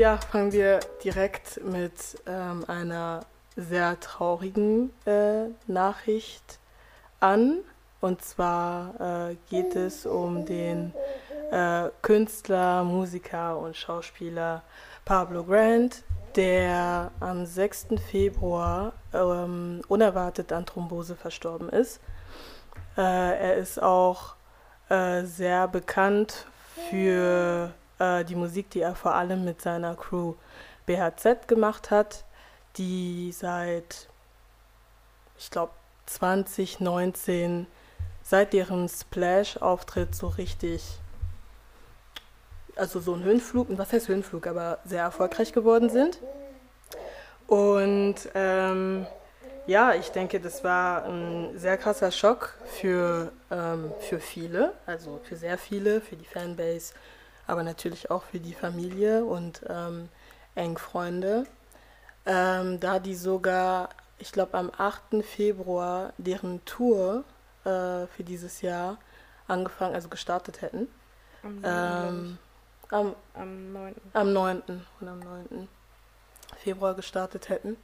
ja, fangen wir direkt mit ähm, einer sehr traurigen äh, Nachricht an. Und zwar äh, geht es um den äh, Künstler, Musiker und Schauspieler Pablo Grant, der am 6. Februar ähm, unerwartet an Thrombose verstorben ist. Äh, er ist auch äh, sehr bekannt für äh, die Musik, die er vor allem mit seiner Crew BHZ gemacht hat, die seit, ich glaube, 2019, seit deren Splash-Auftritt so richtig also so ein Höhenflug, was heißt Höhenflug, aber sehr erfolgreich geworden sind. Und ähm, ja, ich denke, das war ein sehr krasser Schock für, ähm, für viele, also für sehr viele, für die Fanbase, aber natürlich auch für die Familie und ähm, eng Freunde. Ähm, da die sogar, ich glaube, am 8. Februar deren Tour äh, für dieses Jahr angefangen, also gestartet hätten. Ähm, am, am 9. Am 9. und am 9. Februar gestartet hätten.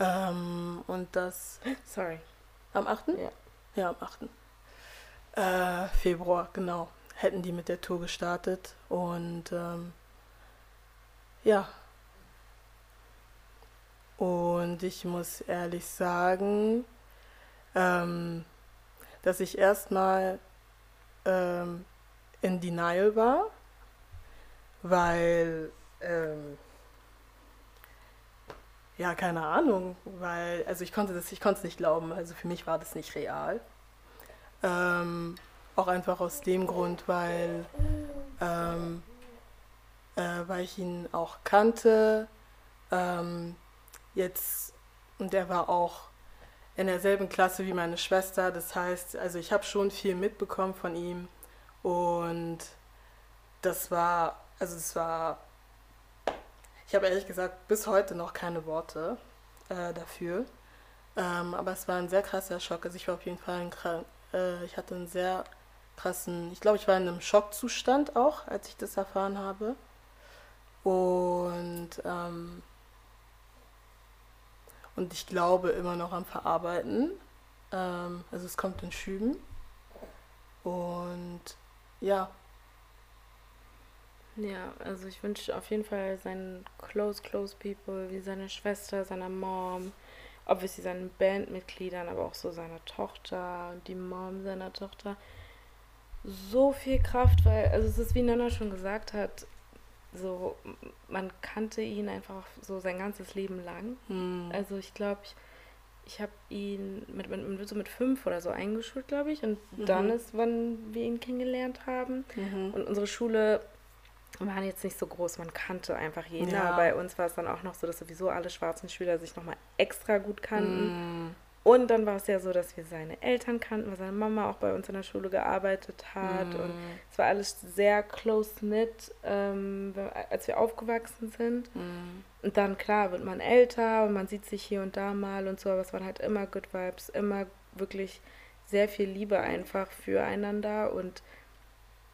Ähm, und das. Sorry. Am 8.? Ja. Ja, am 8. Äh, Februar, genau. Hätten die mit der Tour gestartet. Und ähm, ja. Und ich muss ehrlich sagen, ähm, dass ich erstmal ähm, in Denial war weil, ähm, ja, keine Ahnung, weil, also ich konnte das, ich konnte es nicht glauben, also für mich war das nicht real. Auch einfach aus dem Grund, weil, ähm, äh, weil ich ihn auch kannte. Ähm, jetzt, und er war auch in derselben Klasse wie meine Schwester. Das heißt, also ich habe schon viel mitbekommen von ihm. Und das war also es war, ich habe ehrlich gesagt bis heute noch keine Worte äh, dafür. Ähm, aber es war ein sehr krasser Schock. Also ich war auf jeden Fall ein äh, ich hatte einen sehr krassen, ich glaube, ich war in einem Schockzustand auch, als ich das erfahren habe. Und, ähm, und ich glaube immer noch am Verarbeiten. Ähm, also es kommt in Schüben. Und ja, ja, also ich wünsche auf jeden Fall seinen close, close people, wie seine Schwester, seiner Mom, obviously seinen Bandmitgliedern, aber auch so seiner Tochter und die Mom seiner Tochter so viel Kraft, weil, also es ist wie Nana schon gesagt hat, so, man kannte ihn einfach so sein ganzes Leben lang. Hm. Also ich glaube, ich, ich habe ihn mit, mit, so mit fünf oder so eingeschult, glaube ich. Und mhm. dann ist, wann wir ihn kennengelernt haben. Mhm. Und unsere Schule waren jetzt nicht so groß, man kannte einfach jeden. Ja. Bei uns war es dann auch noch so, dass sowieso alle schwarzen Schüler sich nochmal extra gut kannten. Mm. Und dann war es ja so, dass wir seine Eltern kannten, weil seine Mama auch bei uns in der Schule gearbeitet hat. Mm. Und es war alles sehr close-knit, ähm, als wir aufgewachsen sind. Mm. Und dann, klar, wird man älter und man sieht sich hier und da mal und so, aber es waren halt immer Good Vibes, immer wirklich sehr viel Liebe einfach füreinander und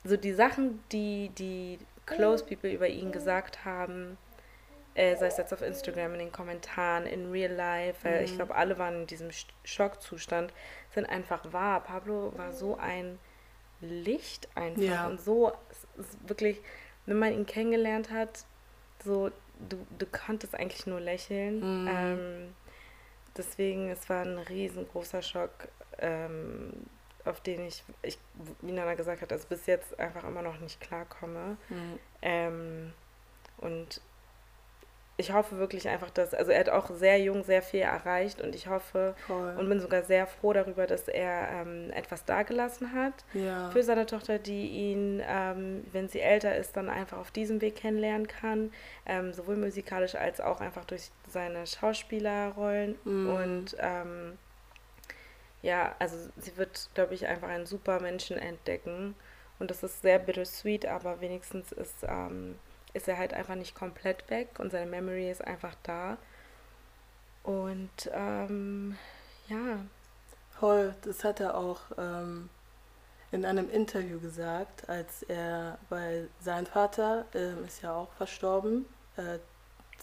so die Sachen, die, die Close People über ihn gesagt haben, äh, sei es jetzt auf Instagram, in den Kommentaren, in Real Life, weil mhm. ich glaube, alle waren in diesem Schockzustand, sind einfach wahr. Pablo war so ein Licht einfach ja. und so wirklich, wenn man ihn kennengelernt hat, so du, du konntest eigentlich nur lächeln. Mhm. Ähm, deswegen, es war ein riesengroßer Schock. Ähm, auf den ich, ich, wie Nana gesagt hat, also bis jetzt einfach immer noch nicht klarkomme. Mhm. Ähm, und ich hoffe wirklich einfach, dass, also er hat auch sehr jung sehr viel erreicht und ich hoffe Voll. und bin sogar sehr froh darüber, dass er ähm, etwas dagelassen hat ja. für seine Tochter, die ihn, ähm, wenn sie älter ist, dann einfach auf diesem Weg kennenlernen kann, ähm, sowohl musikalisch als auch einfach durch seine Schauspielerrollen Mhm. und ähm, ja, also sie wird, glaube ich, einfach einen super Menschen entdecken. Und das ist sehr bittersweet, aber wenigstens ist, ähm, ist er halt einfach nicht komplett weg und seine Memory ist einfach da. Und ähm, ja. Voll, das hat er auch ähm, in einem Interview gesagt, als er, weil sein Vater ähm, ist ja auch verstorben. Äh,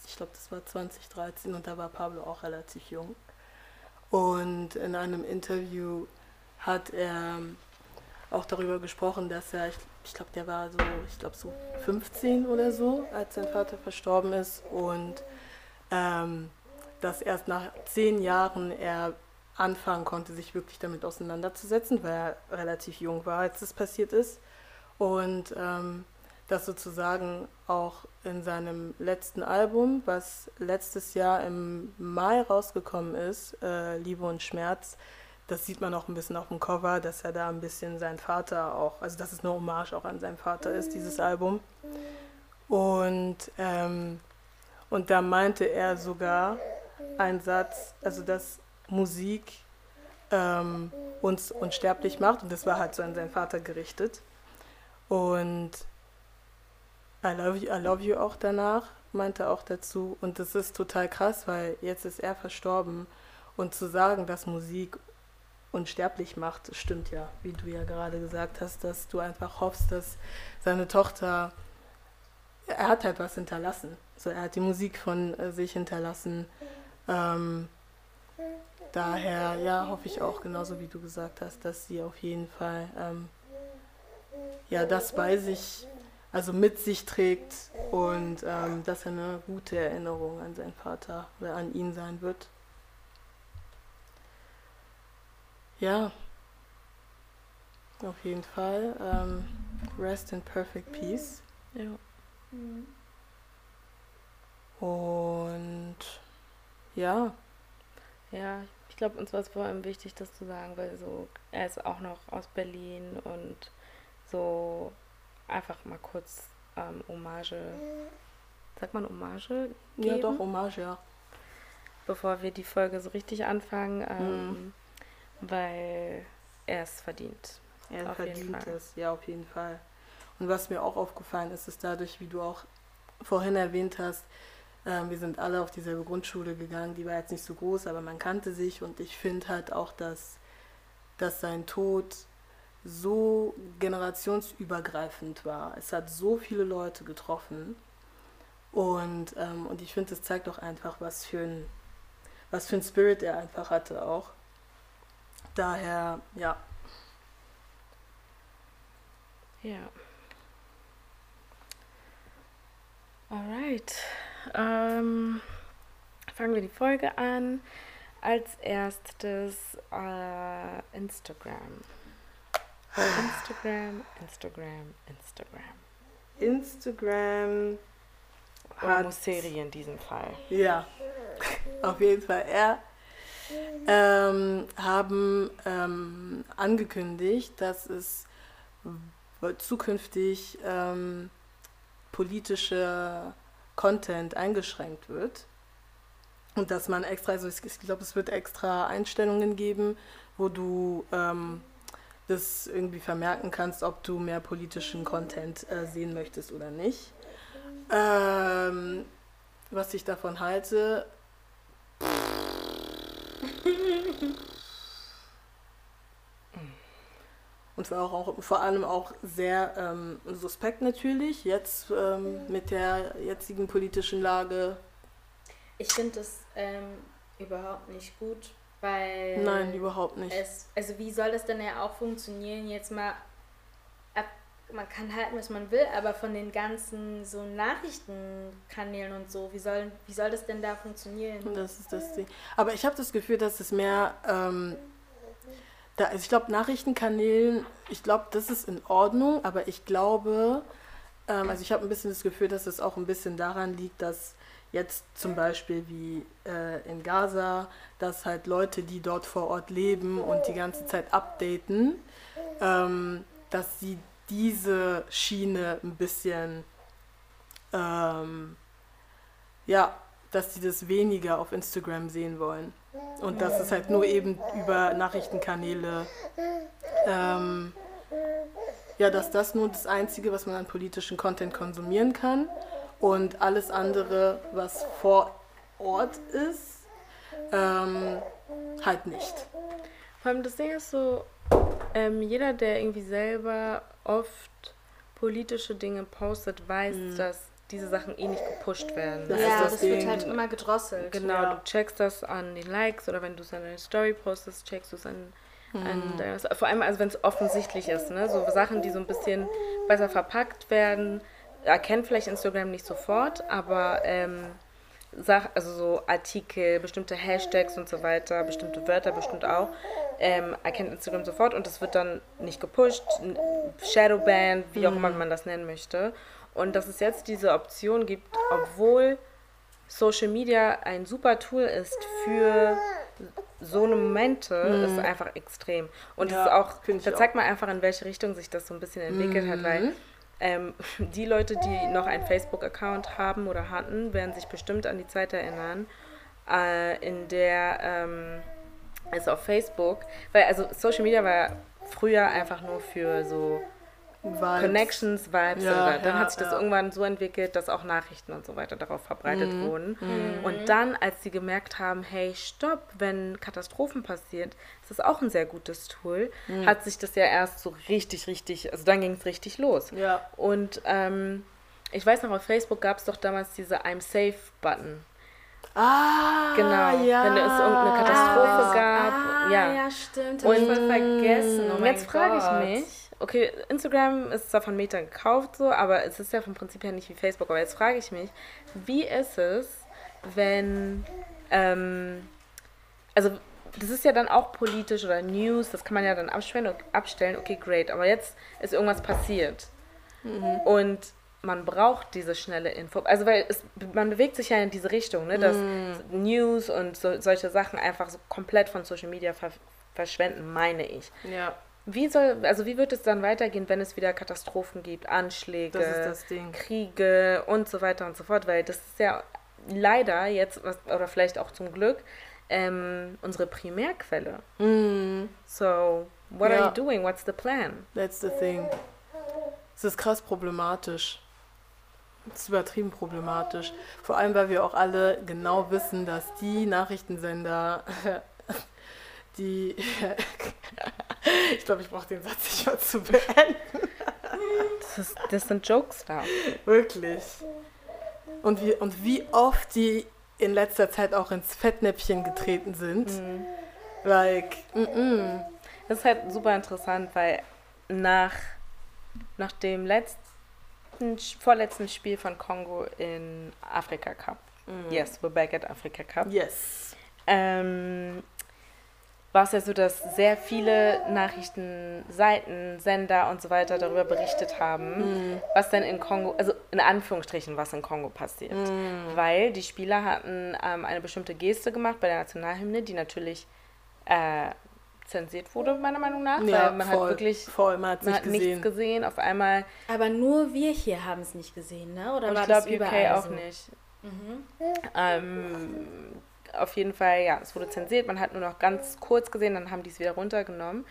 ich glaube, das war 2013 und da war Pablo auch relativ jung. Und in einem Interview hat er auch darüber gesprochen, dass er, ich, ich glaube, der war so, ich glaube so 15 oder so, als sein Vater verstorben ist und ähm, dass erst nach zehn Jahren er anfangen konnte, sich wirklich damit auseinanderzusetzen, weil er relativ jung war, als das passiert ist. Und ähm, das sozusagen auch in seinem letzten Album, was letztes Jahr im Mai rausgekommen ist, äh, Liebe und Schmerz, das sieht man auch ein bisschen auf dem Cover, dass er da ein bisschen sein Vater auch, also dass es eine Hommage auch an seinen Vater ist, dieses Album. Und, ähm, und da meinte er sogar einen Satz, also dass Musik ähm, uns unsterblich macht und das war halt so an seinen Vater gerichtet. Und I love you, I love you auch danach, meinte auch dazu. Und das ist total krass, weil jetzt ist er verstorben. Und zu sagen, dass Musik unsterblich macht, stimmt ja, wie du ja gerade gesagt hast, dass du einfach hoffst, dass seine Tochter, er hat halt was hinterlassen. So, er hat die Musik von äh, sich hinterlassen. Ähm, daher, ja, hoffe ich auch, genauso wie du gesagt hast, dass sie auf jeden Fall ähm, ja, das bei sich also mit sich trägt und ähm, dass er eine gute Erinnerung an seinen Vater oder an ihn sein wird. Ja, auf jeden Fall. Ähm, rest in perfect peace. Ja. Und ja. Ja, ich glaube, uns war es vor allem wichtig, das zu sagen, weil so, er ist auch noch aus Berlin und so einfach mal kurz ähm, Hommage, sagt man Hommage? Geben, ja, doch, Hommage, ja. Bevor wir die Folge so richtig anfangen, ähm, mhm. Weil er es verdient. Er verdient es, ja, auf jeden Fall. Und was mir auch aufgefallen ist, ist dadurch, wie du auch vorhin erwähnt hast, äh, wir sind alle auf dieselbe Grundschule gegangen, die war jetzt nicht so groß, aber man kannte sich und ich finde halt auch, dass, dass sein Tod so generationsübergreifend war. Es hat so viele Leute getroffen. Und, ähm, und ich finde, das zeigt auch einfach, was für, ein, was für ein Spirit er einfach hatte auch. Daher, ja. Ja. Alright. Ähm, fangen wir die Folge an. Als erstes äh, Instagram. Instagram, Instagram, Instagram. Instagram hat Serie in diesem Fall. Ja, auf jeden Fall. Er ähm, haben ähm, angekündigt, dass es zukünftig ähm, politische Content eingeschränkt wird. Und dass man extra, also ich glaube, es wird extra Einstellungen geben, wo du ähm, das irgendwie vermerken kannst, ob du mehr politischen Content äh, sehen möchtest oder nicht. Ähm, was ich davon halte. Und zwar auch, auch, vor allem auch sehr ähm, suspekt natürlich, jetzt ähm, mit der jetzigen politischen Lage. Ich finde das ähm, überhaupt nicht gut, weil Nein, überhaupt nicht. Es, also wie soll das denn ja auch funktionieren? Jetzt mal, man kann halten, was man will, aber von den ganzen so Nachrichtenkanälen und so, wie soll, wie soll das denn da funktionieren? Das ist das Ding. Aber ich habe das Gefühl, dass es mehr, ähm, da, also ich glaube Nachrichtenkanälen, ich glaube, das ist in Ordnung, aber ich glaube, ähm, also ich habe ein bisschen das Gefühl, dass es auch ein bisschen daran liegt, dass Jetzt zum Beispiel wie äh, in Gaza, dass halt Leute, die dort vor Ort leben und die ganze Zeit updaten, ähm, dass sie diese Schiene ein bisschen, ähm, ja, dass sie das weniger auf Instagram sehen wollen. Und dass es halt nur eben über Nachrichtenkanäle, ähm, ja, dass das nur das Einzige, was man an politischen Content konsumieren kann und alles andere, was vor Ort ist, ähm, halt nicht. Vor allem das Ding ist so, ähm, jeder, der irgendwie selber oft politische Dinge postet, weiß, dass diese Sachen eh nicht gepusht werden. Das ja, das das wird halt immer gedrosselt. Genau, Ja. du checkst das an den Likes oder wenn du es an deine Story postest, checkst du es an, Mhm. an deine, vor allem also wenn es offensichtlich ist, ne? So Sachen, die so ein bisschen besser verpackt werden, erkennt vielleicht Instagram nicht sofort, aber ähm, Sach, also so Artikel, bestimmte Hashtags und so weiter, bestimmte Wörter bestimmt auch, ähm, erkennt Instagram sofort und es wird dann nicht gepusht, Shadowban, wie auch immer man das nennen möchte. Und dass es jetzt diese Option gibt, obwohl Social Media ein super Tool ist für so eine Momente, ist einfach extrem. Und es Ja, ist auch, da zeigt man einfach, in welche Richtung sich das so ein bisschen entwickelt hat, weil ähm, die Leute, die noch einen Facebook-Account haben oder hatten, werden sich bestimmt an die Zeit erinnern, äh, in der ähm, es auf Facebook, weil also Social Media war früher einfach nur für so Vibes. Connections, Vibes. Ja, und dann ja, hat sich das ja. irgendwann so entwickelt, dass auch Nachrichten und so weiter darauf verbreitet wurden. Und dann, als sie gemerkt haben, hey, stopp, wenn Katastrophen passiert, ist das auch ein sehr gutes Tool, hat sich das ja erst so richtig, richtig, also dann ging es richtig los. Ja. Und ähm, ich weiß noch, auf Facebook gab es doch damals diese I'm Safe-Button. Ah, Genau, ja. wenn es irgendeine Katastrophe gab. Ah, ja. ja. stimmt. Hab ich voll vergessen. Oh Und mein jetzt frage ich mich, okay, Instagram ist zwar von Meta gekauft so, aber es ist ja vom Prinzip her nicht wie Facebook. Aber jetzt frage ich mich, wie ist es, wenn, ähm, also das ist ja dann auch politisch oder News, das kann man ja dann abstellen, abstellen. Okay, great, aber jetzt ist irgendwas passiert. Und man braucht diese schnelle Info, also weil es, man bewegt sich ja in diese Richtung, ne, dass News und so, solche Sachen einfach so komplett von Social Media ver verschwenden, meine ich. Ja, Wie soll, also wie wird es dann weitergehen, wenn es wieder Katastrophen gibt, Anschläge, das das. Kriege und so weiter und so fort, weil das ist ja leider jetzt, oder vielleicht auch zum Glück, ähm, unsere Primärquelle. So, what are Ja. you doing? What's the plan? That's the thing. Es ist krass problematisch. Es ist übertrieben problematisch. Vor allem, weil wir auch alle genau wissen, dass die Nachrichtensender, die. ich glaube, ich brauche den Satz nicht mal zu beenden. Das, ist, das sind Jokes da. Wirklich. Und wie, und wie oft die in letzter Zeit auch ins Fettnäpfchen getreten sind. Like, mm -mm. Das ist halt super interessant, weil nach, nach dem letzten, vorletzten Spiel von Kongo in Afrika Cup, yes, we're back at Africa Cup, yes. ähm, war es ja so, dass sehr viele Nachrichtenseiten, Sender und so weiter darüber berichtet haben, was denn in Kongo, also in Anführungsstrichen, was in Kongo passiert. Weil die Spieler hatten ähm, eine bestimmte Geste gemacht bei der Nationalhymne, die natürlich äh, zensiert wurde, meiner Meinung nach, Ja, weil man voll, hat wirklich voll, man hat man nicht hat nichts gesehen. gesehen. Auf einmal, Aber nur wir hier haben es nicht gesehen, ne? Oder und war ich glaube UK auch nicht. Ähm, auf jeden Fall, ja, es wurde zensiert. Man hat nur noch ganz kurz gesehen, dann haben die es wieder runtergenommen.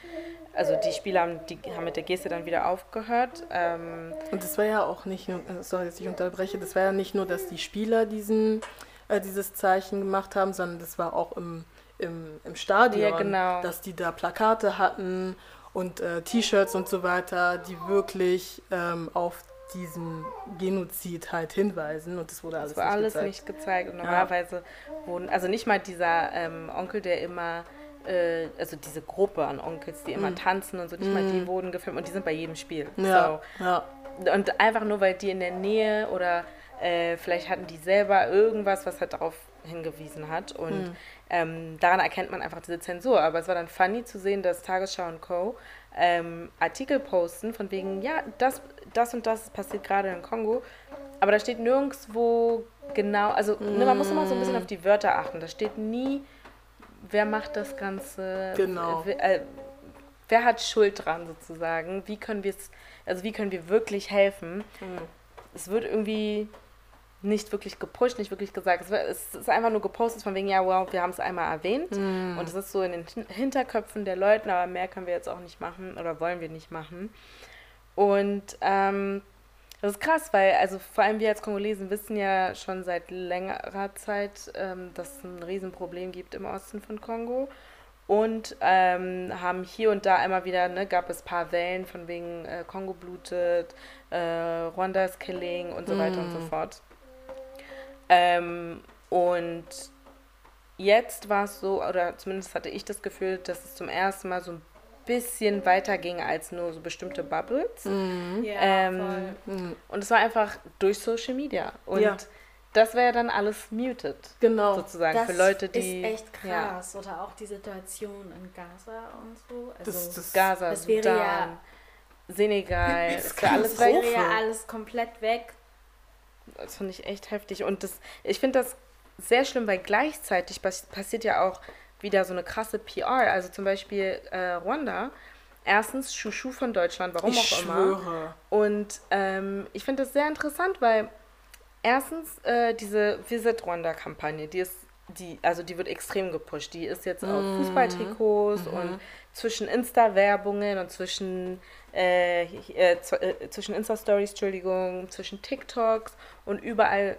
Also die Spieler haben, die haben mit der Geste dann wieder aufgehört. Ähm, Und das war ja auch nicht nur, äh, sorry, dass ich unterbreche, das war ja nicht nur, dass die Spieler diesen, äh, dieses Zeichen gemacht haben, sondern das war auch im, im, im Stadion, Ja, genau. dass die da Plakate hatten und äh, T-Shirts und so weiter, die wirklich ähm, auf diesen Genozid halt hinweisen und das wurde alles das war nicht alles gezeigt. nicht gezeigt. Und normalerweise wurden, also nicht mal dieser ähm, Onkel, der immer, äh, also diese Gruppe an Onkels, die immer tanzen und so, nicht mal die wurden gefilmt und die sind bei jedem Spiel. Mhm. Ja, ja. So. Und einfach nur, weil die in der Nähe oder äh, vielleicht hatten die selber irgendwas, was halt darauf hingewiesen hat. Und Mhm. ähm, daran erkennt man einfach diese Zensur. Aber es war dann funny zu sehen, dass Tagesschau und Co. Ähm, Artikel posten von wegen, ja, das, das und das passiert gerade in Kongo. Aber da steht nirgendwo genau, also ne, man muss immer so ein bisschen auf die Wörter achten. Da steht nie, wer macht das Ganze, Genau. wer, äh, wer hat Schuld dran sozusagen, wie können wir es, also wie können wir wirklich helfen. Es wird irgendwie nicht wirklich gepusht, nicht wirklich gesagt. Es, wird, es ist einfach nur gepostet von wegen, ja, wow, wir haben es einmal erwähnt. Und es ist so in den Hin- Hinterköpfen der Leute, aber mehr können wir jetzt auch nicht machen oder wollen wir nicht machen. Und ähm, Das ist krass, weil also vor allem wir als Kongolesen wissen ja schon seit längerer Zeit, ähm, dass es ein Riesenproblem gibt im Osten von Kongo. Und ähm, haben hier und da immer wieder, ne, gab es ein paar Wellen von wegen äh, Kongo blutet, äh, Rwanda's Killing und so weiter und so fort. Ähm, und jetzt war es so, oder zumindest hatte ich das Gefühl, dass es zum ersten Mal so ein bisschen weiter ging als nur so bestimmte Bubbles. Ja, Ähm, Mhm. Und es war einfach durch Social Media. Und Ja. das wäre dann alles muted, Genau. sozusagen, Das für Leute, die. ist echt Ja, krass. Oder auch die Situation in Gaza und so. Also, Das, das, Gaza, Das wäre Sudan, ja- Senegal, Das das wäre alles das wäre ja alles komplett weg. Das finde ich echt heftig. Und das, ich finde das sehr schlimm, weil gleichzeitig pass passiert ja auch wieder so eine krasse PR. Also zum Beispiel äh, Rwanda. Erstens Chouchou von Deutschland, warum ich auch immer. schwöre. Und ähm, ich finde das sehr interessant, weil erstens äh, diese Visit Rwanda-Kampagne, die ist, die, also die wird extrem gepusht. Die ist jetzt auf Fußballtrikots und zwischen Insta-Werbungen und zwischen, äh, äh, äh, zwischen Insta-Stories, Entschuldigung, zwischen TikToks und überall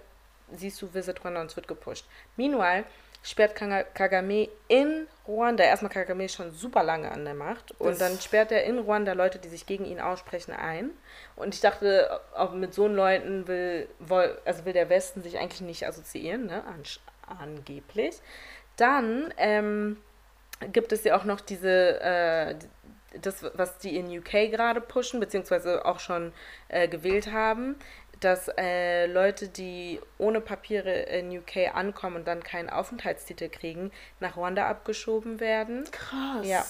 siehst du Visit Rwanda und es wird gepusht. Meanwhile sperrt Kagame in Ruanda, erstmal Kagame ist schon super lange an der Macht und Das- dann sperrt er in Ruanda Leute, die sich gegen ihn aussprechen, ein. Und ich dachte, auch mit so Leuten will, also will der Westen sich eigentlich nicht assoziieren, ne? Ansch angeblich. Dann ähm, gibt es ja auch noch diese, äh, das, was die in UK gerade pushen, beziehungsweise auch schon äh, gewählt haben, dass äh, Leute, die ohne Papiere in UK ankommen und dann keinen Aufenthaltstitel kriegen, nach Ruanda abgeschoben werden. Krass. Ja.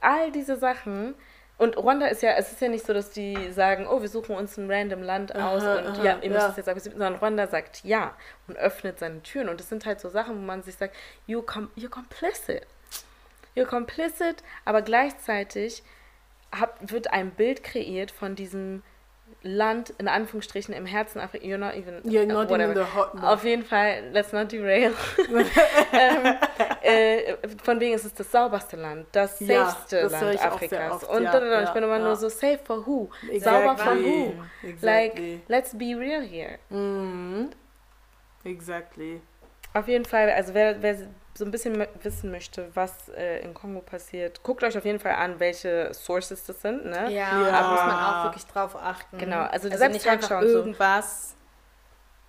All diese Sachen. Und Ruanda ist ja, es ist ja nicht so, dass die sagen, oh, wir suchen uns ein random Land aus Aha, und aha, ja, ihr müsst ja. es jetzt akzeptieren, sondern Ruanda sagt ja und öffnet seine Türen. Und das sind halt so Sachen, wo man sich sagt, you com you're complicit. You're complicit, aber gleichzeitig hab, wird ein Bild kreiert von diesem Land, in Anführungsstrichen, im Herzen Afrika. You're not even. You're not whatever. even the hot Auf jeden Fall, let's not derail. ähm, äh, von wegen ist es das sauberste Land, das Ja, safeste das Land Afrikas. oft, und ja, da, da, da, ich bin immer nur so, safe for who? Sauber for who? Like, Exactly. let's be real here. Mhm. Exactly. Auf jeden Fall, also wer, wer so ein bisschen wissen möchte, was äh, in Kongo passiert, guckt euch auf jeden Fall an, welche Sources das sind. Ne? Ja, Ja. da muss man auch wirklich drauf achten. Genau, also also selbst nicht einfach und so. irgendwas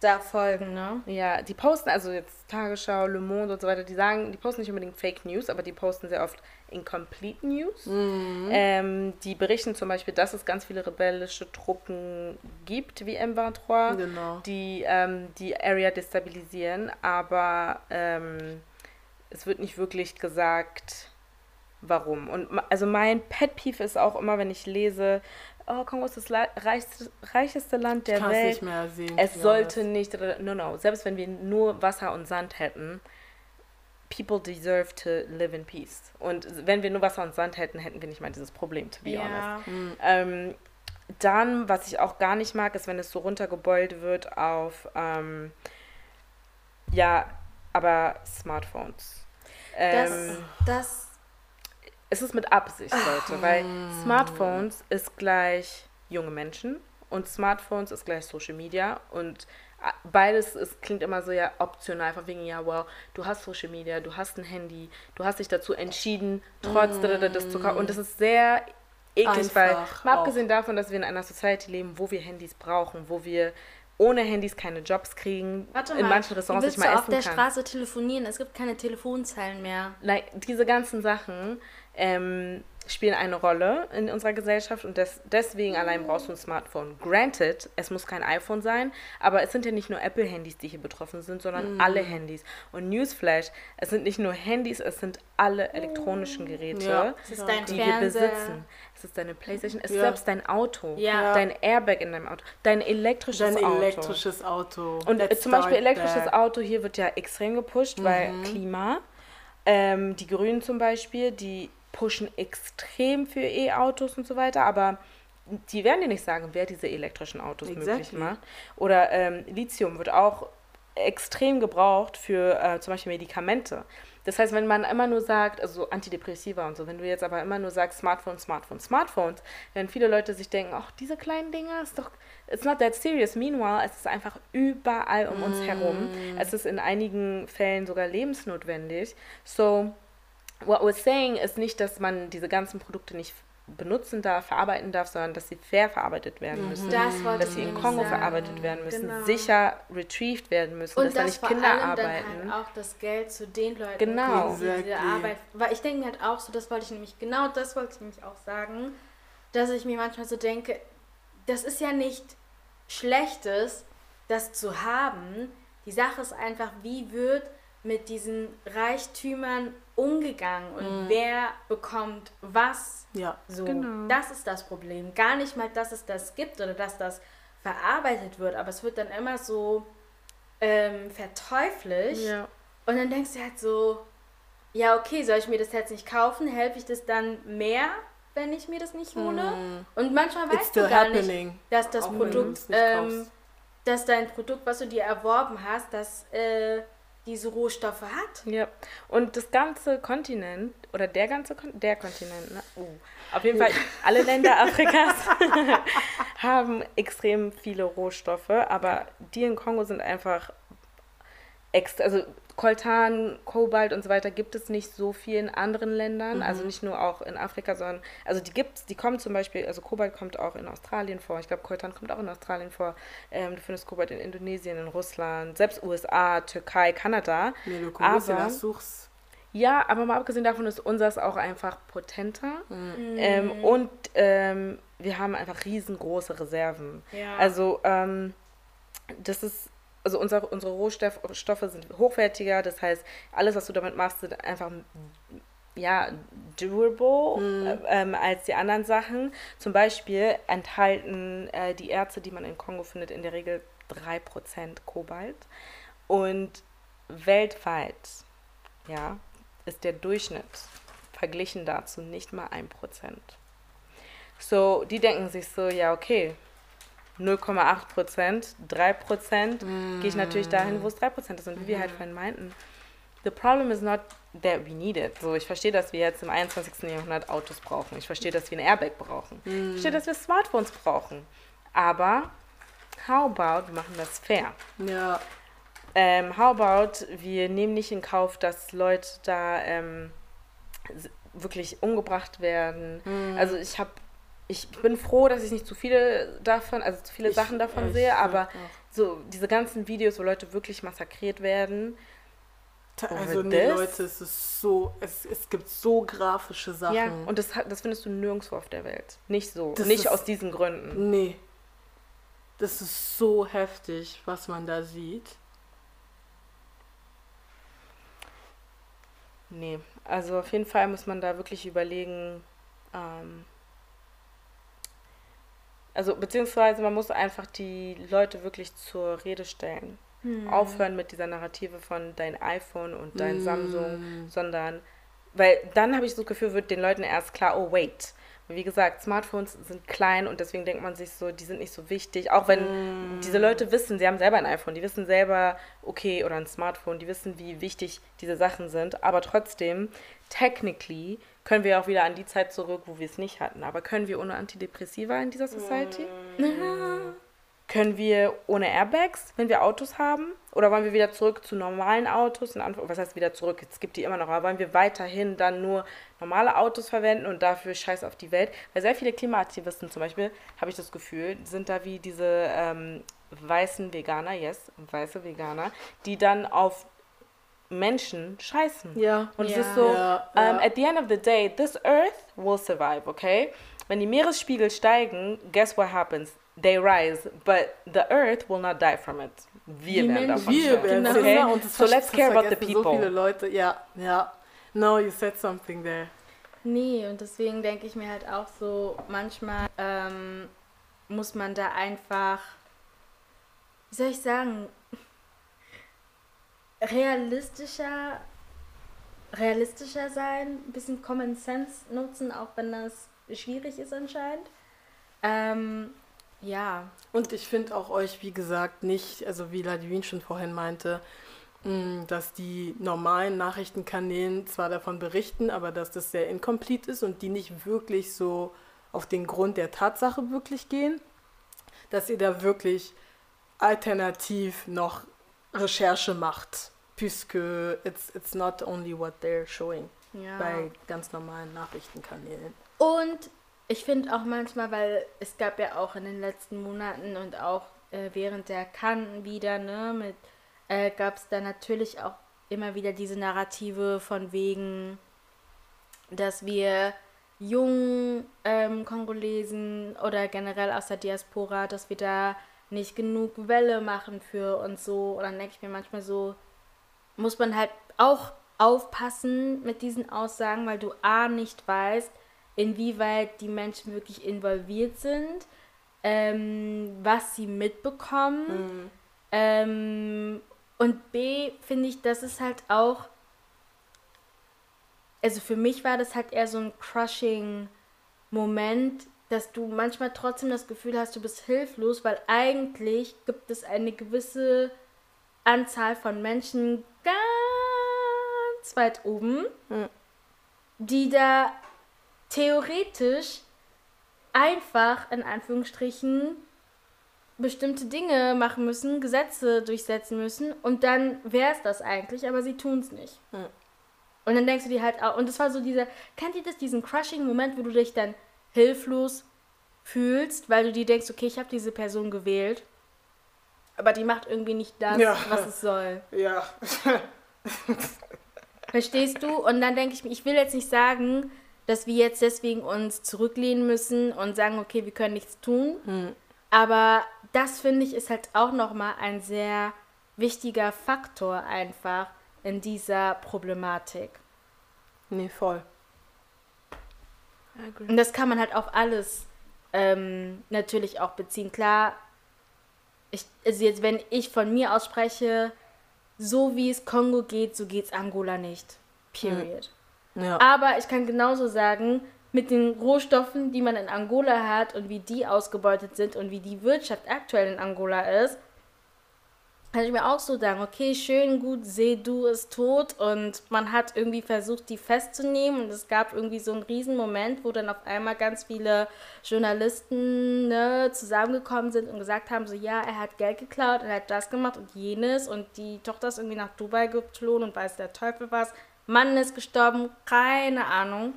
da folgen, ne? Ja, die posten, also jetzt Tagesschau, Le Monde und so weiter, die sagen, die posten nicht unbedingt Fake News, aber die posten sehr oft Incomplete News. Mhm. Ähm, die berichten zum Beispiel, dass es ganz viele rebellische Truppen gibt, wie M23, Genau. die ähm, die Area destabilisieren, aber ähm, es wird nicht wirklich gesagt, warum. Und also mein Pet Peeve ist auch immer, wenn ich lese, oh, Kongo ist das reichste, reicheste Land der Welt. nicht mehr sehen. Es sollte honest. nicht, no, no, selbst wenn wir nur Wasser und Sand hätten, people deserve to live in peace. Und wenn wir nur Wasser und Sand hätten, hätten wir nicht mal dieses Problem, to be honest. Mhm. Ähm, dann, was ich auch gar nicht mag, ist, wenn es so runtergebeult wird auf, ähm, ja, aber Smartphones. Das, Ähm, das, es ist mit Absicht, Leute, weil Smartphones ist gleich junge Menschen und Smartphones ist gleich Social Media und a- beides ist, klingt immer so ja optional, von wegen, ja, wow, du hast Social Media, du hast ein Handy, du hast dich dazu entschieden, trotz da, das zu kaufen. Und das ist sehr eklig, weil, mal auch. abgesehen davon, dass wir in einer Society leben, wo wir Handys brauchen, wo wir ohne Handys keine Jobs kriegen, warte in mal, manchen Restaurants nicht mal du auf essen der kann. Straße telefonieren? Es gibt keine Telefonzellen mehr. like, diese ganzen Sachen ähm, spielen eine Rolle in unserer Gesellschaft und des, deswegen allein brauchst du ein Smartphone. Granted, es muss kein iPhone sein, aber es sind ja nicht nur Apple-Handys, die hier betroffen sind, sondern alle Handys. Und Newsflash, es sind nicht nur Handys, es sind alle elektronischen Geräte, Ja. Es ist dein die wir Fernseher. besitzen. Es ist deine Playstation, es ist Ja. selbst dein Auto, Ja. dein Airbag in deinem Auto, dein elektrisches Dein Auto. elektrisches Auto. Und äh, Let's zum Beispiel elektrisches there. Auto hier wird ja extrem gepusht, weil Klima. Ähm, die Grünen zum Beispiel, die pushen extrem für E-Autos und so weiter, aber die werden dir nicht sagen, wer diese elektrischen Autos möglich Exactly. macht. Oder ähm, Lithium wird auch extrem gebraucht für äh, zum Beispiel Medikamente. Das heißt, wenn man immer nur sagt, also Antidepressiva und so, wenn du jetzt aber immer nur sagst Smartphones, Smartphones, Smartphones, werden viele Leute sich denken, ach, diese kleinen Dinger ist doch, it's not that serious. Meanwhile, es ist einfach überall um uns herum. Es ist in einigen Fällen sogar lebensnotwendig. So, what we're saying ist nicht, dass man diese ganzen Produkte nicht benutzen darf, verarbeiten darf, sondern dass sie fair verarbeitet werden müssen. Das wollte dass sie in Kongo sagen. verarbeitet werden müssen, Genau. sicher retrieved werden müssen, Und dass da dass nicht vor Kinder allem arbeiten. dann halt auch das Geld zu den Leuten Genau. die diese Exactly. Arbeit. Weil ich denke mir halt auch so, das wollte ich nämlich, genau das wollte ich nämlich auch sagen, dass ich mir manchmal so denke, das ist ja nicht Schlechtes, das zu haben. Die Sache ist einfach, wie wird mit diesen Reichtümern umgegangen und wer bekommt was Ja. so, Genau. das ist das Problem. Gar nicht mal, dass es das gibt oder dass das verarbeitet wird, aber es wird dann immer so ähm, verteuflicht. Ja. Und dann denkst du halt so, ja, okay, soll ich mir das jetzt nicht kaufen? Helfe ich das dann mehr, wenn ich mir das nicht hole? Und manchmal Mm. It's weißt du gar nicht, happening. dass das Auch Produkt, nicht ähm, dass dein Produkt, was du dir erworben hast, dass äh, diese Rohstoffe hat. Ja, und das ganze Kontinent, oder der ganze Kon der Kontinent, ne? Uh, auf jeden Fall alle Länder Afrikas haben extrem viele Rohstoffe, aber die in Kongo sind einfach extra, also Koltan, Kobalt und so weiter gibt es nicht so viel in anderen Ländern, also nicht nur auch in Afrika, sondern, also die gibt's, die kommen zum Beispiel, also Kobalt kommt auch in Australien vor, ich glaube Koltan kommt auch in Australien vor, ähm, du findest Kobalt in Indonesien, in Russland, selbst USA, Türkei, Kanada, Mais le Congo, aber- source. ja, aber mal abgesehen davon ist unseres auch einfach potenter. Mhm. Ähm, und ähm, wir haben einfach riesengroße Reserven. Ja. Also ähm, das ist, also unser, unsere Rohstoffe sind hochwertiger. Das heißt, alles, was du damit machst, sind einfach ja, durable äh, ähm, als die anderen Sachen. Zum Beispiel enthalten äh, die Erze, die man in Kongo findet, in der Regel 3% Kobalt. Und weltweit ja, ist der Durchschnitt verglichen dazu nicht mal 1%. So, die denken sich so, ja, okay, 0,8%, 3%, gehe ich natürlich dahin, wo es 3% ist. Und wie wir halt vorhin meinten, the problem is not that we need it. So, ich verstehe, dass wir jetzt im 21. Jahrhundert Autos brauchen. Ich verstehe, dass wir ein Airbag brauchen. Ich verstehe, dass wir Smartphones brauchen. Aber how about, wir machen das fair. Ja. Ähm, how about, wir nehmen nicht in Kauf, dass Leute da ähm, wirklich umgebracht werden. Mhm. Also ich habe, ich bin froh, dass ich nicht zu viele davon, also zu viele Ich- Sachen davon sehe, aber auch. so diese ganzen Videos, wo Leute wirklich massakriert werden. Also nee? Leute, es ist so, es, es gibt so grafische Sachen. Ja, und das, hat- das findest du nirgendwo auf der Welt. Nicht so. Das nicht ist- aus diesen Gründen. Nee. Das ist so heftig, was man da sieht. Nee, also auf jeden Fall muss man da wirklich überlegen, ähm, also beziehungsweise man muss einfach die Leute wirklich zur Rede stellen. Aufhören mit dieser Narrative von dein iPhone und dein Samsung, sondern, weil dann habe ich so das Gefühl, wird den Leuten erst klar, oh wait. Wie gesagt, Smartphones sind klein und deswegen denkt man sich so, die sind nicht so wichtig. Auch wenn diese Leute wissen, sie haben selber ein iPhone, die wissen selber, okay, oder ein Smartphone, die wissen, wie wichtig diese Sachen sind. Aber trotzdem, technically, können wir auch wieder an die Zeit zurück, wo wir es nicht hatten. Aber können wir ohne Antidepressiva in dieser Society? Können wir ohne Airbags, wenn wir Autos haben? Oder wollen wir wieder zurück zu normalen Autos? Was heißt wieder zurück? Es gibt die immer noch. Aber wollen wir weiterhin dann nur normale Autos verwenden und dafür scheiß auf die Welt? Weil sehr viele Klimaaktivisten zum Beispiel, habe ich das Gefühl, sind da wie diese ähm, weißen Veganer, yes, weiße Veganer, die dann auf Menschen scheißen. Ja. Und es Ja. ist so, Ja, ähm, ja. at the end of the day, this earth will survive, okay? Wenn die Meeresspiegel steigen, guess what happens? They rise, but the earth will not die from it. Wir Die werden Menschen- davon Wir werden okay? das so let's care about the people. So viele Leute, ja, ja. No, you said something there. Nee, und deswegen denke ich mir halt auch so, manchmal ähm, muss man da einfach, wie soll ich sagen, realistischer, realistischer sein, ein bisschen Common Sense nutzen, auch wenn das schwierig ist anscheinend. Ähm, ja, Und ich finde auch euch, wie gesagt, nicht, also wie Ladwin schon vorhin meinte, mh, dass die normalen Nachrichtenkanälen zwar davon berichten, aber dass das sehr incomplete ist und die nicht wirklich so auf den Grund der Tatsache wirklich gehen, dass ihr da wirklich alternativ noch Recherche macht, puisque it's, it's not only what they're showing Ja. bei ganz normalen Nachrichtenkanälen. Und ich finde auch manchmal, weil es gab ja auch in den letzten Monaten und auch äh, während der Kanten wieder, ne, mit, äh, gab es da natürlich auch immer wieder diese Narrative von wegen, dass wir jungen ähm, Kongolesen oder generell aus der Diaspora, dass wir da nicht genug Welle machen für und so. Und dann denke ich mir manchmal so, muss man halt auch aufpassen mit diesen Aussagen, weil du A nicht weißt, inwieweit die Menschen wirklich involviert sind, ähm, was sie mitbekommen. Ähm, und B finde ich, das ist halt auch, also für mich war das halt eher so ein crushing Moment, dass du manchmal trotzdem das Gefühl hast, du bist hilflos, weil eigentlich gibt es eine gewisse Anzahl von Menschen ganz weit oben, die da theoretisch einfach in Anführungsstrichen bestimmte Dinge machen müssen, Gesetze durchsetzen müssen und dann wäre es das eigentlich, aber sie tun es nicht. Hm. Und dann denkst du dir halt auch, und das war so dieser, kennt ihr das, diesen crushing Moment, wo du dich dann hilflos fühlst, weil du dir denkst, okay, ich habe diese Person gewählt, aber die macht irgendwie nicht das, Ja. was es soll. Ja. Verstehst du? Und dann denke ich mir, ich will jetzt nicht sagen, dass wir jetzt deswegen uns zurücklehnen müssen und sagen, okay, wir können nichts tun. Aber das finde ich ist halt auch nochmal ein sehr wichtiger Faktor einfach in dieser Problematik. Nee, voll. Und das kann man halt auf alles ähm, natürlich auch beziehen. Klar, ich, also jetzt, wenn ich von mir aus spreche, so wie es Kongo geht, so geht es Angola nicht. Period. Ja. Aber ich kann genauso sagen, mit den Rohstoffen, die man in Angola hat und wie die ausgebeutet sind und wie die Wirtschaft aktuell in Angola ist, kann ich mir auch so sagen, okay, schön, gut, Sedu ist tot. Und man hat irgendwie versucht, die festzunehmen. Und es gab irgendwie so einen riesen Moment, wo dann auf einmal ganz viele Journalisten ne, zusammengekommen sind und gesagt haben, so ja, er hat Geld geklaut, er hat das gemacht und jenes. Und die Tochter ist irgendwie nach Dubai geflohen und weiß der Teufel was, Mann ist gestorben, keine Ahnung.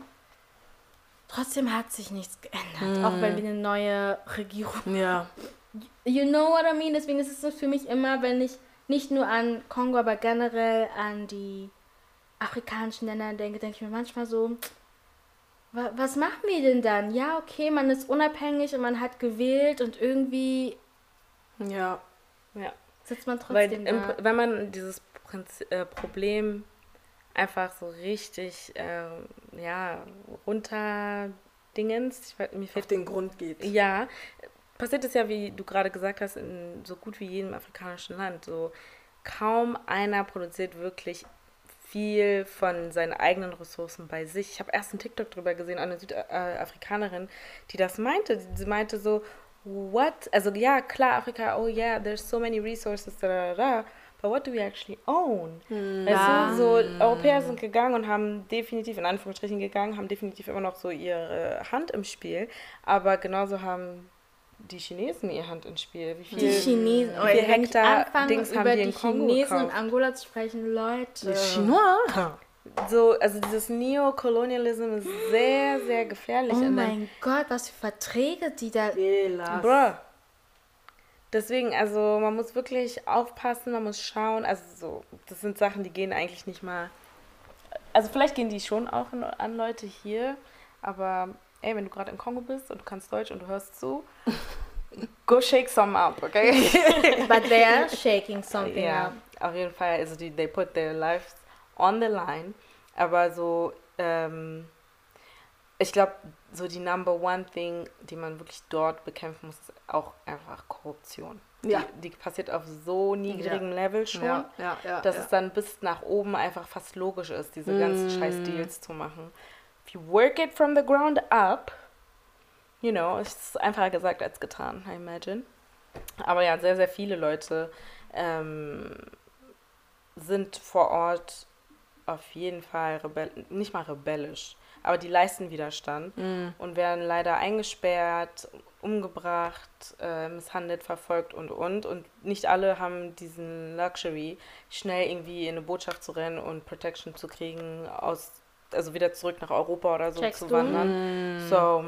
Trotzdem hat sich nichts geändert, auch wenn wir eine neue Regierung Ja. You know what I mean? Deswegen ist es so für mich immer, wenn ich nicht nur an Kongo, aber generell an die afrikanischen Länder denke, denke ich mir manchmal so, wa- was machen wir denn dann? Ja, okay, man ist unabhängig und man hat gewählt und irgendwie Ja. Ja. sitzt man Weil trotzdem im, da. wenn man dieses Prinz, äh, Problem einfach so richtig ähm, ja, runterdingens, ich, weiß- mir Auf fehlt den Grund geht. Ja, passiert es ja, wie du gerade gesagt hast, in so gut wie jedem afrikanischen Land. So kaum einer produziert wirklich viel von seinen eigenen Ressourcen bei sich. Ich habe erst einen TikTok drüber gesehen, eine Südafrikanerin, die das meinte. Sie meinte so, what? Also ja, klar, Afrika, oh yeah, there's so many resources, da, da, da, but what do we actually own? Weißt du, so Europäer sind gegangen und haben definitiv, in Anführungsstrichen gegangen, haben definitiv immer noch so ihre Hand im Spiel, aber genauso haben die Chinesen ihre Hand im Spiel. Wie viel, die Chinesen, oh, wie viel wenn ich Hektar anfange, Dings haben über die die in Kongo Chinesen und gekauft? Angola zu sprechen, Leute. Chinois? So, also dieses Neokolonialism ist sehr, sehr gefährlich. Oh in mein Gott, was für Verträge die da. Bruh. Deswegen, also man muss wirklich aufpassen, man muss schauen. Also so, das sind Sachen, die gehen eigentlich nicht mal. Also vielleicht gehen die schon auch an, an Leute hier, aber ey, wenn du gerade im Kongo bist und du kannst Deutsch und du hörst zu, go shake some up, okay? But they are shaking something Ja, up. auf jeden Fall. Also die, they put their lives on the line. Aber so, ähm, ich glaube, so die number one thing, die man wirklich dort bekämpfen muss, ist auch einfach Korruption. Ja. Die, die passiert auf so niedrigem Level schon, Ja, ja, ja. dass ja. es dann bis nach oben einfach fast logisch ist, diese ganzen Mm. scheiß Deals zu machen. If you work it from the ground up, you know, es ist einfacher gesagt als getan, I imagine. Aber ja, sehr, sehr viele Leute ähm, sind vor Ort auf jeden Fall rebell nicht mal rebellisch, aber die leisten Widerstand Mhm. und werden leider eingesperrt, umgebracht, äh, misshandelt, verfolgt und und. Und nicht alle haben diesen Luxury, schnell irgendwie in eine Botschaft zu rennen und Protection zu kriegen, aus, also wieder zurück nach Europa oder so Checkst zu du? wandern. So,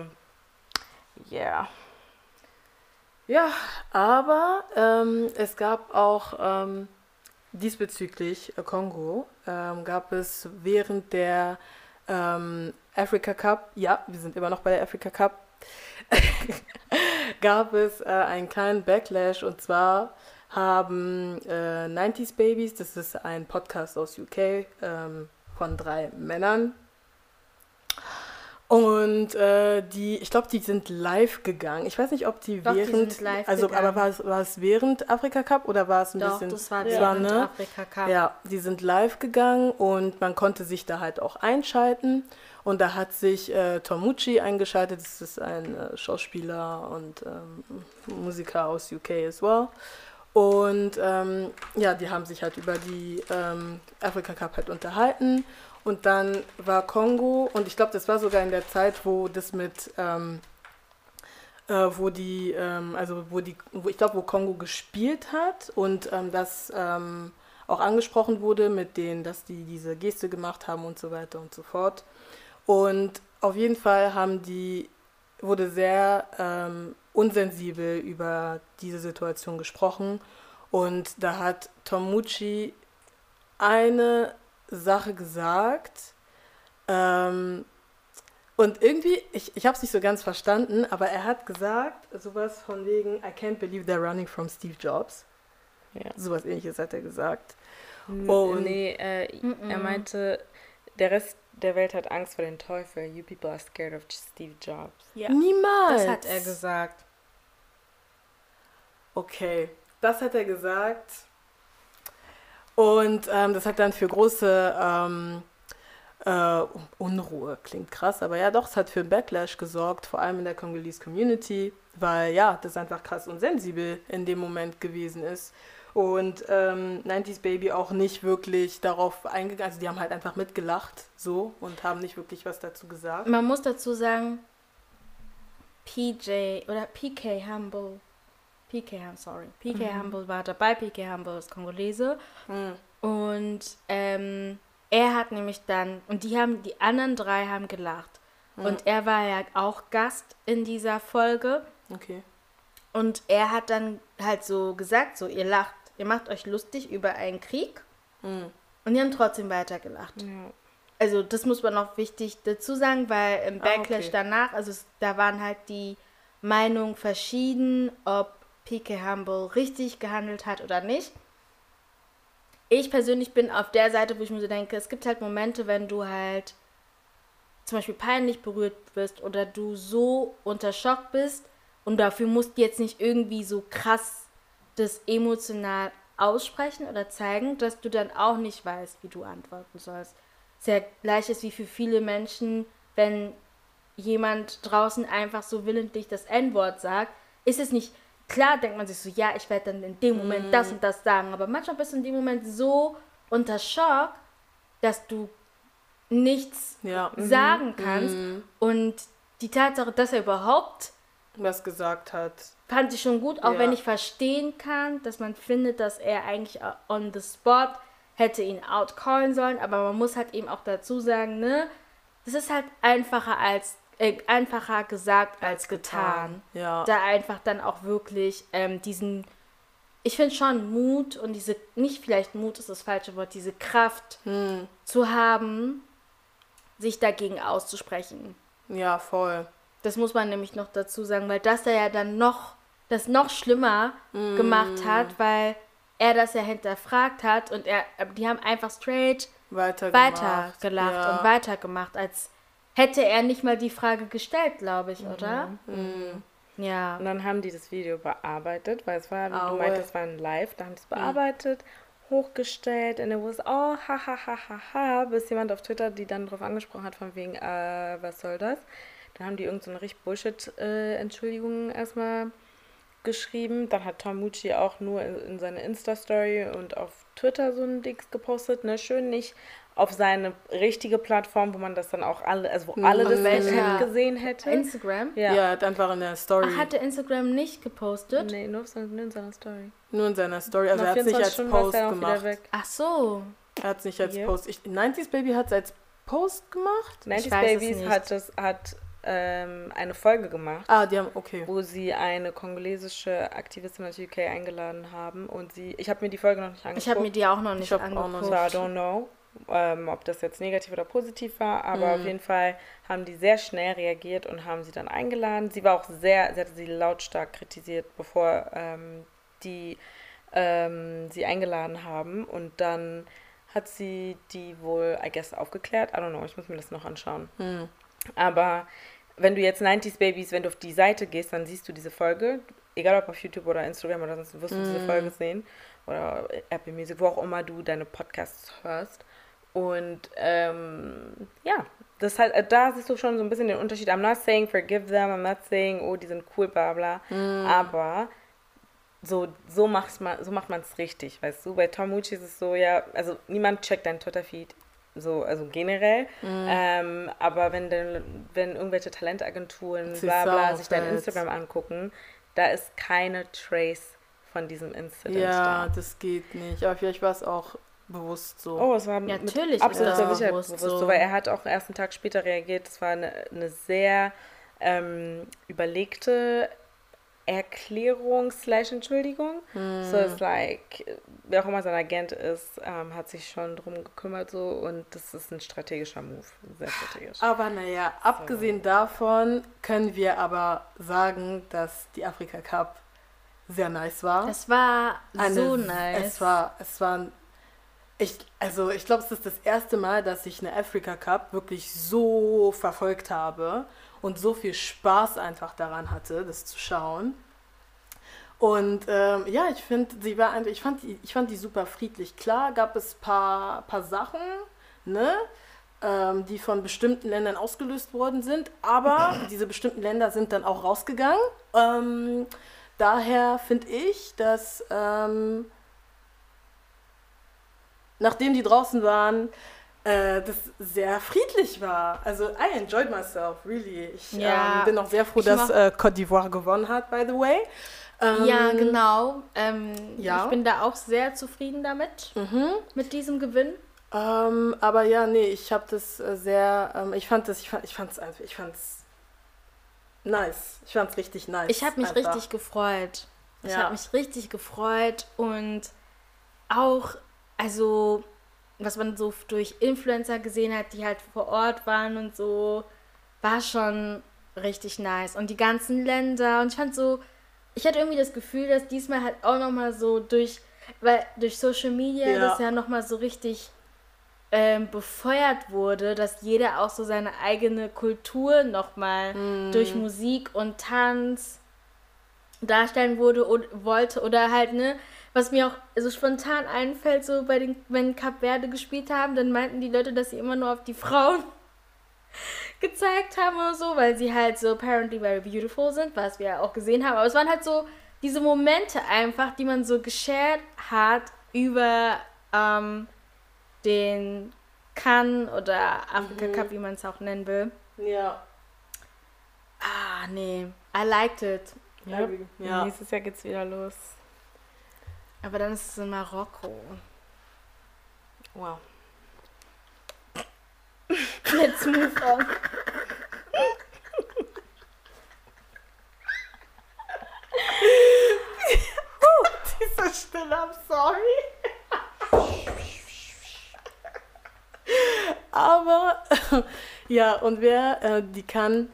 yeah. Ja, aber ähm, es gab auch ähm, diesbezüglich äh, Kongo, ähm, gab es während der ähm, Africa Cup, ja, wir sind immer noch bei der Africa Cup, gab es äh, einen kleinen Backlash und zwar haben äh, 90s Babies, das ist ein Podcast aus UK ähm, von drei Männern, und äh, die, ich glaube, die sind live gegangen. Ich weiß nicht, ob die Doch, die während, live also, gegangen. aber war es, war es während Afrika Cup oder war es ein Doch, bisschen? das war Ja. während ne? Afrika Cup. Ja, die sind live gegangen und man konnte sich da halt auch einschalten. Und da hat sich äh, Tomucci eingeschaltet. Das ist ein äh, Schauspieler und ähm, Musiker aus UK as well. Und ähm, ja, die haben sich halt über die ähm, Afrika Cup halt unterhalten. Und dann war Kongo, und ich glaube, das war sogar in der Zeit, wo das mit, ähm, äh, wo die, ähm, also wo die, wo ich glaube, wo Kongo gespielt hat und ähm, das ähm, auch angesprochen wurde mit denen, dass die diese Geste gemacht haben und so weiter und so fort. Und auf jeden Fall haben die, wurde sehr unsensibel über diese Situation gesprochen. Und da hat Tomucci eine Sache gesagt. Ähm, und irgendwie, ich, ich habe es nicht so ganz verstanden, aber er hat gesagt, sowas von wegen, I can't believe they're running from Steve Jobs. Ja. Sowas ähnliches hat er gesagt. Und- nee, äh, Mhm. er meinte, der Rest der Welt hat Angst vor dem Teufel. You people are scared of Steve Jobs. Ja. Niemals. Das hat er gesagt. Okay, das hat er gesagt. Und ähm, das hat dann für große ähm, äh, Unruhe, klingt krass, aber ja doch, es hat für Backlash gesorgt, vor allem in der Congolese Community, weil ja, das einfach krass und sensibel in dem Moment gewesen ist. Und ähm, 90s Baby auch nicht wirklich darauf eingegangen, also die haben halt einfach mitgelacht, so, und haben nicht wirklich was dazu gesagt. Man muss dazu sagen, PJ oder PK Humble, PK sorry, PK Humble war dabei, PK Humble ist Kongolese Hm. und ähm, er hat nämlich dann, und die haben, die anderen drei haben gelacht und er war ja auch Gast in dieser Folge Okay. und er hat dann halt so gesagt, so ihr lacht, ihr macht euch lustig über einen Krieg Hm. und die haben trotzdem weitergelacht. Ja. Also das muss man noch wichtig dazu sagen, weil im Ah, Backlash okay. danach, also es, da waren halt die Meinungen verschieden, ob PK Humble richtig gehandelt hat oder nicht. Ich persönlich bin auf der Seite, wo ich mir so denke, es gibt halt Momente, wenn du halt zum Beispiel peinlich berührt wirst oder du so unter Schock bist und dafür musst du jetzt nicht irgendwie so krass das emotional aussprechen oder zeigen, dass du dann auch nicht weißt, wie du antworten sollst. Sehr gleiches wie für viele Menschen, wenn jemand draußen einfach so willentlich das N-Wort sagt, ist es nicht klar, denkt man sich so, ja, ich werde dann in dem Moment das und das sagen, aber manchmal bist du in dem Moment so unter Schock, dass du nichts Ja. sagen kannst Mhm. und die Tatsache, dass er überhaupt Was gesagt hat. fand ich schon gut, auch Ja. wenn ich verstehen kann, dass man findet, dass er eigentlich on the spot hätte ihn outcallen sollen, aber man muss halt eben auch dazu sagen, ne, das ist halt einfacher als einfacher gesagt als getan. Ja. Da einfach dann auch wirklich ähm, diesen, ich finde schon Mut und diese, nicht vielleicht Mut ist das falsche Wort, diese Kraft Hm. zu haben, sich dagegen auszusprechen. Ja, voll. Das muss man nämlich noch dazu sagen, weil das er ja dann noch, das noch schlimmer gemacht hat, weil er das ja hinterfragt hat und er, die haben einfach straight Weiter weiter gelacht ja. und weitergemacht, als hätte er nicht mal die Frage gestellt, glaube ich, oder? Mhm. Ja. Und dann haben die das Video bearbeitet, weil es war, wie du Aue. meintest, es war ein Live, da haben die es bearbeitet, hochgestellt und it was, oh, ha, ha, ha, ha, ha, bis jemand auf Twitter die dann drauf angesprochen hat, von wegen, äh, was soll das? Dann haben die irgendeine so eine richtig Bullshit-Entschuldigung erstmal geschrieben. Dann hat Tom Mucci auch nur in, in seine Insta-Story und auf Twitter so ein Dings gepostet. Ne? Schön nicht auf seine richtige Plattform, wo man das dann auch alle, also wo alle das hätten gesehen hätte. Instagram? Ja. Ja, dann war in der Story. Ach, hat der Instagram nicht gepostet? Nee, nur, nur in seiner Story. Nur in seiner Story. Also er hat es nicht 24 als Stunden es Post gemacht. weg. Ach so. Er hat es nicht als Hier. Post. Ich, 90s Baby hat es als Post gemacht? 90s weiß es Babies nicht. hat, das, hat ähm, eine Folge gemacht. Ah, die haben, okay. wo sie eine kongolesische Aktivistin aus UK eingeladen haben und sie, ich habe mir die Folge noch nicht angeguckt. Ich habe mir die auch noch nicht Ich hab auch noch angeguckt. so, I don't know, ähm, ob das jetzt negativ oder positiv war, aber Mhm. auf jeden Fall haben die sehr schnell reagiert und haben sie dann eingeladen. Sie war auch sehr, sie hatte sie lautstark kritisiert, bevor ähm, die ähm, sie eingeladen haben und dann hat sie die wohl, I guess, aufgeklärt. I don't know, ich muss mir das noch anschauen. Hm. Aber wenn du jetzt 90s Babies, wenn du auf die Seite gehst, dann siehst du diese Folge. Egal ob auf YouTube oder Instagram oder sonst, wirst du diese Mm. Folge sehen. Oder Apple Music, wo auch immer du deine Podcasts hörst. Und ähm, ja, das halt, da siehst du schon so ein bisschen den Unterschied. I'm not saying forgive them, I'm not saying, oh, die sind cool, bla bla. Hm. Aber so, so, macht's man, so macht man es richtig, weißt du? Bei Tom Mucci ist es so, ja, also niemand checkt deinen Twitter-Feed, so, also generell. Mhm. Ähm, aber wenn, denn, wenn irgendwelche Talentagenturen, Sie bla bla, sich dein. Instagram angucken, da ist keine Trace von diesem Incident Ja, da. das geht nicht. Aber vielleicht war es auch bewusst so. Oh, es war Ja, natürlich das Sicherheit bewusst bewusst, so. so. weil er hat auch erst einen Tag später reagiert. Es war eine, eine sehr ähm, überlegte Erklärung slash Entschuldigung. Hm. So ist like, wer auch immer sein Agent ist, ähm, hat sich schon drum gekümmert so und das ist ein strategischer Move, sehr strategisch. Aber naja, abgesehen davon können wir aber sagen, dass die Afrika Cup sehr nice war. Das war Eine- so nice. Es war, es war, ein- ich, also ich glaube, es ist das erste Mal, dass ich eine Afrika Cup wirklich so verfolgt habe und so viel Spaß einfach daran hatte, das zu schauen. Und ähm, ja, ich finde, sie war einfach, ich fand die, ich fand die super friedlich. Klar gab es paar, paar Sachen, ne? ähm, die von bestimmten Ländern ausgelöst worden sind, aber diese bestimmten Länder sind dann auch rausgegangen. Ähm, daher finde ich, dass ähm, nachdem die draußen waren, äh, das sehr friedlich war. Also I enjoyed myself, really. Ich Ja, ähm, bin auch sehr froh, ich dass äh, Côte d'Ivoire gewonnen hat, by the way. Ähm, ja, genau. Ähm, ja. Ich bin da auch sehr zufrieden damit, Mhm. mit diesem Gewinn. Ähm, aber ja, nee, ich habe das äh, sehr, ähm, ich fand das, ich fand, ich fand's einfach, ich fand's nice. Ich fand's richtig nice. Ich habe mich einfach. richtig gefreut. Ich Ja. habe mich richtig gefreut und auch, also, was man so durch Influencer gesehen hat, die halt vor Ort waren und so, war schon richtig nice. Und die ganzen Länder und ich fand so, ich hatte irgendwie das Gefühl, dass diesmal halt auch nochmal so durch, weil durch Social Media Ja. das ja nochmal so richtig ähm, befeuert wurde, dass jeder auch so seine eigene Kultur nochmal Mhm. durch Musik und Tanz darstellen wurde und wollte oder halt, ne, was mir auch so spontan einfällt, so bei den, wenn Cap Verde gespielt haben, dann meinten die Leute, dass sie immer nur auf die Frauen gezeigt haben oder so, weil sie halt so apparently very beautiful sind, was wir ja auch gesehen haben. Aber es waren halt so diese Momente einfach, die man so geshared hat über ähm, den Cannes oder Afrika Mhm. Cup, wie man es auch nennen will. Ja. Ah, nee. I liked it. Ja. Ja. Nächstes Jahr geht's wieder los. Aber dann ist es in Marokko. Wow. Let's move on. Diese Stille, I'm sorry. Aber ja, und wer äh, die kann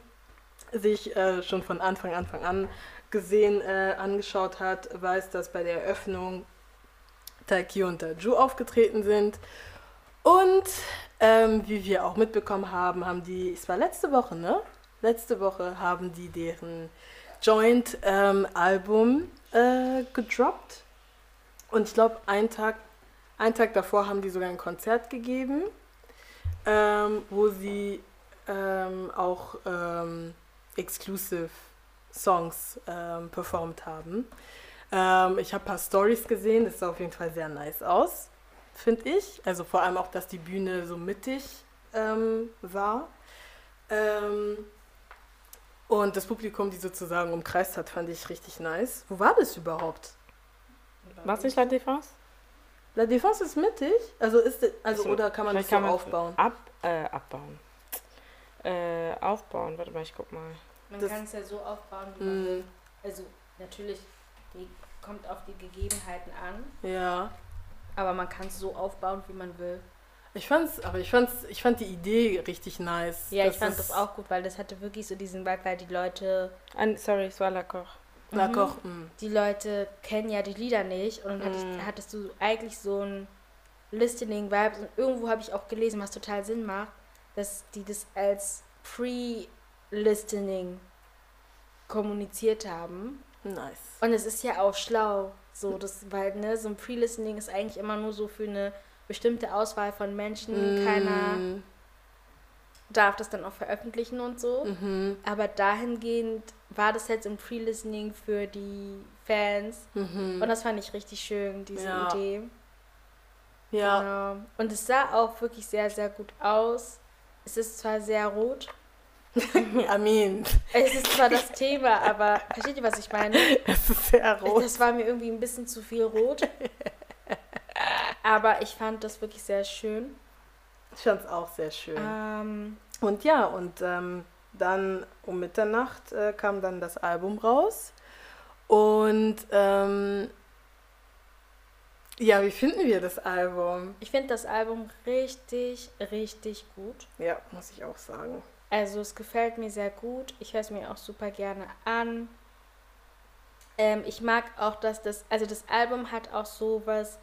sich äh, schon von Anfang Anfang an gesehen, äh, angeschaut hat, weiß, dass bei der Eröffnung Taiki und Ju aufgetreten sind. Und ähm, wie wir auch mitbekommen haben, haben die, es war letzte Woche, ne? Letzte Woche haben die deren Joint-Album äh, gedroppt. Und ich glaube, einen Tag, einen Tag davor haben die sogar ein Konzert gegeben, ähm, wo sie ähm, auch ähm, exclusive Songs ähm, performt haben. Ähm, ich habe ein paar Stories gesehen, das sah auf jeden Fall sehr nice aus, finde ich. Also vor allem auch, dass die Bühne so mittig ähm, war. Ähm, und das Publikum, die sozusagen umkreist hat, fand ich richtig nice. Wo war das überhaupt? Was nicht La Défense? La Défense ist mittig? Also ist also Also, oder kann man das so kann aufbauen? Ab, äh, abbauen. Äh, aufbauen. Warte mal, ich guck mal. Man kann es ja so aufbauen, wie man Mm, will. Also natürlich, die kommt auf die Gegebenheiten an, ja. aber man kann es so aufbauen, wie man will. Ich fand's, aber ich fand's, ich fand die Idee richtig nice. Ja, ich fand das auch gut, weil das hatte wirklich so diesen Vibe, weil die Leute, An, sorry, es war La Koch. Na Mhm. Koch, mm. die Leute kennen ja die Lieder nicht und dann hattest, Mhm. hattest du eigentlich so ein Listening-Vibe und irgendwo habe ich auch gelesen, was total Sinn macht, dass die das als Pre-Listening kommuniziert haben. nice. Und es ist ja auch schlau, so das, weil ne, so ein Pre-Listening ist eigentlich immer nur so für eine bestimmte Auswahl von Menschen. Keiner Mm, darf das dann auch veröffentlichen und so. Mhm. Aber dahingehend war das jetzt ein Pre-Listening für die Fans. Mhm. Und das fand ich richtig schön, diese Ja. Idee. Ja, Genau. Und es sah auch wirklich sehr, sehr gut aus. Es ist zwar sehr rot. I mean, Es ist zwar das Thema, aber versteht ihr, was ich meine? es ist sehr rot. Das war mir irgendwie ein bisschen zu viel rot. Aber ich fand das wirklich sehr schön. Ich fand's auch sehr schön. Ähm, Und ja, und ähm, dann um Mitternacht äh, kam dann das Album raus. Und ähm, ja, wie finden wir das Album? ich finde das Album richtig, richtig gut. Ja, muss ich auch sagen. Also es gefällt mir sehr gut. Ich höre es mir auch super gerne an. Ähm, ich mag auch, dass das, also das Album hat auch so was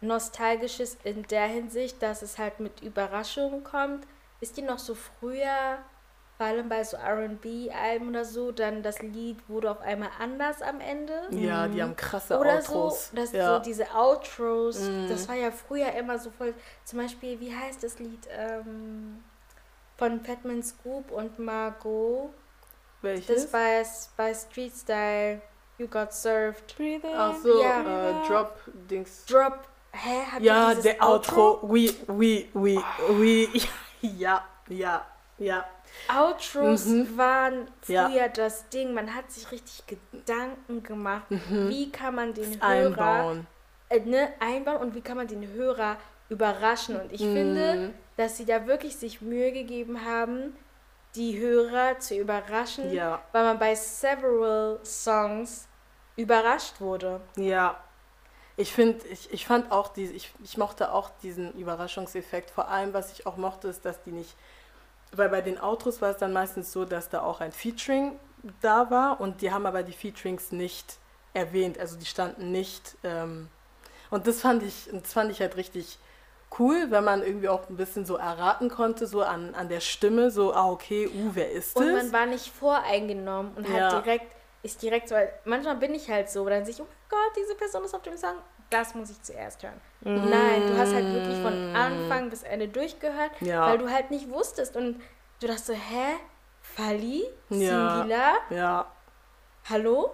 Nostalgisches in der Hinsicht, dass es halt mit Überraschungen kommt. Ist die noch so früher, vor allem bei so RB-Alben oder so, dann das Lied wurde auf einmal anders am Ende? Ja, die haben krasse Oder Outros. so, dass ja. so diese Outros, Mhm. das war ja früher immer so voll. Zum Beispiel, wie heißt das Lied ähm, von Fatman Scoop und Margot? Welches? Das bei, bei Street Style, You Got Served. Breathe in. Ach so, Ja. äh, Drop-Dings. Drop. Hä? Hat Ja, der Outro. Oui, oui, oui, oui. Ja, ja, ja. Outros Mhm. waren Ja. früher das Ding. Man hat sich richtig Gedanken gemacht, wie kann man den Hörer Mhm. Einbauen. äh, ne, einbauen und wie kann man den Hörer überraschen. Und ich finde, Mhm. dass sie da wirklich sich Mühe gegeben haben, die Hörer zu überraschen, Ja, weil man bei several Songs überrascht wurde. ja. Ich finde, ich, ich fand auch diese, ich, ich mochte auch diesen Überraschungseffekt. Vor allem, was ich auch mochte, ist, dass die nicht, weil bei den Outros war es dann meistens so, dass da auch ein Featuring da war und die haben aber die Featurings nicht erwähnt, also die standen nicht. Ähm, und das fand ich, das fand ich halt richtig cool, wenn man irgendwie auch ein bisschen so erraten konnte, so an, an der Stimme, so, ah, okay, uh, wer ist Und es? man war nicht voreingenommen und Ja. hat direkt, ist direkt so, weil manchmal bin ich halt so, dann sehe ich, oh mein Gott, diese Person ist auf dem Song, das muss ich zuerst hören. Nein, du hast halt wirklich von Anfang bis Ende durchgehört, Ja. weil du halt nicht wusstest und du dachtest so, hä? Fali? Ja. Singila? ja. Hallo?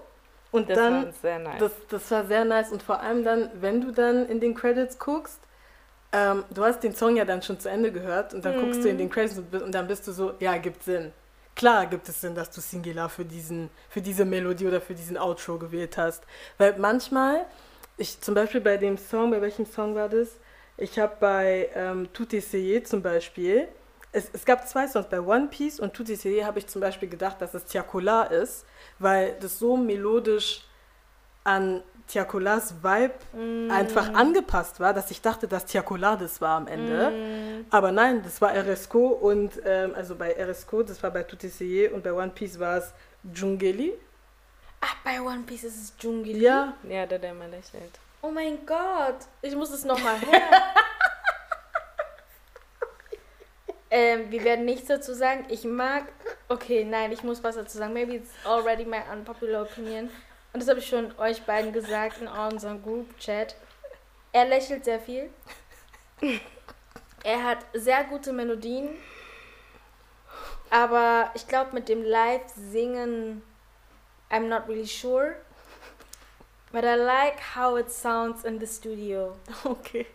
Und Das dann, war sehr nice. Das, das war sehr nice und vor allem dann, wenn du dann in den Credits guckst, ähm, du hast den Song ja dann schon zu Ende gehört und dann guckst du in den Credits und, und dann bist du so, ja, gibt Sinn. Klar gibt es Sinn, dass du Singular für, diesen, für diese Melodie oder für diesen Outro gewählt hast. Weil manchmal, ich zum Beispiel bei dem Song, bei welchem Song war das? Ich habe bei ähm, Tout zum Beispiel, es, es gab zwei Songs, bei One Piece und Tout Essayé habe ich zum Beispiel gedacht, dass es Tiakola ist, weil das so melodisch an Tiakolas Vibe einfach angepasst war, dass ich dachte, dass Tiakola das war am Ende. Aber nein, das war RSCO und ähm, also bei RSCO, das war bei Tout Essayé und bei One Piece war es Djungeli. Ach, bei One Piece ist es Dschungel. Ja, ja, der, der immer lächelt. Oh mein Gott, ich muss es nochmal hören. ähm, wir werden nichts dazu sagen. Ich mag. Okay, nein, ich muss was dazu sagen. Maybe it's already my unpopular opinion. Und das habe ich schon euch beiden gesagt in unserem Group-Chat. Er lächelt sehr viel. Er hat sehr gute Melodien. Aber ich glaube, mit dem Live-Singen I'm not really sure. But I like how it sounds in the studio. Okay.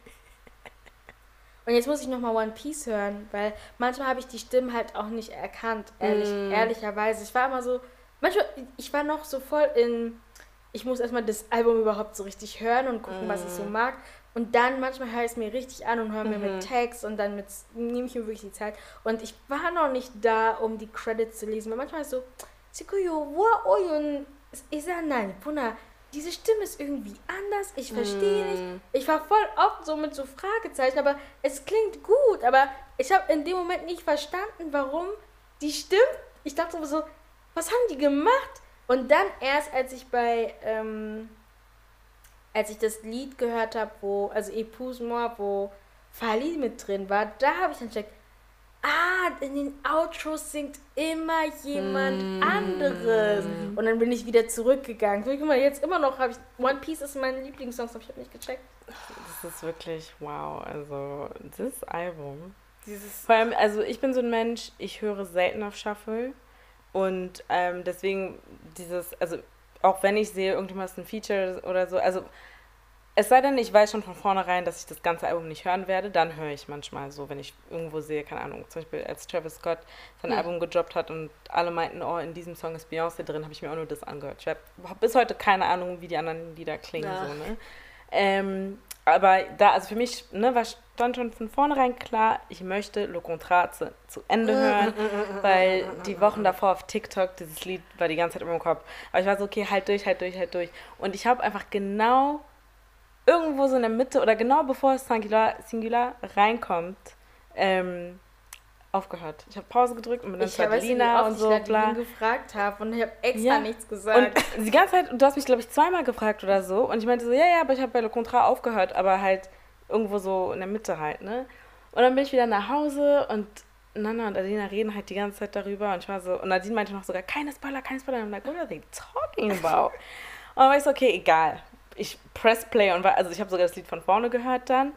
Und jetzt muss ich nochmal One Piece hören, weil manchmal habe ich die Stimmen halt auch nicht erkannt, ehrlich, Mm. ehrlicherweise. Ich war immer so, manchmal, ich war noch so voll in, ich muss erstmal das Album überhaupt so richtig hören und gucken, was ich so Mm. mag. Und dann manchmal höre ich es mir richtig an und höre mir Mhm. mit Text und dann mit, nehme ich mir wirklich die Zeit. Und ich war noch nicht da, um die Credits zu lesen. Weil manchmal ist so, Sikuyo, wa oyun, nein, Puna, diese Stimme ist irgendwie anders, ich verstehe nicht. Mm. Ich war voll oft so mit so Fragezeichen, aber es klingt gut, aber ich habe in dem Moment nicht verstanden, warum die stimmt. Ich dachte so, was haben die gemacht? Und dann erst, als ich bei, ähm, als ich das Lied gehört habe, wo, also Épouse moi, wo Fali mit drin war, da habe ich dann checkt, ah, in den Outros singt immer jemand Mm. anderes. Und dann bin ich wieder zurückgegangen. Guck mal, jetzt immer noch habe ich, One Piece ist mein Lieblingssong, aber ich habe nicht gecheckt. Das ist wirklich wow. Also, das Album. Dieses. Vor allem, also ich bin so ein Mensch, ich höre selten auf Shuffle. Und ähm, deswegen dieses, also auch wenn ich sehe, irgendjemand ist ein Feature oder so, also es sei denn, ich weiß schon von vornherein, dass ich das ganze Album nicht hören werde, dann höre ich manchmal so, wenn ich irgendwo sehe, keine Ahnung, zum Beispiel als Travis Scott sein Hm. Album gedroppt hat und alle meinten, oh, in diesem Song ist Beyoncé drin, habe ich mir auch nur das angehört. Ich habe bis heute keine Ahnung, wie die anderen Lieder klingen, Ja. so, ne? Ähm, aber da, also für mich, ne, war stand schon von vornherein klar, ich möchte Le Contrat zu, zu Ende hören, weil die Wochen davor auf TikTok, dieses Lied war die ganze Zeit in meinem Kopf. Aber ich war so, okay, halt durch, halt durch, halt durch. Und ich habe einfach genau irgendwo so in der Mitte oder genau bevor es Singular, Singular reinkommt, ähm, aufgehört. Ich habe Pause gedrückt und bin dann Ich zu weiß oft und ich so, da bla. Gefragt habe und ich habe extra Ja. nichts gesagt. Und die ganze Zeit, du hast mich, glaube ich, zweimal gefragt oder so. Und ich meinte so, ja, ja, aber ich habe bei Le Contrat aufgehört, aber halt irgendwo so in der Mitte halt, ne? Und dann bin ich wieder nach Hause und Nana und Adina reden halt die ganze Zeit darüber. Und ich war so, und Nadine meinte noch sogar, keine Spoiler, keine Spoiler. Und I'm like, what are they talking about? und dann war ich so, okay, egal. Ich press play und war, also ich habe sogar das Lied von vorne gehört dann.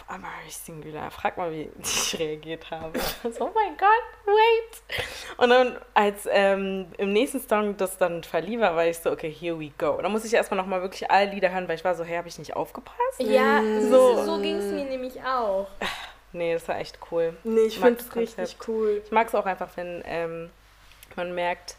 Auf einmal höre ich Singular. Frag mal, wie ich reagiert habe. so, oh mein Gott, wait. Und dann, als ähm, im nächsten Song das dann verlieh war, war ich so, okay, here we go. Und dann musste ich erstmal nochmal wirklich alle Lieder hören, weil ich war so, hey, habe ich nicht aufgepasst? ja, So. so, ging es mir nämlich auch. Nee, das war echt cool. Nee, ich Ich finde es richtig cool. Ich mag es auch einfach, wenn ähm, man merkt,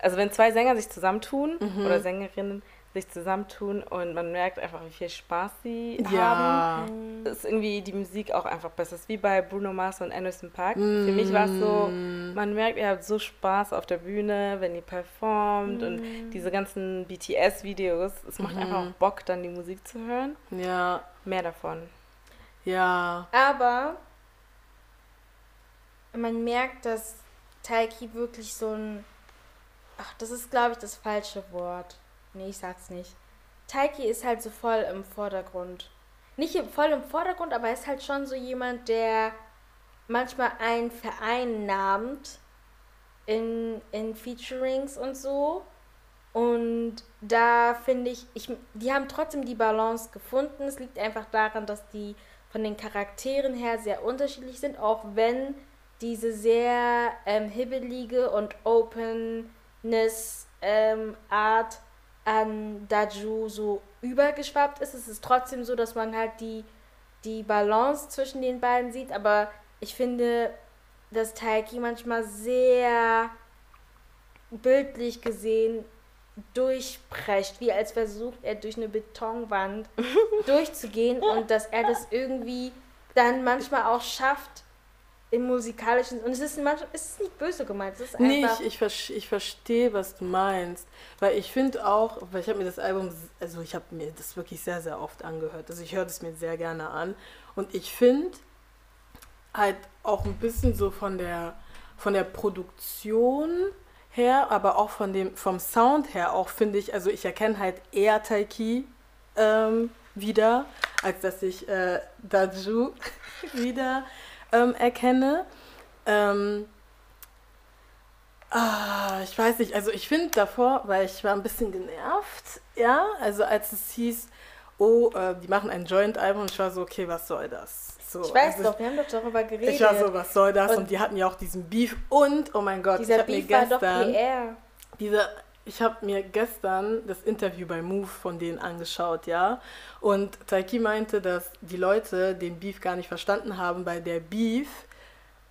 also wenn zwei Sänger sich zusammentun oder Sängerinnen sich zusammentun und man merkt einfach, wie viel Spaß sie haben. Ja. ist irgendwie die Musik auch einfach besser. Das ist wie bei Bruno Mars und Anderson Park. Für mich war es so, man merkt, ihr habt so Spaß auf der Bühne, wenn ihr performt und diese ganzen BTS-Videos. Es macht einfach auch Bock, dann die Musik zu hören. Ja. Mehr davon. Ja. Aber man merkt, dass Taiki wirklich so ein. Ach, das ist, glaube ich, das falsche Wort. Nee, ich sag's nicht. Taiki ist halt so voll im Vordergrund. Nicht im- voll im Vordergrund, aber er ist halt schon so jemand, der manchmal einen vereinnahmt in, in Featurings und so. Und da finde ich, ich, die haben trotzdem die Balance gefunden. Es liegt einfach daran, dass die von den Charakteren her sehr unterschiedlich sind, auch wenn diese sehr ähm, hibbelige und openness ähm, Art an Daju so übergeschwappt ist. Es ist trotzdem so, dass man halt die, die Balance zwischen den beiden sieht, aber ich finde, dass Taiki manchmal sehr bildlich gesehen durchprescht, wie als versucht er durch eine Betonwand durchzugehen und dass er das irgendwie dann manchmal auch schafft im musikalischen und es ist manchmal es ist nicht böse gemeint, es ist Nee, einfach ich, ich, ver- ich verstehe, was du meinst. Weil ich finde auch, weil ich habe mir das Album, also ich habe mir das wirklich sehr, sehr oft angehört. Also ich höre das mir sehr gerne an. Und ich finde halt auch ein bisschen so von der, von der Produktion her, aber auch von dem, vom Sound her auch, finde ich, also ich erkenne halt eher Taiki ähm, wieder, als dass ich äh, Daju wieder ähm, erkenne. Ähm, ah, ich weiß nicht, also ich finde davor, weil ich war ein bisschen genervt, ja, also als es hieß, oh, äh, die machen ein Joint-Album und ich war so, okay, was soll das? So, ich weiß also doch, wir haben doch darüber geredet. Ich war so, was soll das? Und, Und- die hatten ja auch diesen Beef und, oh mein Gott, Dieser ich habe mir Beef war doch gestern PR. diese, ich habe mir gestern das Interview bei Move von denen angeschaut, ja. Und Taiki meinte, dass die Leute den Beef gar nicht verstanden haben, weil der Beef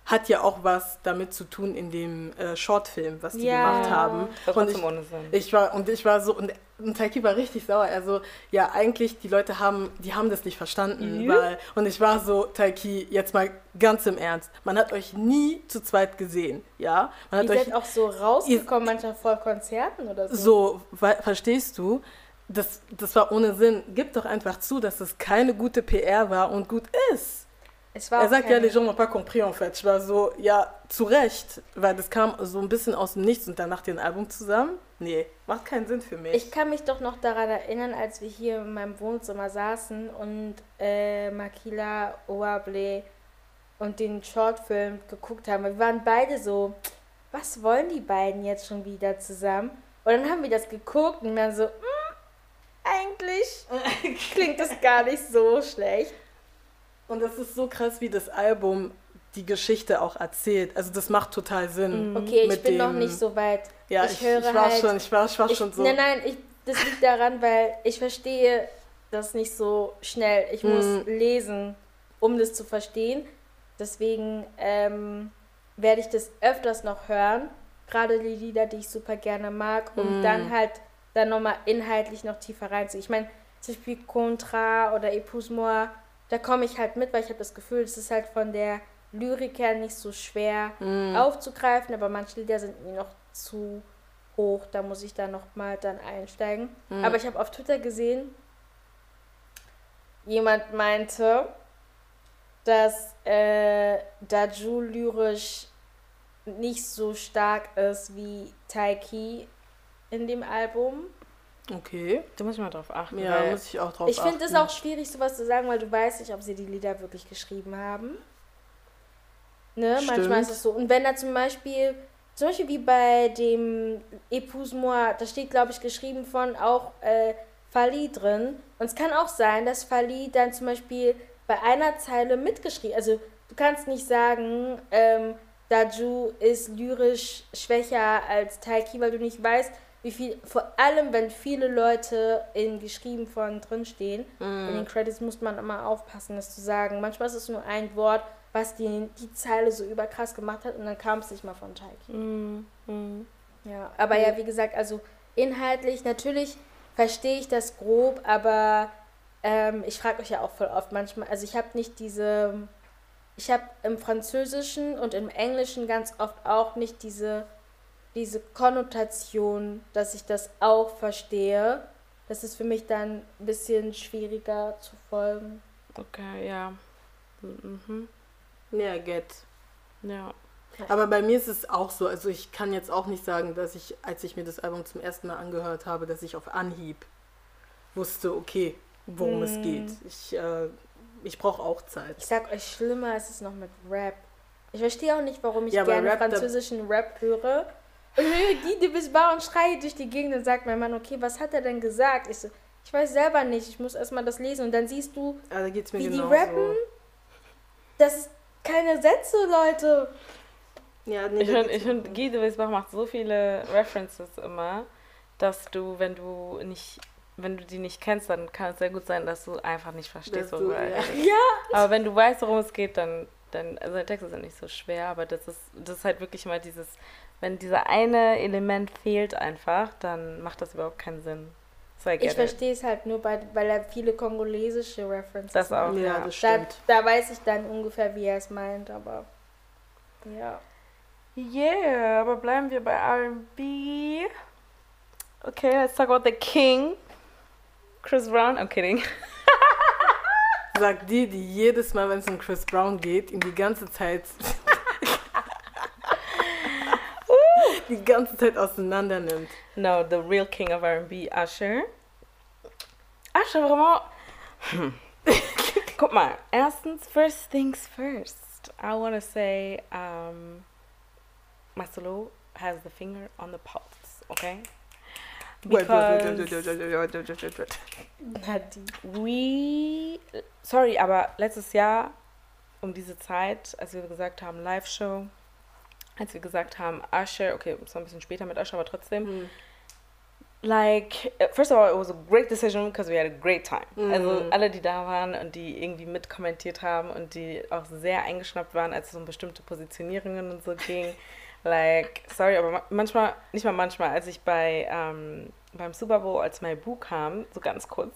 hat ja auch was damit zu tun in dem äh, Shortfilm, was die Ja. gemacht haben. War Und ich, ohne Sinn. ich war und ich war so und, und Taiki war richtig sauer. Also ja, eigentlich die Leute haben, die haben das nicht verstanden, Ja. weil und ich war so Taiki jetzt mal ganz im Ernst. Man hat euch nie zu zweit gesehen, ja? Man hat Ihr euch seid auch so rausgekommen, manchmal vor Konzerten oder so. so, verstehst du? Das, das war ohne Sinn. Gib doch einfach zu, dass es keine gute PR war und gut ist. Er sagt ja, les gens n'ont pas compris en fait. Ich war so, ja, zu Recht, weil das kam so ein bisschen aus dem Nichts und dann nach dem Album zusammen. Nee, macht keinen Sinn für mich. Ich kann mich doch noch daran erinnern, als wir hier in meinem Wohnzimmer saßen und äh, Makila Oable und den Shortfilm geguckt haben. Wir waren beide so, was wollen die beiden jetzt schon wieder zusammen? Und dann haben wir das geguckt und dann so, "Hm, eigentlich klingt das gar nicht so schlecht. Und das ist so krass, wie das Album die Geschichte auch erzählt. Also das macht total Sinn. Okay, ich bin noch dem- nicht so weit. Ja, ich ich, höre ich war halt- schon, ich war, ich war Ich, schon so. Nein, nein, ich, das liegt daran, weil ich verstehe das nicht so schnell. Ich muss Hm. lesen, um das zu verstehen. Deswegen ähm, werde ich das öfters noch hören. Gerade die Lieder, die ich super gerne mag. Um Hm. dann halt dann nochmal inhaltlich noch tiefer reinzugehen. Ich meine, zum Beispiel Contra oder Épouse moi, da komme ich halt mit, weil ich habe das Gefühl, es ist halt von der Lyrik her nicht so schwer Hm. aufzugreifen, aber manche Lieder sind mir noch zu hoch, da muss ich dann nochmal dann einsteigen. Mhm. Aber ich habe auf Twitter gesehen, jemand meinte, dass äh, Daju lyrisch nicht so stark ist wie Taiki in dem Album. Okay. Da muss ich mal drauf achten. Ja, weil muss ich auch drauf Ich finde es achten. auch schwierig, sowas zu sagen, weil du weißt nicht, ob sie die Lieder wirklich geschrieben haben. Ne? Manchmal Stimmt. ist es so. Und wenn da zum Beispiel, zum Beispiel wie bei dem Épouse moi, da steht, glaube ich, geschrieben von auch äh, Fali drin. Und es kann auch sein, dass Fali dann zum Beispiel bei einer Zeile mitgeschrieben, also du kannst nicht sagen, ähm, Daju ist lyrisch schwächer als Taiki, weil du nicht weißt, wie viel, vor allem wenn viele Leute in geschrieben von drinstehen, in den Credits muss man immer aufpassen, das zu sagen. Manchmal ist es nur ein Wort, was die, die Zeile so überkrass gemacht hat und dann kam es nicht mal von Taiki. Mm, mm. Ja, aber ja, wie gesagt, also inhaltlich, natürlich verstehe ich das grob, aber ähm, ich frage euch ja auch voll oft manchmal, also ich habe nicht diese, ich habe im Französischen und im Englischen ganz oft auch nicht diese, diese Konnotation, dass ich das auch verstehe. Das ist für mich dann ein bisschen schwieriger zu folgen. Okay, ja. Mhm. Ja, get. Ja. Aber bei mir ist es auch so, also ich kann jetzt auch nicht sagen, dass ich, als ich mir das Album zum ersten Mal angehört habe, dass ich auf Anhieb wusste, okay, worum es Hm. geht. Ich, äh, ich brauche auch Zeit. Ich sag euch, schlimmer ist es noch mit Rap. Ich verstehe auch nicht, warum ich Ja, gerne Rap, französischen Rap höre. Und höre die, die bis bar und schreie durch die Gegend und sagt mein Mann, okay, was hat er denn gesagt? Ich so, ich weiß selber nicht, ich muss erstmal das lesen. Und dann siehst du, Ja, mir wie die genauso. rappen. Das ist keine Sätze, Leute. Ja, nee, Ich finde, ich find, Guy de Weisbach macht so viele References immer, dass du, wenn du nicht, wenn du die nicht kennst, dann kann es sehr gut sein, dass du einfach nicht verstehst, du- worüber er ja. Ja. Aber wenn du weißt, worum es geht, dann, dann also die Texte sind nicht so schwer, aber das ist, das ist halt wirklich mal dieses, wenn dieser eine Element fehlt einfach, dann macht das überhaupt keinen Sinn. So, Ich verstehe es halt nur, bei, weil er viele kongolesische References Das auch. macht. Ja, das Da, stimmt. da weiß ich dann ungefähr, wie er es meint, aber ja. Yeah, aber bleiben wir bei R&B. Okay, let's talk about the King. Chris Brown, I'm kidding. Sagt die, die jedes Mal, wenn es um Chris Brown geht, ihn die ganze Zeit die ganze Zeit auseinander nimmt. No, the real king of R&B, Usher. Usher, vraiment. Hm. Guck mal, erstens, first things first. I want to say, um, Marcelo has the finger on the pulse, okay? We, sorry, aber letztes Jahr um diese Zeit, als wir gesagt haben, Live-Show, als wir gesagt haben, Usher, okay, es war ein bisschen später mit Usher, aber trotzdem, Hm. like, first of all, it was a great decision because we had a great time. Mhm. Also alle, die da waren und die irgendwie mitkommentiert haben und die auch sehr eingeschnappt waren, als es um bestimmte Positionierungen und so ging. like, sorry, aber ma- manchmal, nicht mal manchmal, als ich bei ähm, beim Super Bowl, als My Boo kam, so ganz kurz,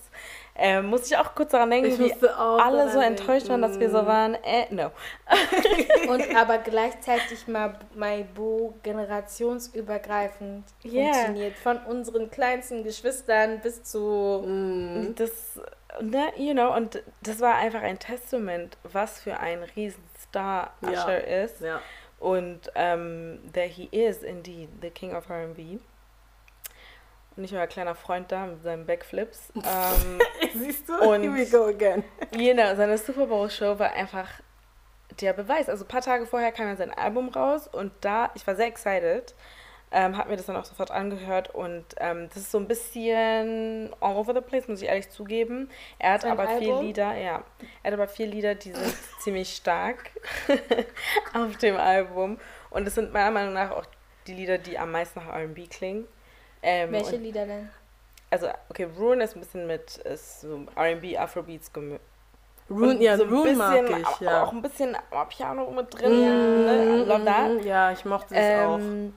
ähm, musste ich auch kurz daran denken, wie alle so enttäuscht waren, dass wir so waren, äh, no. Und aber gleichzeitig mal Maibo generationsübergreifend Yeah. funktioniert. Von unseren kleinsten Geschwistern bis zu. Mhm. Das, ne, you know, und das war einfach ein Testament, was für ein Riesenstar Ja. Usher ist. Ja. Und ähm, that he is indeed the king of R&B. Und nicht ein kleiner Freund da mit seinen Backflips. ähm, Siehst du? Und- Here we go again. you know, seine Super Bowl Show war einfach der Beweis. Also ein paar Tage vorher kam ja sein Album raus und da, ich war sehr excited, ähm, hab mir das dann auch sofort angehört und ähm, das ist so ein bisschen all over the place, muss ich ehrlich zugeben. Er hat Sein aber vier Album? Lieder, ja, er hat aber vier Lieder, die sind ziemlich stark auf dem Album und es sind meiner Meinung nach auch die Lieder, die am meisten nach R&B klingen. Ähm, Welche und, Lieder denn? also, okay, Ruin ist ein bisschen mit ist so R&B, Afrobeats gemischt. Rune, Und ja, so ein Rune mag bisschen, ich, aber ja. Auch ein bisschen Piano mit drin. Ne? I love that. Mhm, Ja, ich mochte das auch. Ähm,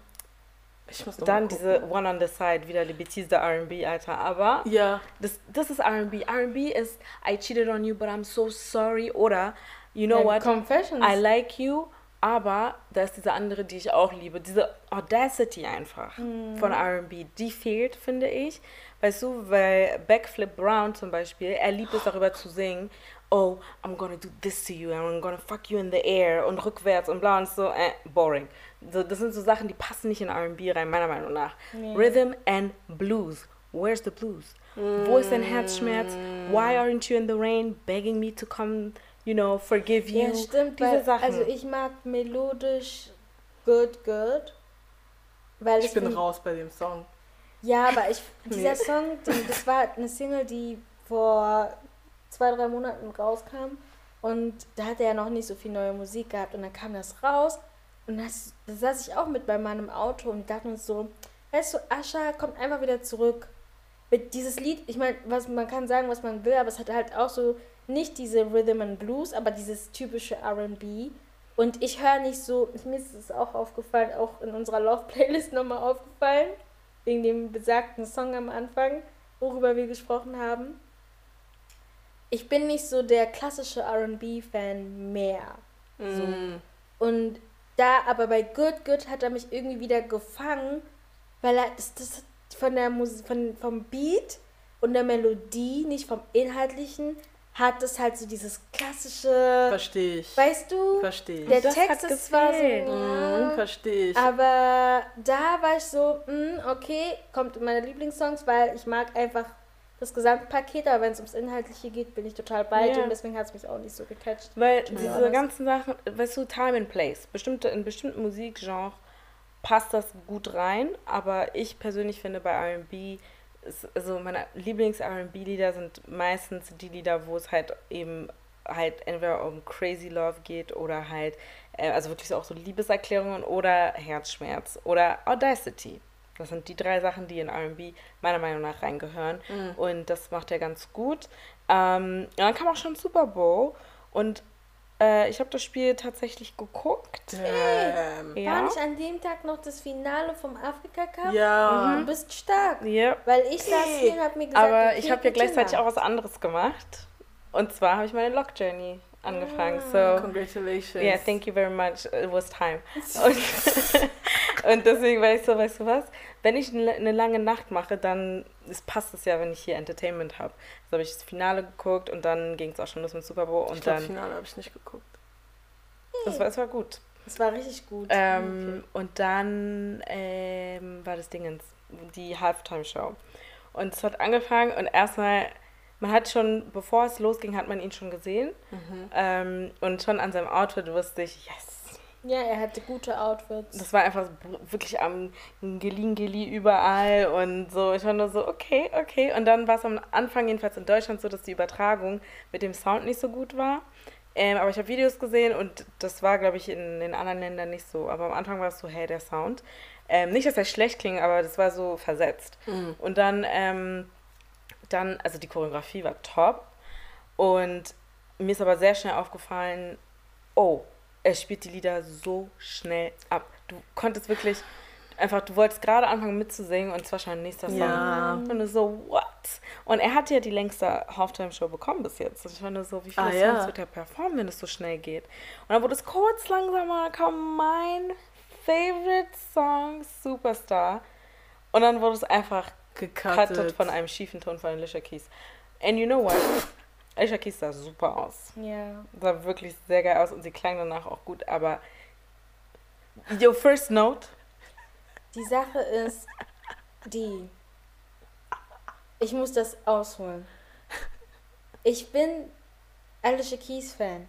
Ich muss dann diese. One on the Side, wieder die Bethesda R&B, Alter. Aber Ja, das, das ist R&B. R&B ist I cheated on you, but I'm so sorry. Oder, you know Ja, what, Confessions. I like you, aber da ist diese andere, die ich auch liebe. Diese Audacity einfach Mhm. von R&B, die fehlt, finde ich. Weißt du, weil Backflip Brown zum Beispiel, er liebt es darüber zu singen, oh, I'm gonna do this to you, and I'm gonna fuck you in the air und rückwärts und bla und so, äh, boring. So, das sind so Sachen, die passen nicht in R&B rein, meiner Meinung nach. Nee. Rhythm and Blues. Where's the blues? Wo ist dein Herzschmerz? Why aren't you in the rain begging me to come, you know, forgive you? Ja, stimmt. Diese Weil, Sachen. Also ich mag melodisch good, good. Weil ich bin raus bei dem Song. Ja, aber ich, dieser Nee. Song, das war eine Single, die vor zwei, drei Monaten rauskam. Und da hat er ja noch nicht so viel neue Musik gehabt. Und dann kam das raus. Und das, da saß ich auch mit bei meinem Auto und dachte mir so, weißt du, Ascha kommt einfach wieder zurück. Mit dieses Lied, ich meine, was man kann sagen, was man will, aber es hat halt auch so nicht diese Rhythm and Blues, aber dieses typische R&B. Und ich höre nicht so, mir ist es auch aufgefallen, auch in unserer Love-Playlist nochmal aufgefallen, wegen dem besagten Song am Anfang, worüber wir gesprochen haben. Ich bin nicht so der klassische RB-Fan mehr. Mm. Und da, aber bei Good Good hat er mich irgendwie wieder gefangen, weil er das, das von der Musik, von, vom Beat und der Melodie, nicht vom Inhaltlichen, hat es halt so dieses klassische, Verstehe ich. weißt du, Verstehe ich. der Das Text hat ist zwar so, ja, verstehe ich. aber da war ich so, mh, okay, kommt in meine Lieblingssongs, weil ich mag einfach das Gesamtpaket, aber wenn es ums Inhaltliche geht, bin ich total bei dir Ja. und deswegen hat es mich auch nicht so gecatcht. Weil diese honest. ganzen Sachen, weißt du, Time and Place, bestimmte, in bestimmten Musikgenres passt das gut rein, aber ich persönlich finde bei R&B, also meine Lieblings-R&B-Lieder sind meistens die Lieder, wo es halt eben halt entweder um Crazy Love geht oder halt, äh, also wirklich so auch so Liebeserklärungen oder Herzschmerz oder Audacity. Das sind die drei Sachen, die in R&B meiner Meinung nach reingehören. Mhm. Und das macht er ganz gut. Ähm, dann kam auch schon Super Bowl. Und äh, ich habe das Spiel tatsächlich geguckt. Ähm, War Ja. nicht an dem Tag noch das Finale vom Afrika Cup? ja. Du bist stark. Ja. Weil ich saß Hey. hier und hab mir gesagt, Aber okay, ich habe ja gleichzeitig auch was anderes gemacht. Und zwar habe ich meine Lock Journey angefangen. Ah. So, Congratulations. yeah, thank you very much. It was time. Und, und deswegen war ich so, weißt du was? Wenn ich eine lange Nacht mache, dann es passt es ja, wenn ich hier Entertainment habe. Also habe ich das Finale geguckt und dann ging es auch schon los mit Super Bowl. Ich Und glaube, dann, Finale habe ich nicht geguckt. das war, es war gut. Das war richtig gut. Ähm, Und dann ähm, war das Dingens, die Halftime-Show. Und es hat angefangen und erstmal, man hat schon, bevor es losging, hat man ihn schon gesehen. Mhm. Ähm, und schon an seinem Outfit wusste ich, yes. ja, er hatte gute Outfits. Das war einfach wirklich am Gelin Geli überall und so. Ich war nur so, okay, okay. Und dann war es am Anfang jedenfalls in Deutschland so, dass die Übertragung mit dem Sound nicht so gut war. Ähm, aber ich habe Videos gesehen und das war, glaube ich, in den anderen Ländern nicht so. Aber am Anfang war es so, hey, der Sound. Ähm, nicht, dass er schlecht klingt, aber das war so versetzt. Mhm. Und dann, ähm, dann, also die Choreografie war top. Und mir ist aber sehr schnell aufgefallen, oh, er spielt die Lieder so schnell ab. Du konntest wirklich einfach, du wolltest gerade anfangen mitzusingen und es war schon nächster Song. Ja. Und du so, what? Und er hat ja die längste Halftime-Show bekommen bis jetzt. Und ich war nur so, wie viele Ah, Songs ja. wird er performen, wenn es so schnell geht? Und dann wurde es kurz langsamer, dann kam mein favorite Song, Superstar. Und dann wurde es einfach Gecuttet. cuttet von einem schiefen Ton von Alicia Keys. And you know what? Alicia Keys sah super aus. Ja. Sah wirklich sehr geil aus und sie klang danach auch gut, aber your first note, Die Sache ist die. Ich muss das ausholen. Ich bin Alicia Keys Fan.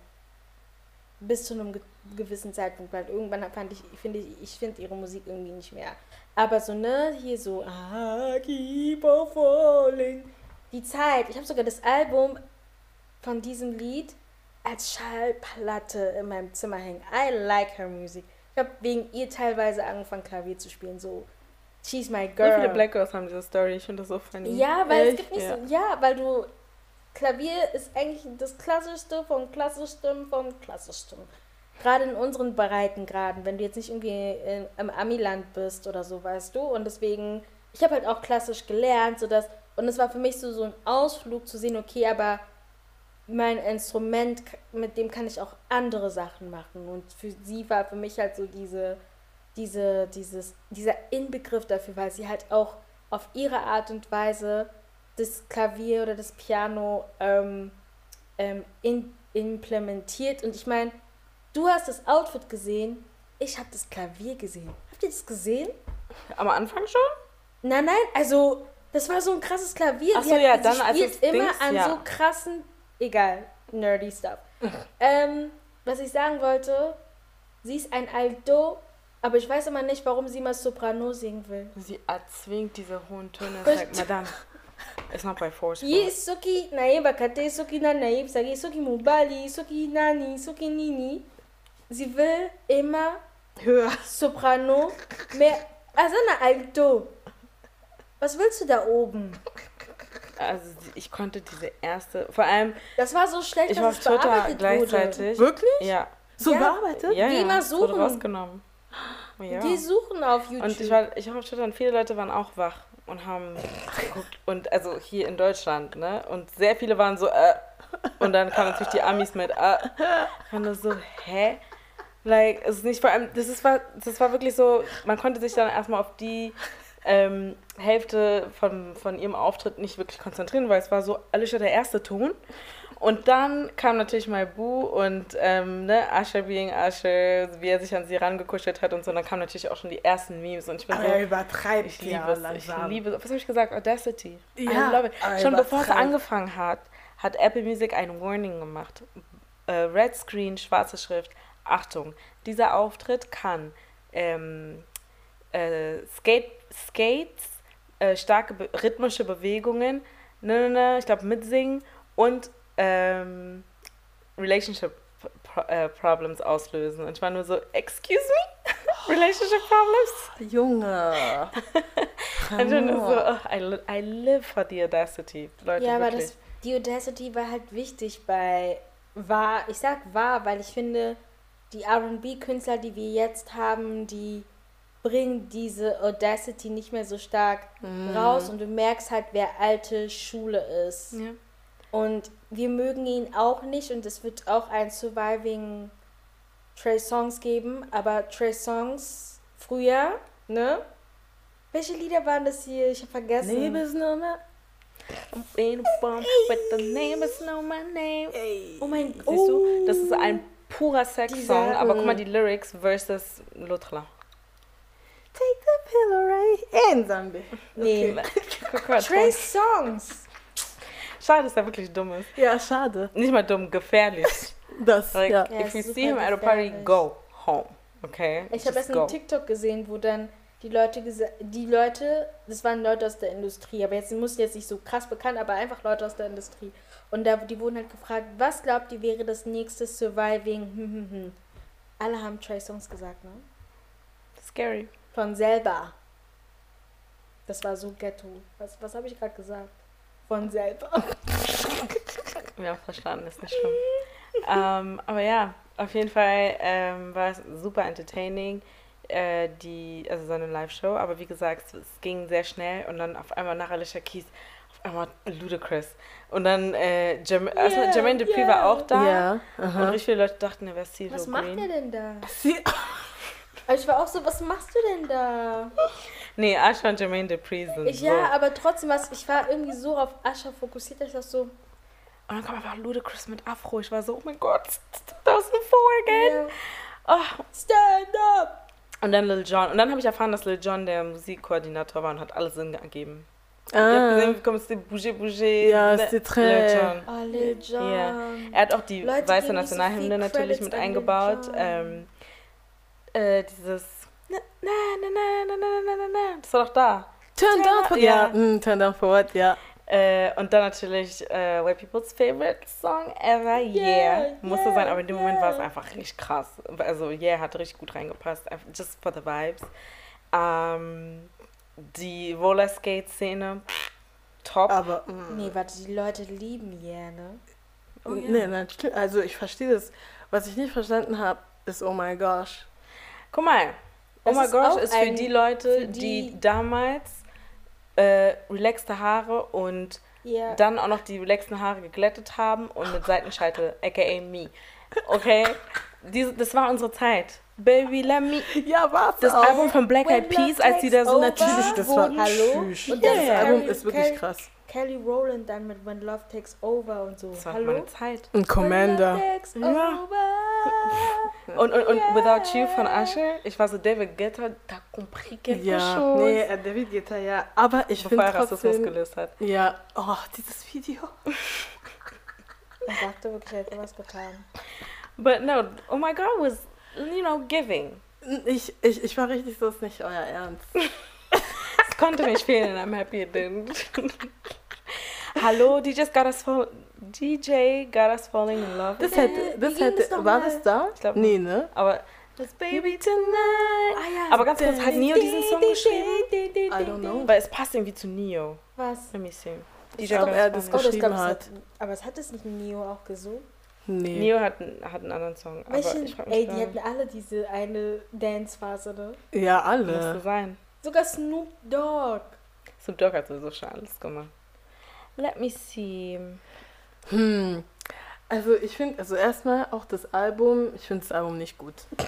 Bis zu einem gewissen Zeitpunkt, weil irgendwann fand ich, finde ich, ich finde ihre Musik irgendwie nicht mehr. Aber so, ne, hier so, I keep on falling. Die Zeit, ich habe sogar das Album von diesem Lied als Schallplatte in meinem Zimmer hängen. I like her music. Ich habe wegen ihr teilweise angefangen, Klavier zu spielen. So, she's my so girl. viele Black Girls haben diese Story, ich finde das so funny. Ja, weil es Echt? gibt nicht Ja. so. Ja, weil du. Klavier ist eigentlich das Klassischste vom Klassischsten vom Klassischsten. Gerade in unseren Breitengraden, wenn du jetzt nicht irgendwie in, im Amiland bist oder so, weißt du. Und deswegen, ich habe halt auch klassisch gelernt, sodass. Und es war für mich so, so ein Ausflug zu sehen, okay, aber mein Instrument, mit dem kann ich auch andere Sachen machen. Und für sie war für mich halt so diese, diese, dieses, dieser Inbegriff dafür, weil sie halt auch auf ihre Art und Weise das Klavier oder das Piano ähm, ähm, in, implementiert. Und ich meine, du hast das Outfit gesehen, ich habe das Klavier gesehen. Habt ihr das gesehen? Am Anfang schon? Nein, nein, also das war so ein krasses Klavier. Ach so, ja, dann als spielt immer Dings, an ja. so krassen, egal, nerdy Stuff. ähm, was ich sagen wollte, sie ist ein Alto, aber ich weiß immer nicht, warum sie mal Soprano singen will. Sie erzwingt diese hohen Töne. Like, Madame, it's not by force. bro. Ye soki naye bakate soki na naye sagi soki mubali soki nani soki nini. Sie will immer Höher. Soprano mehr. Also eine Alto. Was willst du da oben? Also ich konnte diese erste, vor allem, Das war so schlecht, ich dass es Twitter bearbeitet gleichzeitig. Wirklich? Ja, So Ja. bearbeitet? ja, Geh ja. mal es wurde suchen. rausgenommen. Ja. wurde. Die suchen auf YouTube. Und ich war, ich war auf Twitter und viele Leute waren auch wach und haben geguckt. Und also hier in Deutschland, ne? Und sehr viele waren so, äh. Und dann kamen natürlich die Amis mit, äh. Ich war nur so, hä? Like, es ist nicht vor allem, das, ist, das war wirklich so, man konnte sich dann erstmal auf die ähm, Hälfte von, von ihrem Auftritt nicht wirklich konzentrieren, weil es war so Alicia der erste Ton. Und dann kam natürlich My Boo und ähm, ne, Usher being Usher, wie er sich an sie rangekuschelt hat und so. Und dann kamen natürlich auch schon die ersten Memes und ich bin Aber so, er übertreibt ich liebe es, langsam. ich liebe es. Was habe ich gesagt? Audacity. Ja, Schon bevor es angefangen hat, hat Apple Music ein Warning gemacht. Äh, Red Screen, schwarze Schrift. Achtung, dieser Auftritt kann ähm, äh, Skate, Skates, äh, starke be rhythmische Bewegungen, ne, ne, ne, ich glaube mitsingen und ähm, Relationship Pro äh, Problems auslösen. Und ich war nur so, excuse me? Relationship Problems? Junge. Und dann so, oh, I, li I live for the audacity. Leute, ja, aber das, die Audacity war halt wichtig bei war, ich sag war, weil ich finde, die RB-Künstler, die wir jetzt haben, die bringen diese Audacity nicht mehr so stark raus und du merkst halt, wer alte Schule ist. ja. Und wir mögen ihn auch nicht und es wird auch ein Surviving Trey Songs geben, aber Trey Songs früher, ne? Welche Lieder waren das hier? Ich habe vergessen. Liebesnummer. In a bump with the neighbors know my name. Oh mein Siehst Gott. du, das ist ein purer Sex-Song, aber guck mal die Lyrics versus l'autre là. Take the pillow right in Zombie. Nee. Guck mal, Trey. Songs. Schade, dass er wirklich dumm ist. Ja, schade. Nicht mal dumm, gefährlich. Das, Like, ja. Ja, if you see him at a party, go home. Okay? Ich habe erst go. einen TikTok gesehen, wo dann die Leute gesagt, die Leute, das waren Leute aus der Industrie, aber jetzt mussten jetzt nicht so krass bekannt, aber einfach Leute aus der Industrie. Und da, die wurden halt gefragt, was glaubt ihr wäre das nächste Surviving? Hm, hm, hm. Alle haben Trey Songs gesagt, ne? Scary. Von selber. Das war so ghetto. Was, was habe ich gerade gesagt? Von selber. Ja, verstanden, ist nicht schlimm. ähm, aber ja, auf jeden Fall ähm, war es super entertaining, äh, die, also so eine Live-Show. Aber wie gesagt, es, es ging sehr schnell und dann auf einmal nach Alicia Keys, einmal Ludacris. Und dann, äh, erstmal Yeah, Jermaine Dupri yeah. war auch da. Ja, Und aha. richtig viele Leute dachten, er wäre CeeLo Was macht ihr denn da? Sie, Aber ich war auch so, was machst du denn da? Nee, Asha und Jermaine Dupri sind Ich, so. ja, aber trotzdem, was, ich war irgendwie so auf Ascha fokussiert, dass ich das so. Und dann kam einfach Ludacris mit Afro. Ich war so, oh mein Gott, 2004 again. Yeah. Oh. Stand up! Und dann Lil Jon. Und dann habe ich erfahren, dass Lil Jon der Musikkoordinator war und hat alles Sinn ergeben. Ah. Ihr habt gesehen, wie bouger, bouger. Ja, Le c'est très... John. Ah, oh, Lil John. Yeah. Er hat auch die Leute, weiße Nationalhymne so natürlich mit eingebaut. Ähm, äh, dieses... Na, na, na, na, na, na, na, na, Das war doch da. Turn, down for... what? Ja, mm, turn down for what, ja. Äh, und dann natürlich äh, White People's Favorite Song Ever, Yeah. yeah Musste yeah, sein, aber in dem yeah. Moment war es einfach richtig krass. Also Yeah hat richtig gut reingepasst, just for the vibes. Ähm, die Roller Skate Szene, top. Aber, mm, Nee, warte, die Leute lieben Yeah, ne? Oh ja. nee, natürlich, also ich verstehe das. Was ich nicht verstanden habe, ist, oh my gosh. Guck mal, Oh my ist gosh ist für die Leute, für die, die- damals äh, relaxte Haare und Ja. dann auch noch die relaxten Haare geglättet haben und mit Seitenscheitel, aka me. Okay? Diese, das war unsere Zeit. Baby, let me. Ja, warte Das auch. Album von Black Eyed Peas, als die da so Natürlich, das war Hallo? tschüss. Und Das dann Album Carrie- ist wirklich Carrie- krass. Kelly Rowland dann mit When Love Takes Over und so. Das war Hallo? meine Zeit. Und Commander. When Love takes Ja. Und, und, und Without You von Usher, ich war so, David Guetta, da compris quelque Ja, chose. nee, äh, David Guetta, ja. Aber ich Bevor finde er Rassismus trotzdem, gelöst hat. ja, oh, dieses Video. Er dachte wirklich, er hätte was getan. But no, Oh My God was, you know, giving. Ich, ich, ich war richtig so, ist nicht euer Ernst. Es konnte nicht fehlen, I'm happy it didn't. Hallo, DJ's got us fall, DJ got us falling in love. Das hätte, das hätte, war das da? Ich glaub nee, ne? Aber das Baby tonight. Ah ja. Aber ganz kurz, hat Neo diesen Song geschrieben? I don't know. Weil es passt irgendwie zu Neo. Was? Let me see. Ich DJ glaub, got er das. Oh, das geschrieben hat. Aber es hat es nicht Neo auch gesungen? Nee. Neo hat, hat einen anderen Song. Aber Welchen? Ey, die hatten alle diese eine Dance-Phase, ne? Ja, alle. sein. Sogar Snoop Dogg. Snoop Dogg hat sowieso schon alles gemacht. Let me see. Hm. Also ich finde, also erstmal auch das Album, ich finde das Album nicht gut.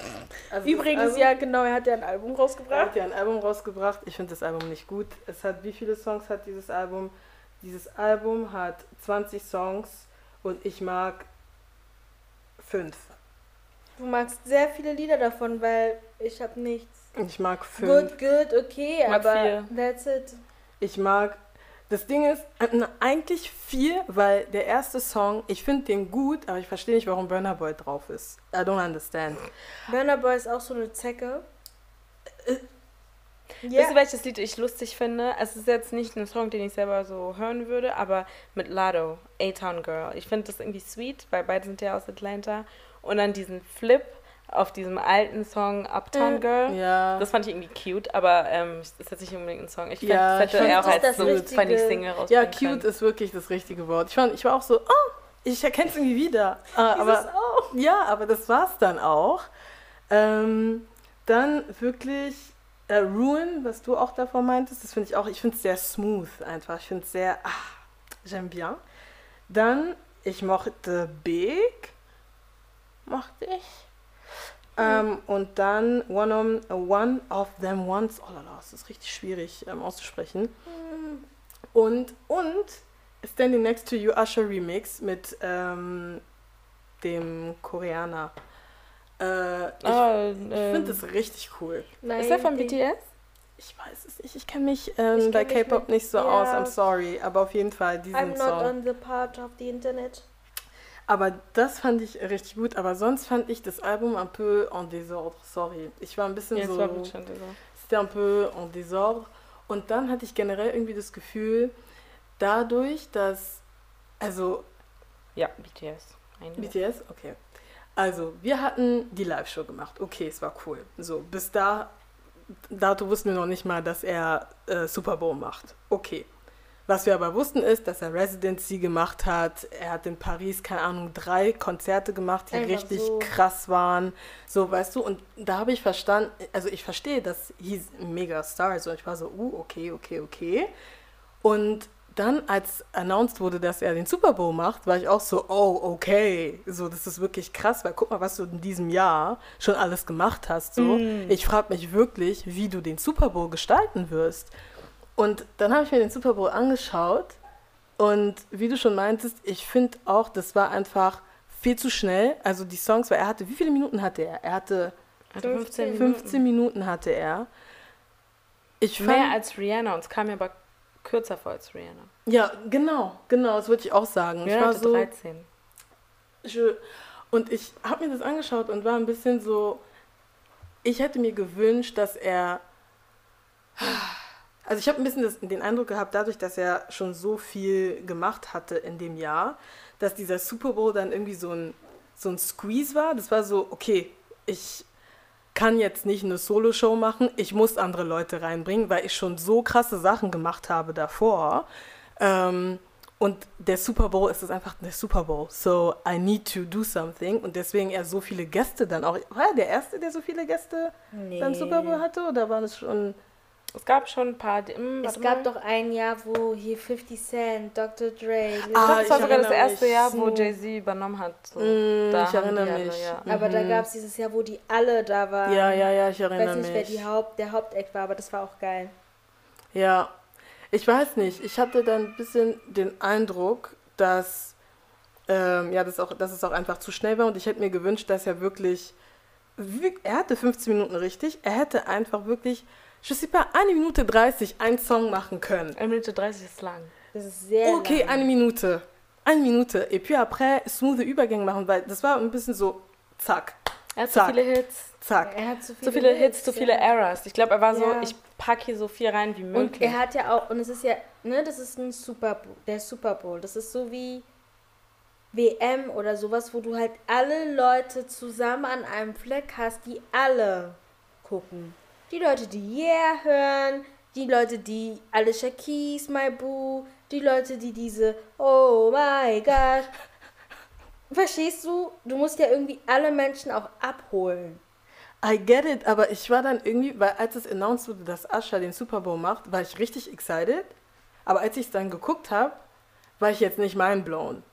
Also Übrigens, Album, ja, genau, er hat ja ein Album Er rausgebracht. hat ja ein Album rausgebracht. Ich finde das Album nicht gut. Es hat, wie viele Songs hat dieses Album? Dieses Album hat 20 Songs und ich mag fünf. Du magst sehr viele Lieder davon, weil ich habe nichts. Ich mag fünf. Good, good, okay, Ich aber vier. that's it. Ich mag. Das Ding ist, äh, eigentlich vier, weil der erste Song, ich finde den gut, aber ich verstehe nicht, warum Burner Boy drauf ist. I don't understand. Burner Boy ist auch so eine Zecke. Wisst ihr, welches Lied ich lustig finde? Es ist jetzt nicht ein Song, den ich selber so hören würde, aber mit Lado, A-Town Girl. Ich finde das irgendwie sweet, weil beide sind ja aus Atlanta. Und dann diesen Flip auf diesem alten Song Uptown Mhm. Girl. Ja. Das fand ich irgendwie cute, aber ähm, ist jetzt nicht unbedingt ein Song. Ich finde, Ja, hätte er fand, auch als so das funny richtige- Single ja, cute können. ist wirklich das richtige Wort. Ich, fand, ich war auch so, oh, ich erkenne es irgendwie wieder. Äh, aber, auch. ja, aber das war's dann auch. Ähm, dann wirklich äh, Ruin, was du auch davon meintest, das finde ich auch, ich finde es sehr smooth einfach. Ich finde es sehr, ah, j'aime bien. Dann, ich mochte Big, mochte ich. Ähm, und dann One, on, one of Them Once, oh lala, das ist richtig schwierig ähm, auszusprechen. Und, und Standing Next to You Usher Remix mit ähm, dem Koreaner. Äh, ich Ah, ich ähm, finde das richtig cool. Nein, ist der von BTS? Ich weiß es nicht, ich kenne mich ähm, Ich kenn bei K-Pop nicht so ja. aus, I'm sorry. Aber auf jeden Fall diesen I'm not Song. on the part of the internet. Aber das fand ich richtig gut. Aber sonst fand ich das Album un peu en désordre, sorry. Ich war ein bisschen Ja, es so... war so. C'était un peu en désordre. Und dann hatte ich generell irgendwie das Gefühl, dadurch, dass, also Ja, BTS. BTS? Okay. Also, wir hatten die Live-Show gemacht. Okay, es war cool. So, bis da, dato wussten wir noch nicht mal, dass er äh, Super Bowl macht. Okay. Was wir aber wussten ist, dass er Residency gemacht hat. Er hat in Paris, keine Ahnung, drei Konzerte gemacht, die Einfach richtig so. krass waren. So, weißt du, und da habe ich verstanden, also ich verstehe, dass he's ein Megastar. So, ich war so, uh, okay, okay, okay. Und dann, als announced wurde, dass er den Super Bowl macht, war ich auch so, oh, okay. So, das ist wirklich krass, weil guck mal, was du in diesem Jahr schon alles gemacht hast. So. Mm. Ich frage mich wirklich, wie du den Super Bowl gestalten wirst. Und dann habe ich mir den Super Bowl angeschaut und wie du schon meintest, ich finde auch, das war einfach viel zu schnell. Also die Songs, weil er hatte, wie viele Minuten hatte er? Er hatte Also 15 15 Minuten hatte er. Ich fand, Mehr als Rihanna und es kam mir aber kürzer vor als Rihanna. ja, genau, genau, das würde ich auch sagen. Ich war so, 13. ich, und ich habe mir das angeschaut und war ein bisschen so, ich hätte mir gewünscht, dass er, also ich habe ein bisschen das, den Eindruck gehabt, dadurch, dass er schon so viel gemacht hatte in dem Jahr, dass dieser Super Bowl dann irgendwie so ein, so ein Squeeze war. Das war so, okay, ich kann jetzt nicht eine Solo-Show machen, ich muss andere Leute reinbringen, weil ich schon so krasse Sachen gemacht habe davor. Ähm, und der Super Bowl ist es einfach der Super Bowl. So, I need to do something. Und deswegen er so viele Gäste dann auch. War er der Erste, der so viele Gäste Nee. beim Super Bowl hatte? Oder war das schon. Es gab schon ein paar. Hm, Es gab mal. doch ein Jahr, wo hier 50 Cent, Dr. Dre, Lil Ah, das war ich sogar das erste mich. Jahr, wo. Jay-Z übernommen hat. So. Mm, Da ich erinnere die alle, mich. ja. Aber da Mhm. gab es dieses Jahr, wo die alle da waren. Ja, ja, ja, ich Ich erinnere weiß nicht, wer mich. die Haupt, der Hauptact war, aber das war auch geil. Ja, ich weiß nicht. Ich hatte dann ein bisschen den Eindruck, dass, ähm, ja, das auch, dass es auch einfach zu schnell war und ich hätte mir gewünscht, dass er wirklich, er hatte 15 Minuten richtig, er hätte einfach wirklich, je sais pas, eine Minute 30 einen Song machen können. 1 Minute 30 ist lang. Das ist sehr Okay, lang. eine Minute. Eine Minute. Et puis après, smooth Übergänge machen, weil das war ein bisschen so, zack, Er hat so Zack. viele Hits. zack. Er hat so viele, So viele Hits, so viele ja. Eras. Ich glaube, er war so, Ja. ich packe hier so viel rein wie Und möglich. er hat ja auch, und es ist ja, ne, das ist ein Super Bowl, der Super Bowl. Das ist so wie WM oder sowas, wo du halt alle Leute zusammen an einem Fleck hast, die alle gucken. Die Leute, die Yeah hören, die Leute, die Alicia Keys, My Boo, die Leute, die diese Oh my God. Verstehst du? Du musst ja irgendwie alle Menschen auch abholen. I get it, aber ich war dann irgendwie, weil als es announced wurde, dass Usher den Super Bowl macht, war ich richtig excited. Aber als ich es dann geguckt habe, war ich jetzt nicht mindblown.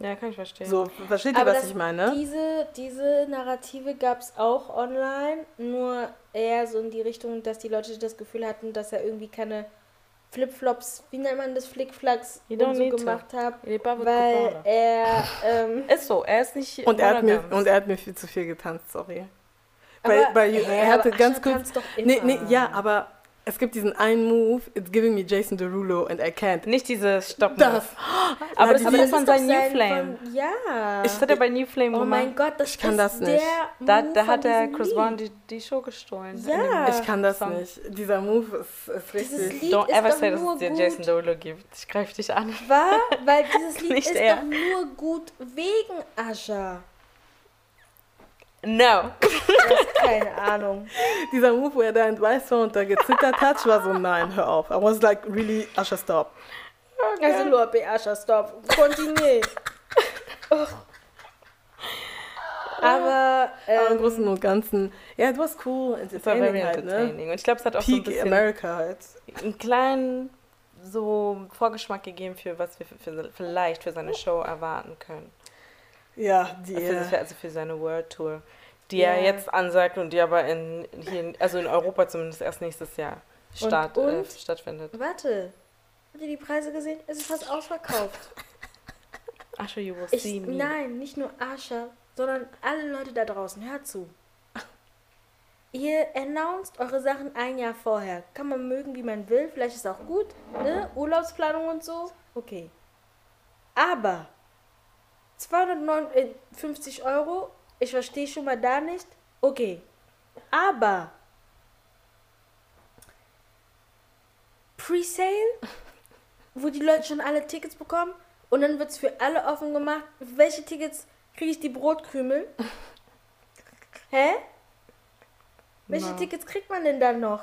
Ja, kann ich verstehen. So, versteht ihr, Aber was das- ich meine? Diese, diese Narrative gab es auch online, nur eher so in die Richtung, dass die Leute das Gefühl hatten, dass er irgendwie keine Flipflops, wie nennt man das, Flickflacks und so gemacht hat, weil er, ähm, Ist so, er ist nicht. Und er, hat mir, und er hat mir viel zu viel getanzt, sorry. aber, Weil, weil er hatte aber ganz kurz. tanzt doch Nee, nee, ja, aber es gibt diesen einen Move, it's giving me Jason Derulo and I can't. Nicht dieses Stoppen. Das. Aber das das von ist doch seinem New Flame. Von, ja. Das hat er bei New Flame oh gemacht. mein Gott, das Ich kann das nicht. der Da, da von hat der Chris. Brown die, die Show gestohlen. Ja. Ich kann das Song. nicht. Dieser Move ist, ist richtig. Lied Don't ever say, dass es dir. Jason Derulo gibt. Ich greife dich an. War, weil dieses Lied Nicht ist er. doch nur gut wegen Ascha. No. Keine Ahnung. Dieser Move, wo er da in Weiß war und da gezittert hat, ich war so, nein, hör auf. I was like, really, Usher, stop. Also Lope Ascha, stop. Continue. Och. Aber, Aber im ähm, Großen und Ganzen, ja, it was cool, Es war very entertaining halt, ne? entertaining. Und ich glaube, es hat auch so ein Peak bisschen America halt. einen kleinen so Vorgeschmack gegeben für was wir für, für, vielleicht für seine Show erwarten können. Ja, die, Für, äh, für, also für seine World Tour. Die Ja. er jetzt ansagt und die aber in, hier, in- also in Europa zumindest erst nächstes Jahr start, und? Äh, stattfindet. warte. Habt ihr die Preise gesehen? Es ist fast ausverkauft. Ach, you will Ich, see me. nein, nicht nur Ascha, sondern alle Leute da draußen. Hört zu. Ihr announced eure Sachen ein Jahr vorher. Kann man mögen, wie man will. Vielleicht ist auch gut. Ne? Urlaubsplanung und so. Okay. Aber 259 Euro, ich verstehe schon mal da nicht. Okay. Aber Presale, wo die Leute schon alle Tickets bekommen, und dann wird es für alle offen gemacht. Welche Tickets kriege ich die Brotkrümel? Hä? Welche Na. Tickets kriegt man denn dann noch?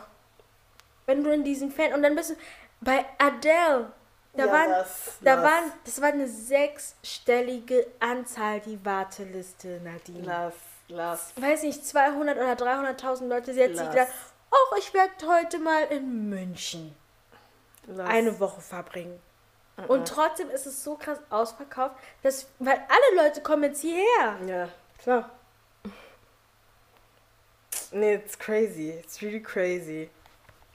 Wenn du in diesen Fan und dann bist du bei Adele. Da Ja, waren, das- da das- waren, das war eine sechsstellige Anzahl die Warteliste, Nadine. Lass, lass. Weiß nicht, 200 oder 300.000 Leute. Sie hat sich gedacht, oh, ich werde heute mal in München lass. eine Woche verbringen. Und trotzdem ist es so krass ausverkauft, dass, weil alle Leute kommen jetzt hierher. Ja, klar. Nee, it's crazy. It's really crazy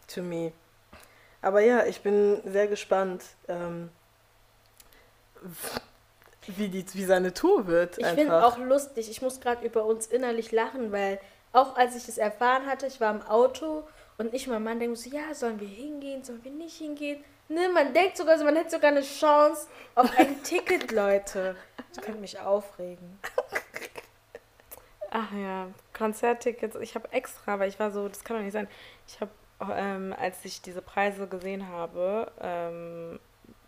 to me. Aber ja, ich bin sehr gespannt, ähm, wie, die, wie seine Tour wird. Ich finde auch lustig, ich muss gerade über uns innerlich lachen, weil auch als ich das erfahren hatte, ich war im Auto und ich und mein Mann denken so, ja, sollen wir hingehen, sollen wir nicht hingehen? Ne, man denkt sogar, so, man hätte sogar eine Chance auf ein Ticket, Leute. Das könnte mich aufregen. Ach ja, Konzerttickets. Ich habe extra, weil ich war so, das kann doch nicht sein. Ich habe, ähm, als ich diese Preise gesehen habe, ähm,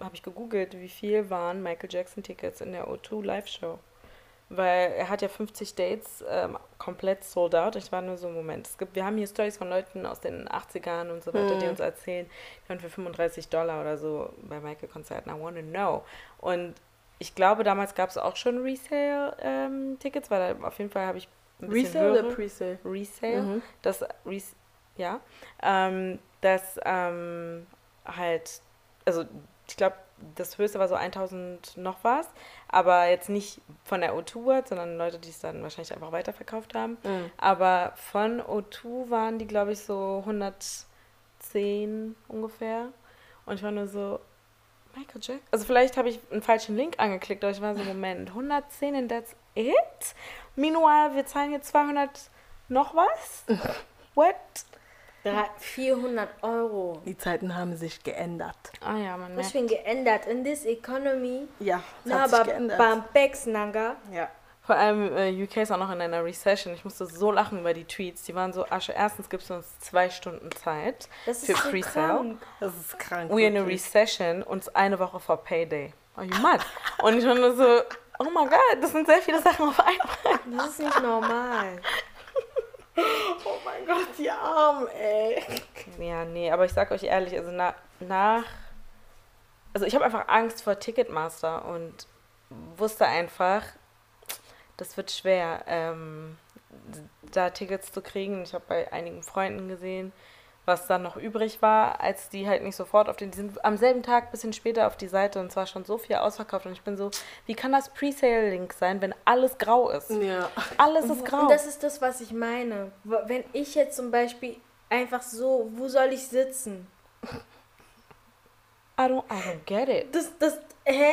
habe ich gegoogelt, wie viel waren Michael Jackson Tickets in der O2 Live Show. Weil er hat ja 50 Dates ähm, komplett sold out. Ich war nur so, Moment, es gibt, wir haben hier Stories von Leuten aus den 80ern und so weiter, die uns erzählen, die waren für 35 Dollar oder so bei Michael-Konzerten. I wanna know. Und ich glaube, damals gab es auch schon Resale-Tickets, weil da auf jeden Fall habe ich ein bisschen Resale oder höhere- Presale? Resale, Mhm. das Res ja, ähm, das ähm, halt, also ich glaube, das höchste war so 1000 noch was, aber jetzt nicht von der O2, sondern Leute, die es dann wahrscheinlich einfach weiterverkauft haben. Mhm. Aber von O2 waren die, glaube ich, so 110 ungefähr. Und ich war nur so, Michael Jackson. Also vielleicht habe ich einen falschen Link angeklickt, aber ich war so, Moment, 110 and that's it? Meanwhile, wir zahlen hier 200 noch was? What? Drei- 400 Euro. Die Zeiten haben sich geändert. Ah ja, man merkt. für ein geändert in this economy. Ja, es Na, hat sich aber geändert. beim Bex Nanga. Ja. Vor allem äh, UK ist auch noch in einer Recession. Ich musste so lachen über die Tweets. Die waren so, Asche, erstens gibt es uns zwei Stunden Zeit Das ist für so Presale. Das ist krank. We're in a recession und eine Woche vor Payday. Are you mad? Und ich war nur so, oh my god, das sind sehr viele Sachen auf einmal. Das ist nicht normal. Gott, die Armen, ey. Ja, nee, aber ich sag euch ehrlich, also na, nach. Also ich habe einfach Angst vor Ticketmaster und wusste einfach, das wird schwer, ähm, da Tickets zu kriegen. Ich habe bei einigen Freunden gesehen, was dann noch übrig war, als die halt nicht sofort auf den, die sind am selben Tag, bisschen später auf die Seite und zwar schon so viel ausverkauft und ich bin so, wie kann das Presale-Link sein, wenn alles grau ist? Ja. Alles ist grau. Und das ist das, was ich meine. Wenn ich jetzt zum Beispiel einfach so, wo soll ich sitzen? I don't, I don't get it. Das, das, hä?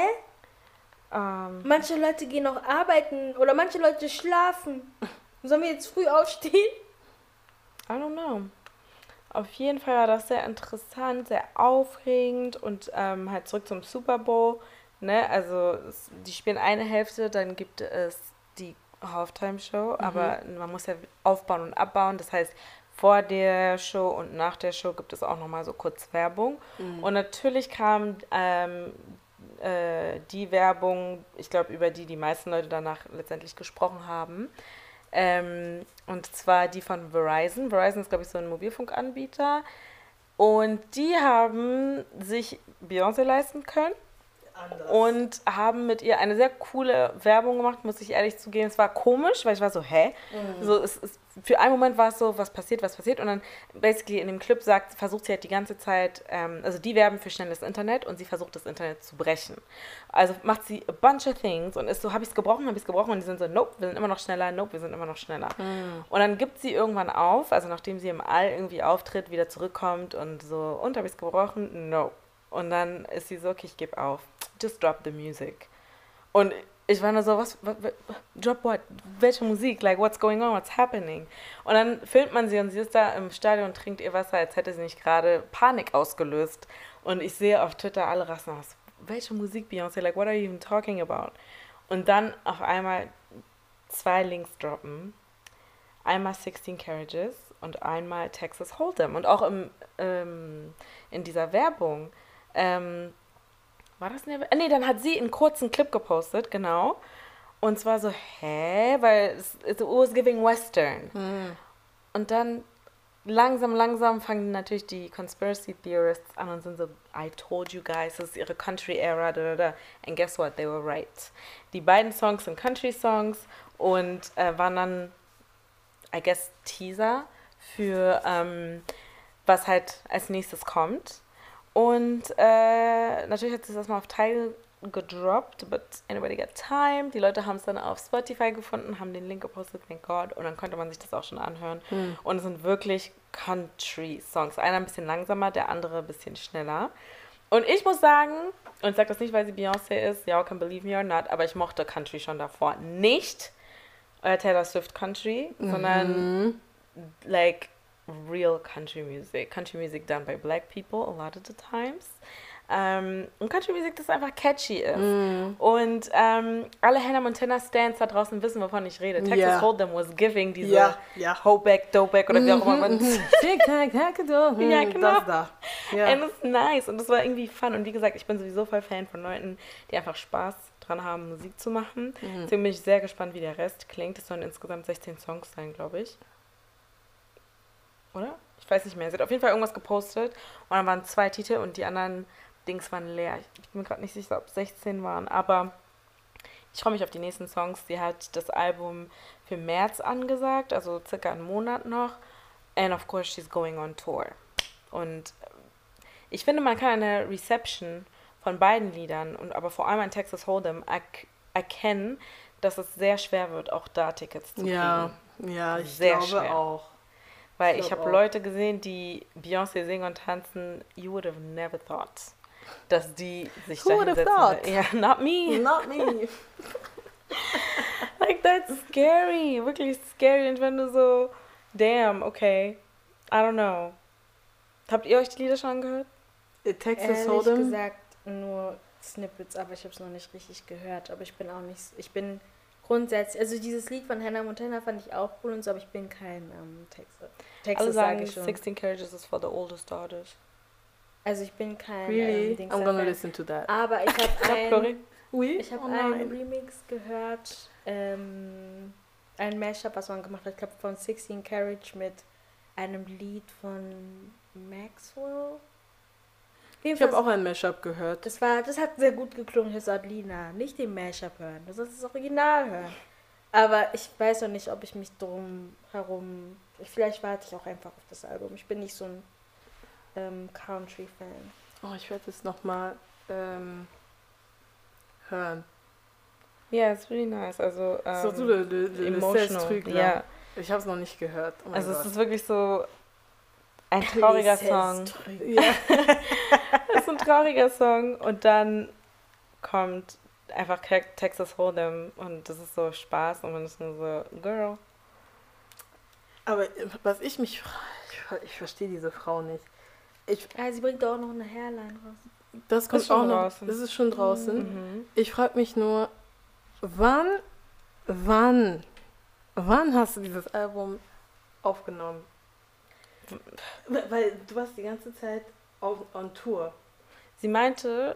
Ähm, Manche Leute gehen noch arbeiten oder manche Leute schlafen. Sollen wir jetzt früh aufstehen? I don't know. Auf jeden Fall war das sehr interessant, sehr aufregend und ähm, halt zurück zum Super Bowl. Ne? Also die spielen eine Hälfte, dann gibt es die Halftime-Show, aber man muss ja aufbauen und abbauen. Das heißt, vor der Show und nach der Show gibt es auch nochmal so kurz Werbung. Und natürlich kam ähm, äh, die Werbung, ich glaube, über die die meisten Leute danach letztendlich gesprochen haben. Ähm, und zwar die von Verizon. Verizon ist, glaube ich, so ein Mobilfunkanbieter. Und die haben sich Beyoncé leisten können Anders. und haben mit ihr eine sehr coole Werbung gemacht, muss ich ehrlich zugeben. Es war komisch, weil ich war so, hä? So, es, es, für einen Moment war es so, was passiert, was passiert. Und dann basically in dem Clip sagt, versucht sie halt die ganze Zeit, ähm, also die werben für schnelles Internet und sie versucht das Internet zu brechen. Also macht sie a bunch of things und ist so, habe ich es gebrochen, habe ich es gebrochen? Und die sind so, nope, wir sind immer noch schneller, nope, wir sind immer noch schneller. Und dann gibt sie irgendwann auf, also nachdem sie im All irgendwie auftritt, wieder zurückkommt und so, und habe ich es gebrochen? No. Und dann ist sie so, okay, ich gebe auf. Just drop the music. Und ich war nur so, was, was, drop what? Welche Musik? Like, what's going on? What's happening? Und dann filmt man sie und sie ist da im Stadion und trinkt ihr Wasser, als hätte sie nicht gerade Panik ausgelöst. Und ich sehe auf Twitter alle rasten aus. Welche Musik, Beyoncé? Like, what are you even talking about? Und dann auf einmal zwei Links droppen. Einmal 16 Carriages und einmal Texas Hold'em. Und auch im, ähm, in dieser Werbung ähm, war das Never? Nee, dann hat sie einen kurzen Clip gepostet, genau. Und zwar so, hä? Weil es, it was giving Western. Hm. Und dann langsam, langsam fangen natürlich die Conspiracy Theorists an und sind so, I told you guys, das ist ihre Country-Era, da, da, da. And guess what? They were right. Die beiden Songs sind Country-Songs und äh, waren dann, I guess, Teaser für, ähm, was halt als nächstes kommt. Und äh, natürlich hat sie das mal auf Teil gedroppt, but anybody got time. Die Leute haben es dann auf Spotify gefunden, haben den Link gepostet, thank God. Und dann konnte man sich das auch schon anhören. Hm. Und es sind wirklich Country-Songs. Einer ein bisschen langsamer, der andere ein bisschen schneller. Und ich muss sagen, und ich sage das nicht, weil sie Beyoncé ist, y'all can believe me or not, aber ich mochte Country schon davor. Nicht äh, Taylor Swift Country, sondern Mhm. like real country music. Country music done by black people a lot of the times. Ähm, und Country Music, das einfach catchy ist. Mhm. Und ähm, alle Hannah Montana Stands da draußen wissen, wovon ich rede. Texas Ja. Hold'em was giving diese Ja, ja. Hoback, Doback oder wie auch immer man Tic-tac, hackado. Hm, Ja, genau. Das da. Ja. Und das ist nice und das war irgendwie fun. Und wie gesagt, ich bin sowieso voll Fan von Leuten, die einfach Spaß dran haben, Musik zu machen. Mhm. Deswegen bin ich sehr gespannt, wie der Rest klingt. Es sollen insgesamt 16 Songs sein, glaube ich. Oder? Ich weiß nicht mehr. Sie hat auf jeden Fall irgendwas gepostet und dann waren zwei Titel und die anderen Dings waren leer. Ich bin mir gerade nicht sicher, ob es 16 waren, aber ich freue mich auf die nächsten Songs. Sie hat das Album für März angesagt, also circa einen Monat noch. And of course, she's going on tour. Und ich finde, man kann eine Reception von beiden Liedern und aber vor allem an Texas Hold'em erk erkennen, dass es sehr schwer wird, auch da Tickets zu kriegen. ja, ja, ich Sehr glaube schwer. auch. Weil Ich ich habe. Leute gesehen, die Beyoncé singen und tanzen. You would have never thought, dass die sich Who da would have thought? Ja, not me. Not me. Like, that's scary. Wirklich scary. Und wenn du so, damn, okay. I don't know. Habt ihr euch die Lieder schon angehört? Texas Ehrlich Hold'em. gesagt nur Snippets, aber ich habe es noch nicht richtig gehört. Aber ich bin auch nicht, ich bin grundsätzlich, also dieses Lied von Hannah Montana fand ich auch cool und so, aber ich bin kein ähm, Texas. Alle Texas sagen, sage ich schon. 16 Carriages is for the oldest daughters. Also ich bin kein Really? ähm, Dings I'm gonna Fan. listen to that. Aber ich habe ein? Oui? ich habe Oh einen nein. Remix gehört, ähm, ein Mashup, was man gemacht hat, ich glaube von 16 Carriage mit einem Lied von Maxwell. Ich habe auch ein Mashup gehört. Das war, das hat sehr gut geklungen, His Lina. Nicht den Mashup hören, du sollst das Original hören. Aber ich weiß noch nicht, ob ich mich drum herum. Ich, vielleicht warte ich auch einfach auf das Album. Ich bin nicht so ein ähm, Country-Fan. Oh, ich werde es nochmal ähm, hören. Ja, it's really nice. Also, ähm, le 16 emotional. Ja, Ich habe es noch nicht gehört. Oh also es Gott. ist wirklich so ein trauriger Song. Ja. Es ist ein trauriger Song und dann kommt einfach Texas Hold'em und das ist so Spaß und man ist nur so, Girl. Aber was ich mich frage, ich, ver- ich verstehe diese Frau nicht. Ich, Ja, sie bringt auch noch eine Hairline raus. das kommt Ist schon auch noch. draußen. Das ist schon draußen. Mhm. Ich frage mich nur, wann, wann, wann hast du dieses Album aufgenommen? Weil- du warst die ganze Zeit auf, on Tour. Sie meinte,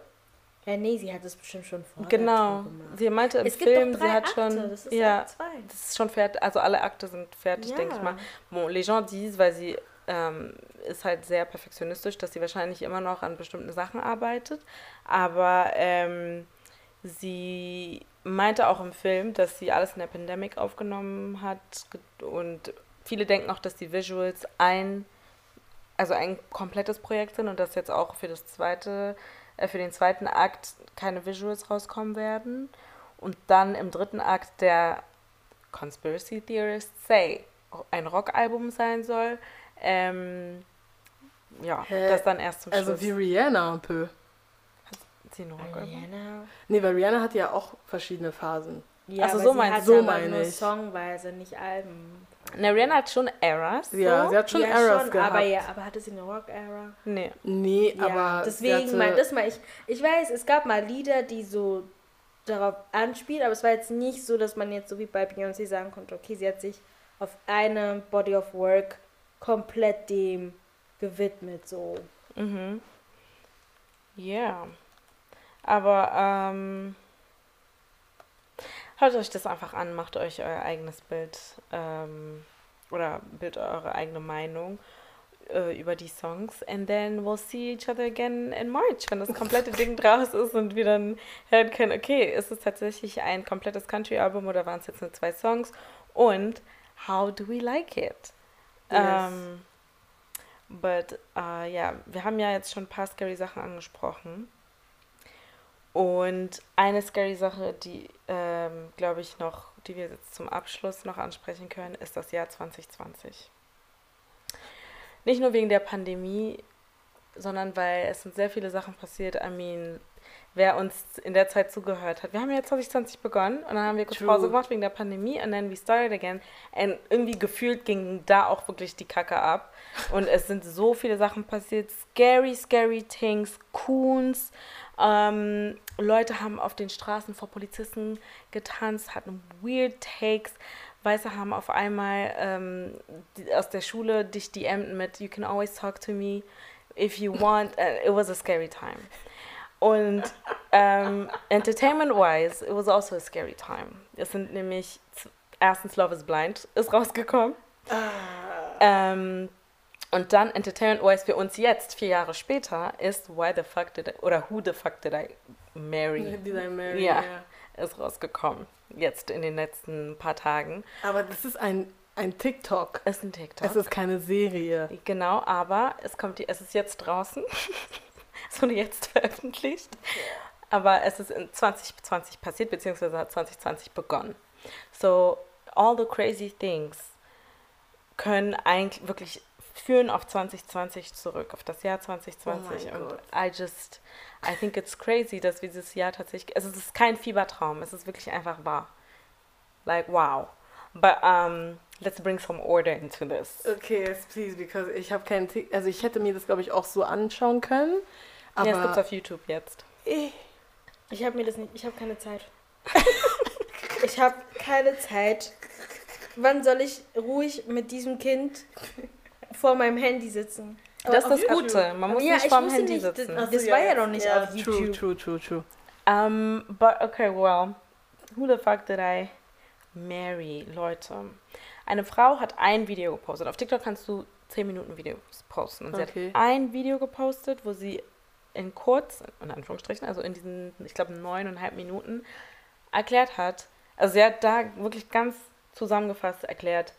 Ja, nee, sie hat das bestimmt schon vorher genau, sie meinte im Es Film, sie hat Akte, schon, das ist ja, Akt zwei. das ist schon fertig, also alle Akte sind fertig, denke ich mal. Bon, les gens disent, weil sie ähm, ist halt sehr perfektionistisch, dass sie wahrscheinlich immer noch an bestimmten Sachen arbeitet. Aber ähm, sie meinte auch im Film, dass sie alles in der Pandemic aufgenommen hat. Und viele denken auch, dass die Visuals ein, also ein komplettes Projekt sind und dass jetzt auch für das zweite, äh, für den zweiten Akt keine Visuals rauskommen werden. Und dann im dritten Akt der Conspiracy Theorists say ein Rockalbum sein soll. Ähm, ja, Hä? das dann erst zum Also Schluss. wie Rihanna un peu. Sie ein Rockalbum? Rihanna. Nee, weil Rihanna hat ja auch verschiedene Phasen. Ja, Ach so, aber so sie meinst hat du. So meine nur ich. Songweise, nicht Alben. Rihanna hat schon Eras. Ja, so. sie hat schon ja, Eras schon, gehabt. aber ja, aber hatte sie eine Rock-Era? Nee. Nee, Ja, aber sie deswegen hatte- mal, das mal, ich, ich weiß, es gab mal Lieder, die so darauf anspielen, aber es war jetzt nicht so, dass man jetzt so wie bei Beyoncé sagen konnte, okay, sie hat sich auf eine Body of Work komplett dem gewidmet, so. Mhm. Ja. Aber ähm, hört euch das einfach an, macht euch euer eigenes Bild ähm, oder bildet eure eigene Meinung äh, über die Songs. And then we'll see each other again in March, wenn das komplette Ding draus ist und wir dann hören können, okay, ist es tatsächlich ein komplettes Country-Album oder waren es jetzt nur zwei Songs? Und how do we like it? Yes. Ähm, but, äh, ja, wir haben ja jetzt schon ein paar scary Sachen angesprochen. Und eine scary Sache, die, ähm, glaube ich, noch, die wir jetzt zum Abschluss noch ansprechen können, ist das Jahr 2020. Nicht nur wegen der Pandemie, sondern weil es sind sehr viele Sachen passiert. I mean, wer uns in der Zeit zugehört hat. Wir haben ja 2020 begonnen und dann haben wir kurz True. Pause gemacht wegen der Pandemie und then we started again. Und irgendwie gefühlt ging da auch wirklich die Kacke ab. Und es sind so viele Sachen passiert. Scary, scary things. Coons. Ähm, Leute haben auf den Straßen vor Polizisten getanzt, hatten weird Takes. Weiße haben auf einmal ähm, die, aus der Schule dich DM'd mit You can always talk to me if you want. Uh, it was a scary time. Und ähm, entertainment-wise, it was also a scary time. Es sind nämlich erstens Love is Blind ist rausgekommen. Ähm, und dann entertainment-wise für uns jetzt, vier Jahre später, ist Why the fuck did I, oder Who the fuck did I marry Dieser Mary, Ja. ja. ist rausgekommen. Jetzt in den letzten paar Tagen. Aber das ist ein, ein TikTok. Ist ein TikTok. Es ist keine Serie. Genau, aber es kommt die, es ist jetzt draußen. es wurde jetzt veröffentlicht. Aber es ist in 2020 passiert, beziehungsweise hat 2020 begonnen. So, all the crazy things können eigentlich wirklich führen auf 2020 zurück, auf das Jahr 2020. Oh und Gott. I just, I think it's crazy, dass wir dieses Jahr tatsächlich, also es ist kein Fiebertraum, es ist wirklich einfach wahr. Like, wow. But um, let's bring some order into this. Okay, yes, please, because ich habe keinen Also ich hätte mir das, glaube ich, auch so anschauen können. Aber ja, es gibt's auf YouTube jetzt. ich, Ich habe mir das nicht, ich habe keine Zeit. ich habe keine Zeit. Wann soll ich ruhig mit diesem Kind vor meinem Handy sitzen? Das ist das YouTube. Gute. Man muss ja, nicht ich vorm Handy nicht, sitzen. das, das so, war ja, ja ja. noch nicht ja, auf True, YouTube. true, true, true. Um, but okay, well, who the fuck did I marry? Leute, eine Frau hat ein Video gepostet. Auf TikTok kannst du 10 Minuten Videos posten. Und sie Okay. hat ein Video gepostet, wo sie in kurz, in Anführungsstrichen, also in diesen, ich glaube, neuneinhalb Minuten erklärt hat, also sie hat da wirklich ganz zusammengefasst erklärt,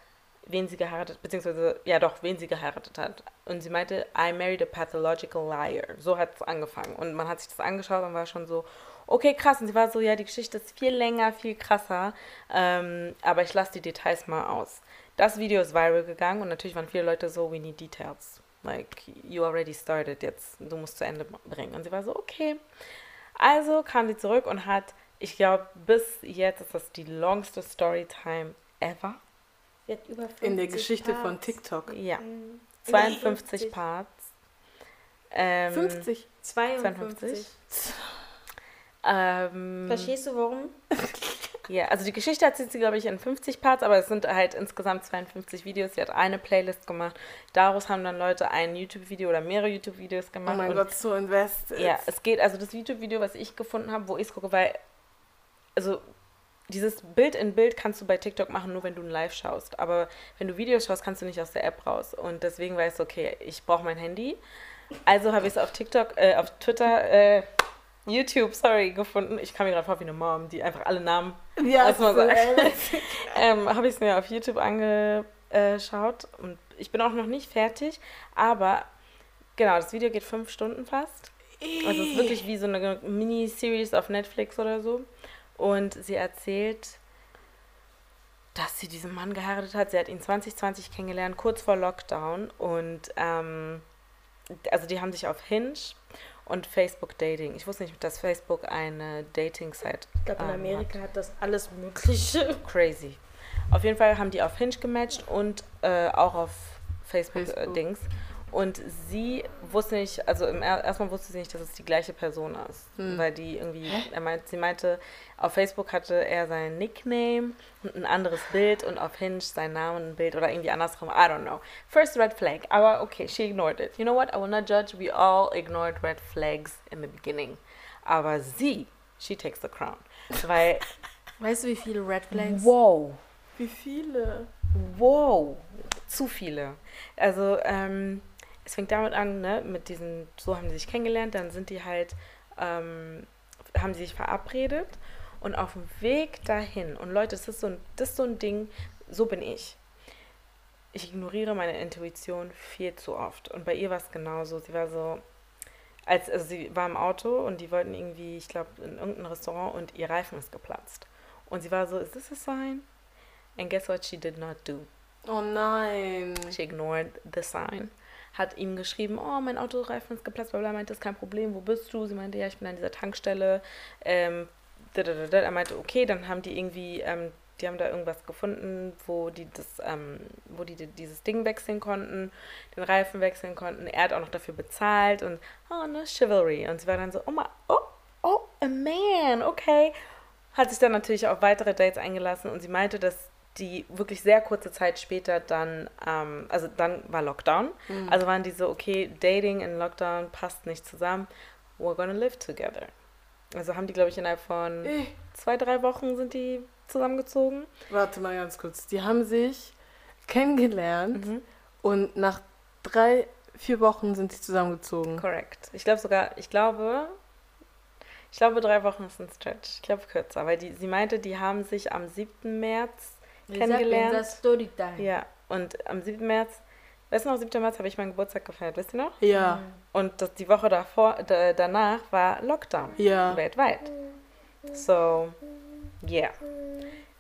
wen sie geheiratet, beziehungsweise, ja doch, wen sie geheiratet hat. Und sie meinte, I married a pathological liar. So hat es angefangen. Und man hat sich das angeschaut und war schon so, okay, krass. Und sie war so, ja, die Geschichte ist viel länger, viel krasser. Ähm, aber ich lasse die Details mal aus. Das Video ist viral gegangen und natürlich waren viele Leute so, we need details. Like, you already started, jetzt, du musst zu Ende bringen. Und sie war so, okay. Also kam sie zurück und hat, ich glaube, bis jetzt ist das die longste Storytime ever. Hat über 50 In der Geschichte Parts. von TikTok. Ja, Mhm. 52 50. Parts. Ähm, 50. 52. Ähm, Verstehst du warum? Ja, also die Geschichte erzählt sie, glaube ich, in 50 Parts, aber es sind halt insgesamt 52 Videos. Sie hat eine Playlist gemacht. Daraus haben dann Leute ein YouTube-Video oder mehrere YouTube-Videos Oh gemacht. mein und Gott, so invested. Ja, es geht, also das YouTube-Video, was ich gefunden habe, wo ich es gucke, weil, also dieses Bild in Bild kannst du bei TikTok machen, nur wenn du ein Live schaust. Aber wenn du Videos schaust, kannst du nicht aus der App raus. Und deswegen war ich okay, ich brauche mein Handy. Also habe ich es auf TikTok, äh, auf Twitter, äh, YouTube, sorry, gefunden. Ich kam mir gerade vor wie eine Mom, die einfach alle Namen ja Lass mal so, ähm, habe ich es mir auf YouTube angeschaut und ich bin auch noch nicht fertig, aber genau, das Video geht fünf Stunden fast. Also es ist wirklich wie so eine Mini-Series auf Netflix oder so. Und sie erzählt, dass sie diesen Mann geheiratet hat. Sie hat ihn 2020 kennengelernt, kurz vor Lockdown. Und ähm, also die haben sich auf Hinge und Facebook Dating. Ich wusste nicht, dass Facebook eine Dating-Site Ich glaube, in ähm, Amerika hat das alles Mögliche. crazy. Auf jeden Fall haben die auf Hinge gematcht und äh, auch auf Facebook, Facebook. Und sie wusste nicht, also im er erstmal wusste sie nicht, dass es die gleiche Person ist. Hm. Weil die irgendwie, er meint, sie meinte, auf Facebook hatte er sein Nickname und ein anderes Bild und auf Hinge sein Name und ein Bild oder irgendwie andersrum. I don't know. First red flag. Aber okay, she ignored it. You know what? I will not judge. We all ignored red flags in the beginning. Aber sie, she takes the crown. Weil, Weißt du, wie viele Red Flags? wow, Wie viele? wow, zu viele. Also, ähm, es fängt damit an, ne, mit diesen, so haben sie sich kennengelernt, dann sind die halt, ähm, haben sie sich verabredet und auf dem Weg dahin, und Leute, das ist so ein, das ist so ein Ding, so bin ich. Ich ignoriere meine Intuition viel zu oft. Und bei ihr war es genauso. Sie war so, als also sie war im Auto und die wollten irgendwie, ich glaube, in irgendein Restaurant und ihr Reifen ist geplatzt. Und sie war so, is this a sign? And guess what she did not do? Oh nein. She ignored the sign. Hat ihm geschrieben, oh, mein Autoreifen ist geplatzt, bla bla, meinte, das ist kein Problem, wo bist du? Sie meinte, ja, ich bin an dieser Tankstelle. Ähm. Er meinte, okay, dann haben die irgendwie, ähm, die haben da irgendwas gefunden, wo die das, ähm, wo die dieses Ding wechseln konnten, den Reifen wechseln konnten. Er hat auch noch dafür bezahlt und, oh, ne, Chivalry. Und sie war dann so, oh, oh, oh, a man, okay. Hat sich dann natürlich auf weitere Dates eingelassen und sie meinte, dass die wirklich sehr kurze Zeit später dann, ähm, also dann war Lockdown. Also waren die so, okay, Dating in Lockdown passt nicht zusammen. We're gonna live together. Also haben die, glaube ich, innerhalb von Eh. zwei, drei Wochen sind die zusammengezogen. Warte mal ganz kurz. Die haben sich kennengelernt Mhm. und nach drei, vier Wochen sind sie zusammengezogen. Correct. Ich glaube sogar, ich glaube, ich glaube drei Wochen ist ein Stretch. Ich glaube kürzer, weil die, sie meinte, die haben sich am 7. März kennengelernt. Das Storytime. Ja, und am 7. März, weißt du noch, 7. März habe ich meinen Geburtstag gefeiert, wisst ihr noch? Ja, Und das, die Woche davor, da, danach war Lockdown ja. weltweit. So, yeah.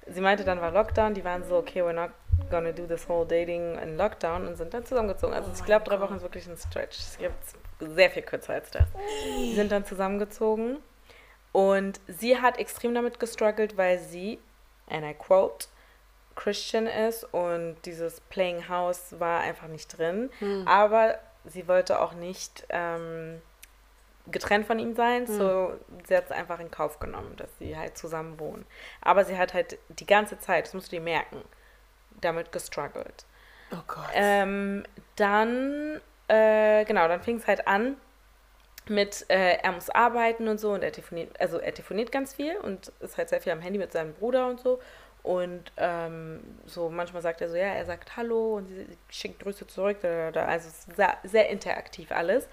Sie meinte, dann war Lockdown, die waren so, okay, we're not gonna do this whole dating in Lockdown und sind dann zusammengezogen. Also Oh ich glaube, drei. Wochen ist wirklich ein Stretch. Es gibt sehr viel kürzer als das. Die sind dann zusammengezogen und sie hat extrem damit gestruggelt, weil sie, and I quote, Christian ist und dieses Playing House war einfach nicht drin. Hm. Aber sie wollte auch nicht ähm, getrennt von ihm sein, so sie hat es einfach in Kauf genommen, dass sie halt zusammen wohnen. Aber sie hat halt die ganze Zeit, das musst du dir merken, damit gestruggelt. Oh Gott. Ähm, dann, äh, genau, dann fing es halt an mit, äh, er muss arbeiten und so und er telefoniert, also er telefoniert ganz viel und ist halt sehr viel am Handy mit seinem Bruder und so. Und ähm, so manchmal sagt er so, ja, er sagt Hallo und sie schickt Grüße zurück. Da, da, da. Also es ist sehr, sehr interaktiv alles.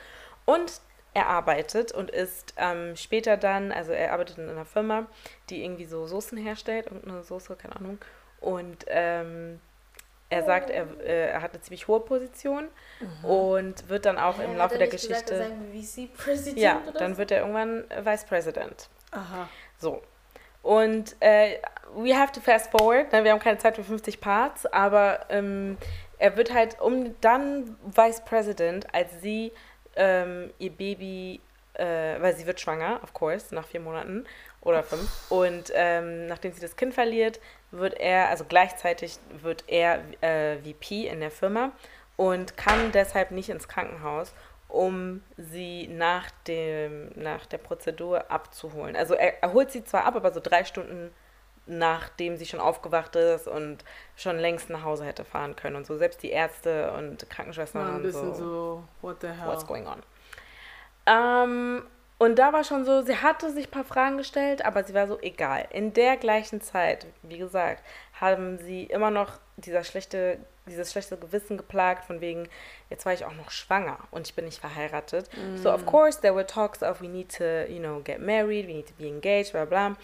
Und er arbeitet und ist ähm, später dann, also er arbeitet in einer Firma, die irgendwie so Soßen herstellt, irgendeine Soße, keine Ahnung. Und ähm, er sagt, er, äh, er hat eine ziemlich hohe Position und wird dann auch im Hat Laufe er der gesagt, Geschichte. er ein VC-Präsident ja, dann wird er irgendwann Vice President. Aha. So. Und äh, we have to fast forward, ne? wir haben keine Zeit für 50 Parts, aber ähm, er wird halt um dann Vice President, als sie ähm, ihr Baby, äh, weil sie wird schwanger, of course, nach vier Monaten oder fünf. Und ähm, nachdem sie das Kind verliert, wird er, also gleichzeitig wird er äh, VP in der Firma und kann deshalb nicht ins Krankenhaus, um sie nach, dem, nach der Prozedur abzuholen. Also er, er holt sie zwar ab, aber so drei Stunden nachdem sie schon aufgewacht ist und schon längst nach Hause hätte fahren können und so. Selbst die Ärzte und Krankenschwestern War ein und bisschen so so, what the hell. what's going on. Ähm, und da war schon so, sie hatte sich ein paar Fragen gestellt, aber sie war so, egal. In der gleichen Zeit, wie gesagt, haben sie immer noch dieser schlechte, dieses schlechte Gewissen geplagt, von wegen, jetzt war ich auch noch schwanger und ich bin nicht verheiratet. So, of course, there were talks of, we need to, you know, get married, we need to be engaged, bla bla.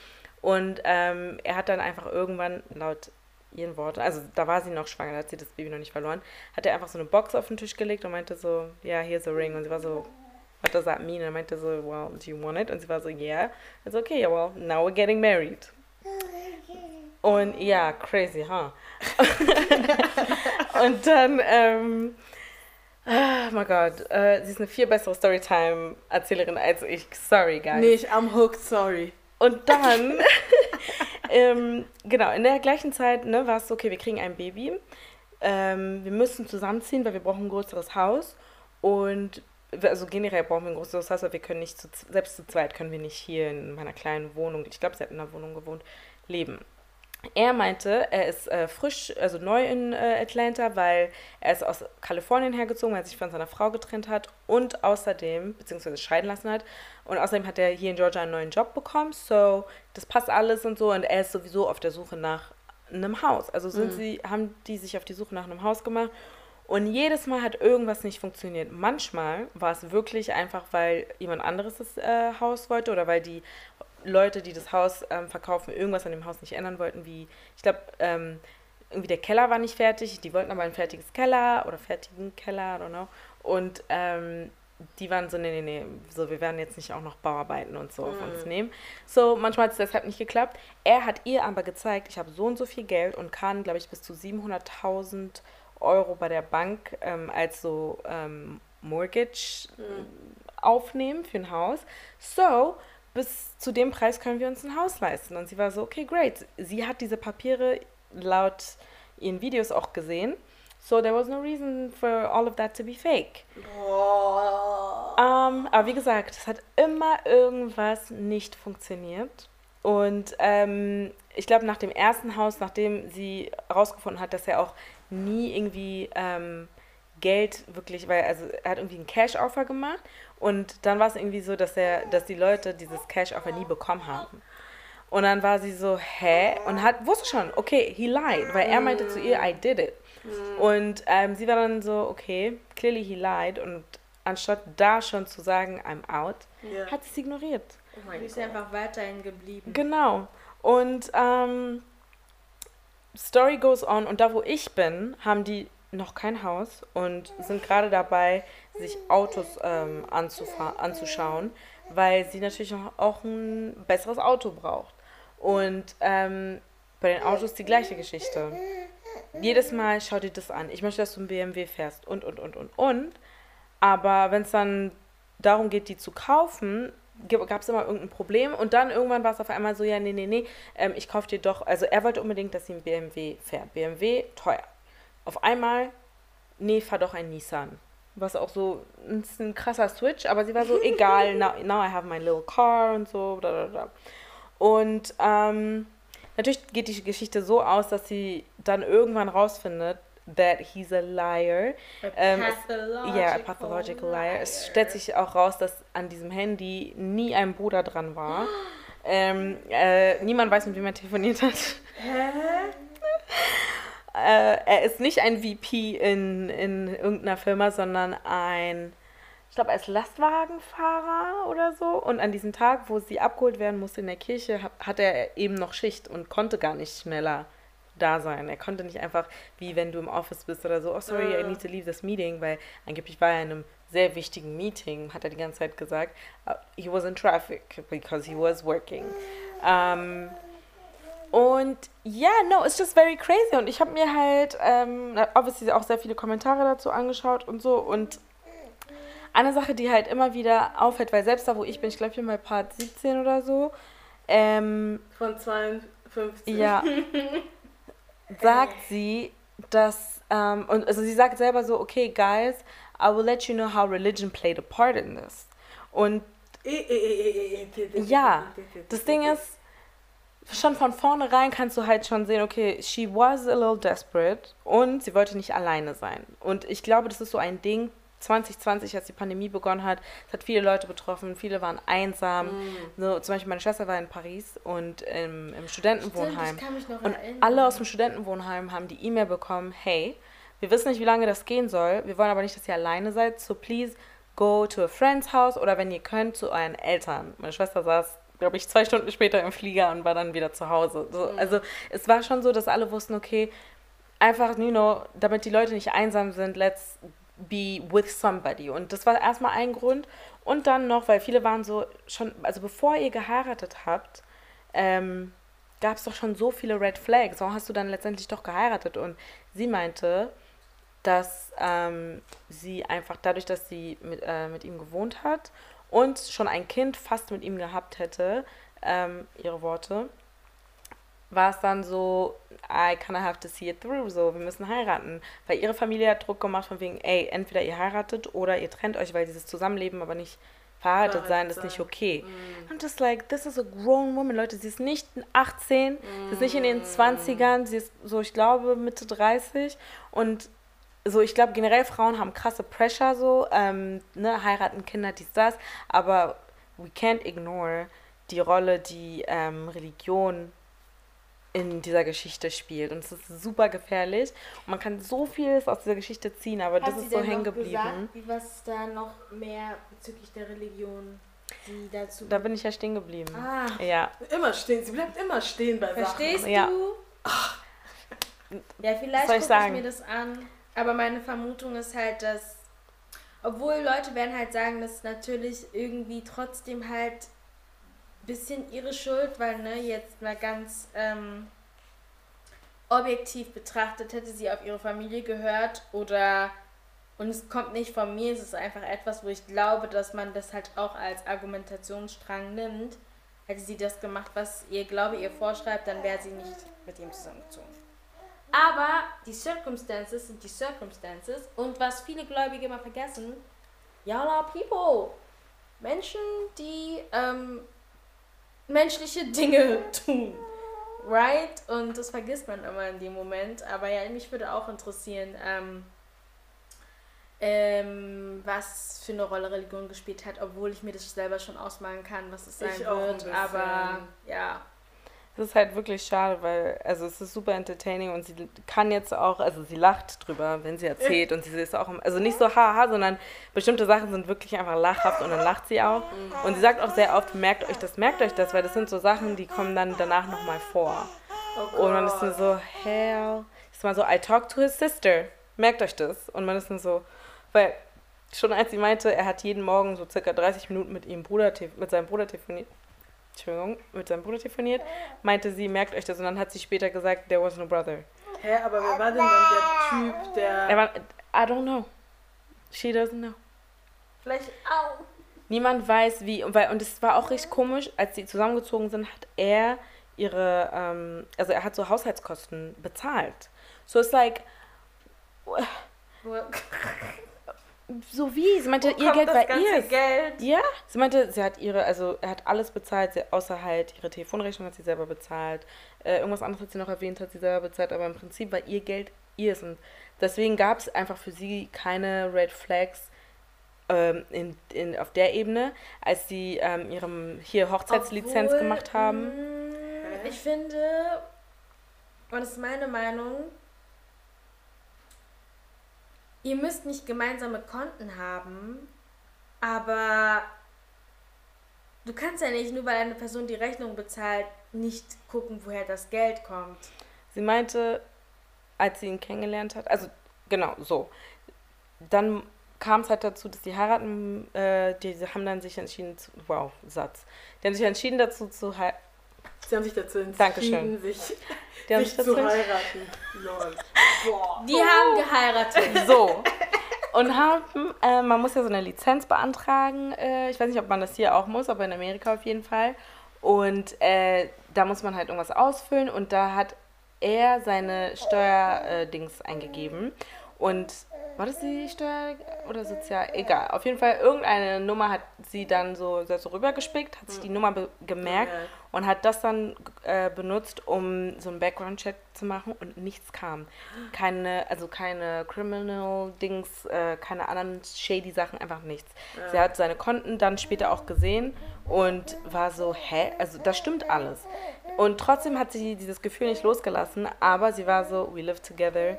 Und ähm, er hat dann einfach irgendwann, laut ihren Worten, also da war sie noch schwanger, da hat sie das Baby noch nicht verloren, hat er einfach so eine Box auf den Tisch gelegt und meinte so, ja, yeah, here's a ring. Und sie war so, what does that mean? Und er meinte so, well, do you want it? Und sie war so, yeah. Also okay, yeah, well, now we're getting married. Und ja, crazy, huh? und dann, ähm, oh mein Gott, äh, sie ist eine viel bessere Storytime-Erzählerin als ich. Sorry, guys. Nee, ich am hooked, sorry. Und dann, ähm, genau, in der gleichen Zeit ne, war es so, okay, wir kriegen ein Baby. Ähm, wir müssen zusammenziehen, weil wir brauchen ein größeres Haus. Und also generell brauchen wir ein größeres Haus, weil wir können nicht, zu, selbst zu zweit können wir nicht hier in meiner kleinen Wohnung, ich glaube, sie hat in einer Wohnung gewohnt, leben. Er meinte, er ist äh, frisch, also neu in äh, Atlanta, weil er ist aus Kalifornien hergezogen, weil er sich von seiner Frau getrennt hat und außerdem, beziehungsweise scheiden lassen hat. Und außerdem hat er hier in Georgia einen neuen Job bekommen. So, das passt alles und so. Und er ist sowieso auf der Suche nach einem Haus. Also sind mhm. sie, haben die sich auf die Suche nach einem Haus gemacht. Und jedes Mal hat irgendwas nicht funktioniert. Manchmal war es wirklich einfach, weil jemand anderes das äh, Haus wollte oder weil die Leute, die das Haus ähm, verkaufen, irgendwas an dem Haus nicht ändern wollten, wie, ich glaube, ähm, irgendwie der Keller war nicht fertig, die wollten aber ein fertiges Keller oder fertigen Keller, I don't know. Und ähm, die waren so, nee, nee, nee, so, wir werden jetzt nicht auch noch Bauarbeiten und so mhm. auf uns mhm. nehmen. So, manchmal hat es deshalb nicht geklappt. Er hat ihr aber gezeigt, ich habe so und so viel Geld und kann, glaube ich, bis zu 700.000 Euro bei der Bank ähm, als so ähm, Mortgage mhm. aufnehmen für ein Haus. So, bis zu dem Preis können wir uns ein Haus leisten. Und sie war so, okay, great. Sie hat diese Papiere laut ihren Videos auch gesehen. So there was no reason for all of that to be fake. Um, aber wie gesagt, es hat immer irgendwas nicht funktioniert. Und ähm, ich glaube, nach dem ersten Haus, nachdem sie herausgefunden hat, dass er auch nie irgendwie ähm, Geld wirklich, weil also er hat irgendwie einen Cash-Offer gemacht und dann war es irgendwie so, dass er, dass die Leute dieses Cash-Offer nie bekommen haben. Und dann war sie so, hä? Und hat, wusste schon, okay, he lied, weil er meinte zu ihr, I did it. Mhm. Und ähm, sie war dann so, okay, clearly he lied. Und anstatt da schon zu sagen, I'm out, yeah. hat sie es ignoriert. Oh sie ist einfach weiterhin geblieben. Genau. Und ähm, Story goes on. Und da, wo ich bin, haben die noch kein Haus und sind gerade dabei, sich Autos ähm, anzuschauen, weil sie natürlich auch ein besseres Auto braucht. Und ähm, bei den Autos die gleiche Geschichte. Jedes Mal schau dir das an. Ich möchte, dass du ein BMW fährst und, und, und, und, und. Aber wenn es dann darum geht, die zu kaufen, gab es immer irgendein Problem und dann irgendwann war es auf einmal so, ja, nee, nee, nee, ähm, ich kaufe dir doch, also er wollte unbedingt, dass sie ein BMW fährt. BMW, teuer. Auf einmal, nee, fahr doch ein Nissan. Was auch so, ist ein krasser Switch, aber sie war so, egal, now, now I have my little car und so, da. Und ähm, natürlich geht die Geschichte so aus, dass sie dann irgendwann rausfindet, that he's a liar. A ähm, pathological ja, a pathological liar. liar. Es stellt sich auch raus, dass an diesem Handy nie ein Bruder dran war. ähm, äh, niemand weiß, mit wem er telefoniert hat. Hä? äh, er ist nicht ein VP in, in irgendeiner Firma, sondern ein ich glaube, als Lastwagenfahrer oder so. Und an diesem Tag, wo sie abgeholt werden musste in der Kirche, hat er eben noch Schicht und konnte gar nicht schneller da sein. Er konnte nicht einfach, wie wenn du im Office bist oder so, oh sorry, I need to leave this meeting, weil angeblich war er in einem sehr wichtigen Meeting, hat er die ganze Zeit gesagt. Uh, he was in traffic because he was working. Um, und ja, yeah, no, it's just very crazy. Und ich habe mir halt, ähm, obviously auch sehr viele Kommentare dazu angeschaut und so. Und eine Sache, die halt immer wieder auffällt, weil selbst da, wo ich bin, ich glaube hier mal Part 17 oder so. Ähm, Von 52. Ja. sagt sie, dass, ähm, und also sie sagt selber so, okay, guys, I will let you know how religion played a part in this. Und ja, das Ding ist, schon von vornherein kannst du halt schon sehen, okay, she was a little desperate und sie wollte nicht alleine sein. Und ich glaube, das ist so ein Ding, 2020, als die Pandemie begonnen hat, es hat viele Leute betroffen, viele waren einsam. Mm. So, zum Beispiel meine Schwester war in Paris und im, im Studentenwohnheim. Stimmt, und alle aus dem Studentenwohnheim haben die E-Mail bekommen, hey, wir wissen nicht, wie lange das gehen soll, wir wollen aber nicht, dass ihr alleine seid, so please go to a friend's house oder wenn ihr könnt, zu euren Eltern. Meine Schwester saß glaube ich, zwei Stunden später im Flieger und war dann wieder zu Hause. So, mm. Also es war schon so, dass alle wussten, okay, einfach, you know, damit die Leute nicht einsam sind, let's be with somebody. Und das war erstmal ein Grund. Und dann noch, weil viele waren so schon, also bevor ihr geheiratet habt, ähm, gab es doch schon so viele Red Flags. Warum hast du dann letztendlich doch geheiratet? Und sie meinte, dass ähm, sie einfach dadurch, dass sie mit, äh, mit ihm gewohnt hat und schon ein Kind fast mit ihm gehabt hätte, ähm, ihre Worte, war es dann so, I kind of have to see it through, so, wir müssen heiraten. Weil ihre Familie hat Druck gemacht von wegen, ey, entweder ihr heiratet oder ihr trennt euch, weil dieses Zusammenleben aber nicht verheiratet sein ist nicht okay. Mm. I'm just like, this is a grown woman, Leute. Sie ist nicht 18, sie ist nicht in ihren 20ern, sie ist so, ich glaube, Mitte 30 und so, ich glaube, generell Frauen haben krasse Pressure so, ähm, ne, heiraten, Kinder, dies, das, aber we can't ignore die Rolle, die ähm, Religion in dieser Geschichte spielt. Und es ist super gefährlich. Und man kann so vieles aus dieser Geschichte ziehen, aber das Hat sie ist so hängen geblieben. Gesagt, wie was da noch mehr bezüglich der Religion sie dazu. Da bin ich ja stehen geblieben. ah, Ja. Immer stehen, sie bleibt immer stehen bei verstehst Ja. du? Ja, vielleicht soll gucke ich ich mir das an. Aber meine Vermutung ist halt, dass. Obwohl Leute werden halt sagen, das ist natürlich irgendwie trotzdem halt ein bisschen ihre Schuld, weil, ne, jetzt mal ganz ähm, objektiv betrachtet, hätte sie auf ihre Familie gehört oder. Und es kommt nicht von mir, es ist einfach etwas, wo ich glaube, dass man das halt auch als Argumentationsstrang nimmt. Hätte sie das gemacht, was ihr Glaube ihr vorschreibt, dann wäre sie nicht mit ihm zusammengezogen. Aber die Circumstances sind die Circumstances. Und was viele Gläubige immer vergessen, y'all are people. Menschen, die ähm, menschliche Dinge tun. Right? Und das vergisst man immer in dem Moment. Aber ja, mich würde auch interessieren, ähm, ähm, was für eine Rolle Religion gespielt hat, obwohl ich mir das selber schon ausmalen kann, was es sein Ich wird. Aber ja. Es ist halt wirklich schade, weil, also es ist super entertaining und sie kann jetzt auch, also sie lacht drüber, wenn sie erzählt und sie ist auch, also nicht so haha, sondern bestimmte Sachen sind wirklich einfach lachhaft und dann lacht sie auch. Und sie sagt auch sehr oft, merkt euch das, merkt euch das, weil das sind so Sachen, die kommen dann danach nochmal vor. Oh Und man ist nur so, hell. Ist mal so, I talk to his sister. Merkt euch das. Und man ist nur so, weil schon als sie meinte, er hat jeden Morgen so circa 30 Minuten mit ihrem Bruder, mit seinem Bruder telefoniert, Entschuldigung, mit seinem Bruder telefoniert, meinte sie, merkt euch das. Und dann hat sie später gesagt, there was no brother. Hä, aber wer war denn dann der Typ, der. Er war, I don't know. She doesn't know. Vielleicht auch. Niemand weiß wie, und, weil, und es war auch richtig komisch, als sie zusammengezogen sind, hat er ihre, ähm, also er hat so Haushaltskosten bezahlt. So it's like, so wie? Sie meinte, ihr Geld war ihr. Geld. Ja, sie meinte, sie hat ihre, also er hat alles bezahlt, sie, außer halt ihre Telefonrechnung hat sie selber bezahlt. Äh, irgendwas anderes hat sie noch erwähnt, hat sie selber bezahlt, aber im Prinzip war ihr Geld ihrs. Und deswegen gab es einfach für sie keine Red Flags ähm, in, in, auf der Ebene, als sie ähm, ihrem hier Hochzeitslizenz Obwohl, gemacht haben. mm, Ich finde, und das ist meine Meinung, ihr müsst nicht gemeinsame Konten haben, aber du kannst ja nicht, nur weil eine Person die Rechnung bezahlt, nicht gucken, woher das Geld kommt. Sie meinte, als sie ihn kennengelernt hat, also genau so, dann kam es halt dazu, dass die heiraten, äh, die haben dann sich entschieden, zu, wow, Satz, die haben sich entschieden dazu zu heiraten. Sie haben sich dazu entschieden, Dankeschön. sich, Die haben sich zu dazu heiraten. Lol. Boah. Die haben geheiratet. So. Und haben, äh, man muss ja so eine Lizenz beantragen. Äh, ich weiß nicht, ob man das hier auch muss, aber in Amerika auf jeden Fall. Und äh, da muss man halt irgendwas ausfüllen und da hat er seine Steuerdings eingegeben. Und war das die Steuer oder sozial? Egal. Auf jeden Fall, irgendeine Nummer hat sie dann so, so rübergespickt, hat sich die Nummer gemerkt Gemerkt. und hat das dann äh, benutzt, um so einen Background-Check zu machen und nichts kam. Keine, also keine Criminal-Dings, äh, keine anderen shady Sachen, einfach nichts. Sie hat seine Konten dann später auch gesehen und war so, hä? Also das stimmt alles. Und trotzdem hat sie dieses Gefühl nicht losgelassen, aber sie war so, we live together,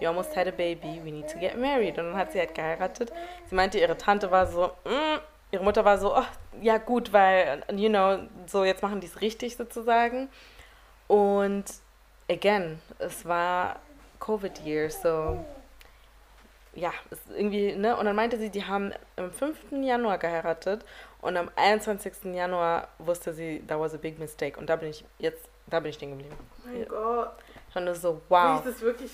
we almost had a baby, we need to get married. Und dann hat sie halt geheiratet. Sie meinte, ihre Tante war so, mm, ihre Mutter war so, oh, ja gut, weil, you know, so jetzt machen die es richtig sozusagen. Und again, es war Covid-Year, so ja, irgendwie, ne? Und dann meinte sie, die haben am 5. Januar geheiratet und am 21. Januar wusste sie, that was a big mistake. Und da bin ich jetzt, da bin ich stehen geblieben. Mein Gott. Und so, Wie wow. ist das wirklich?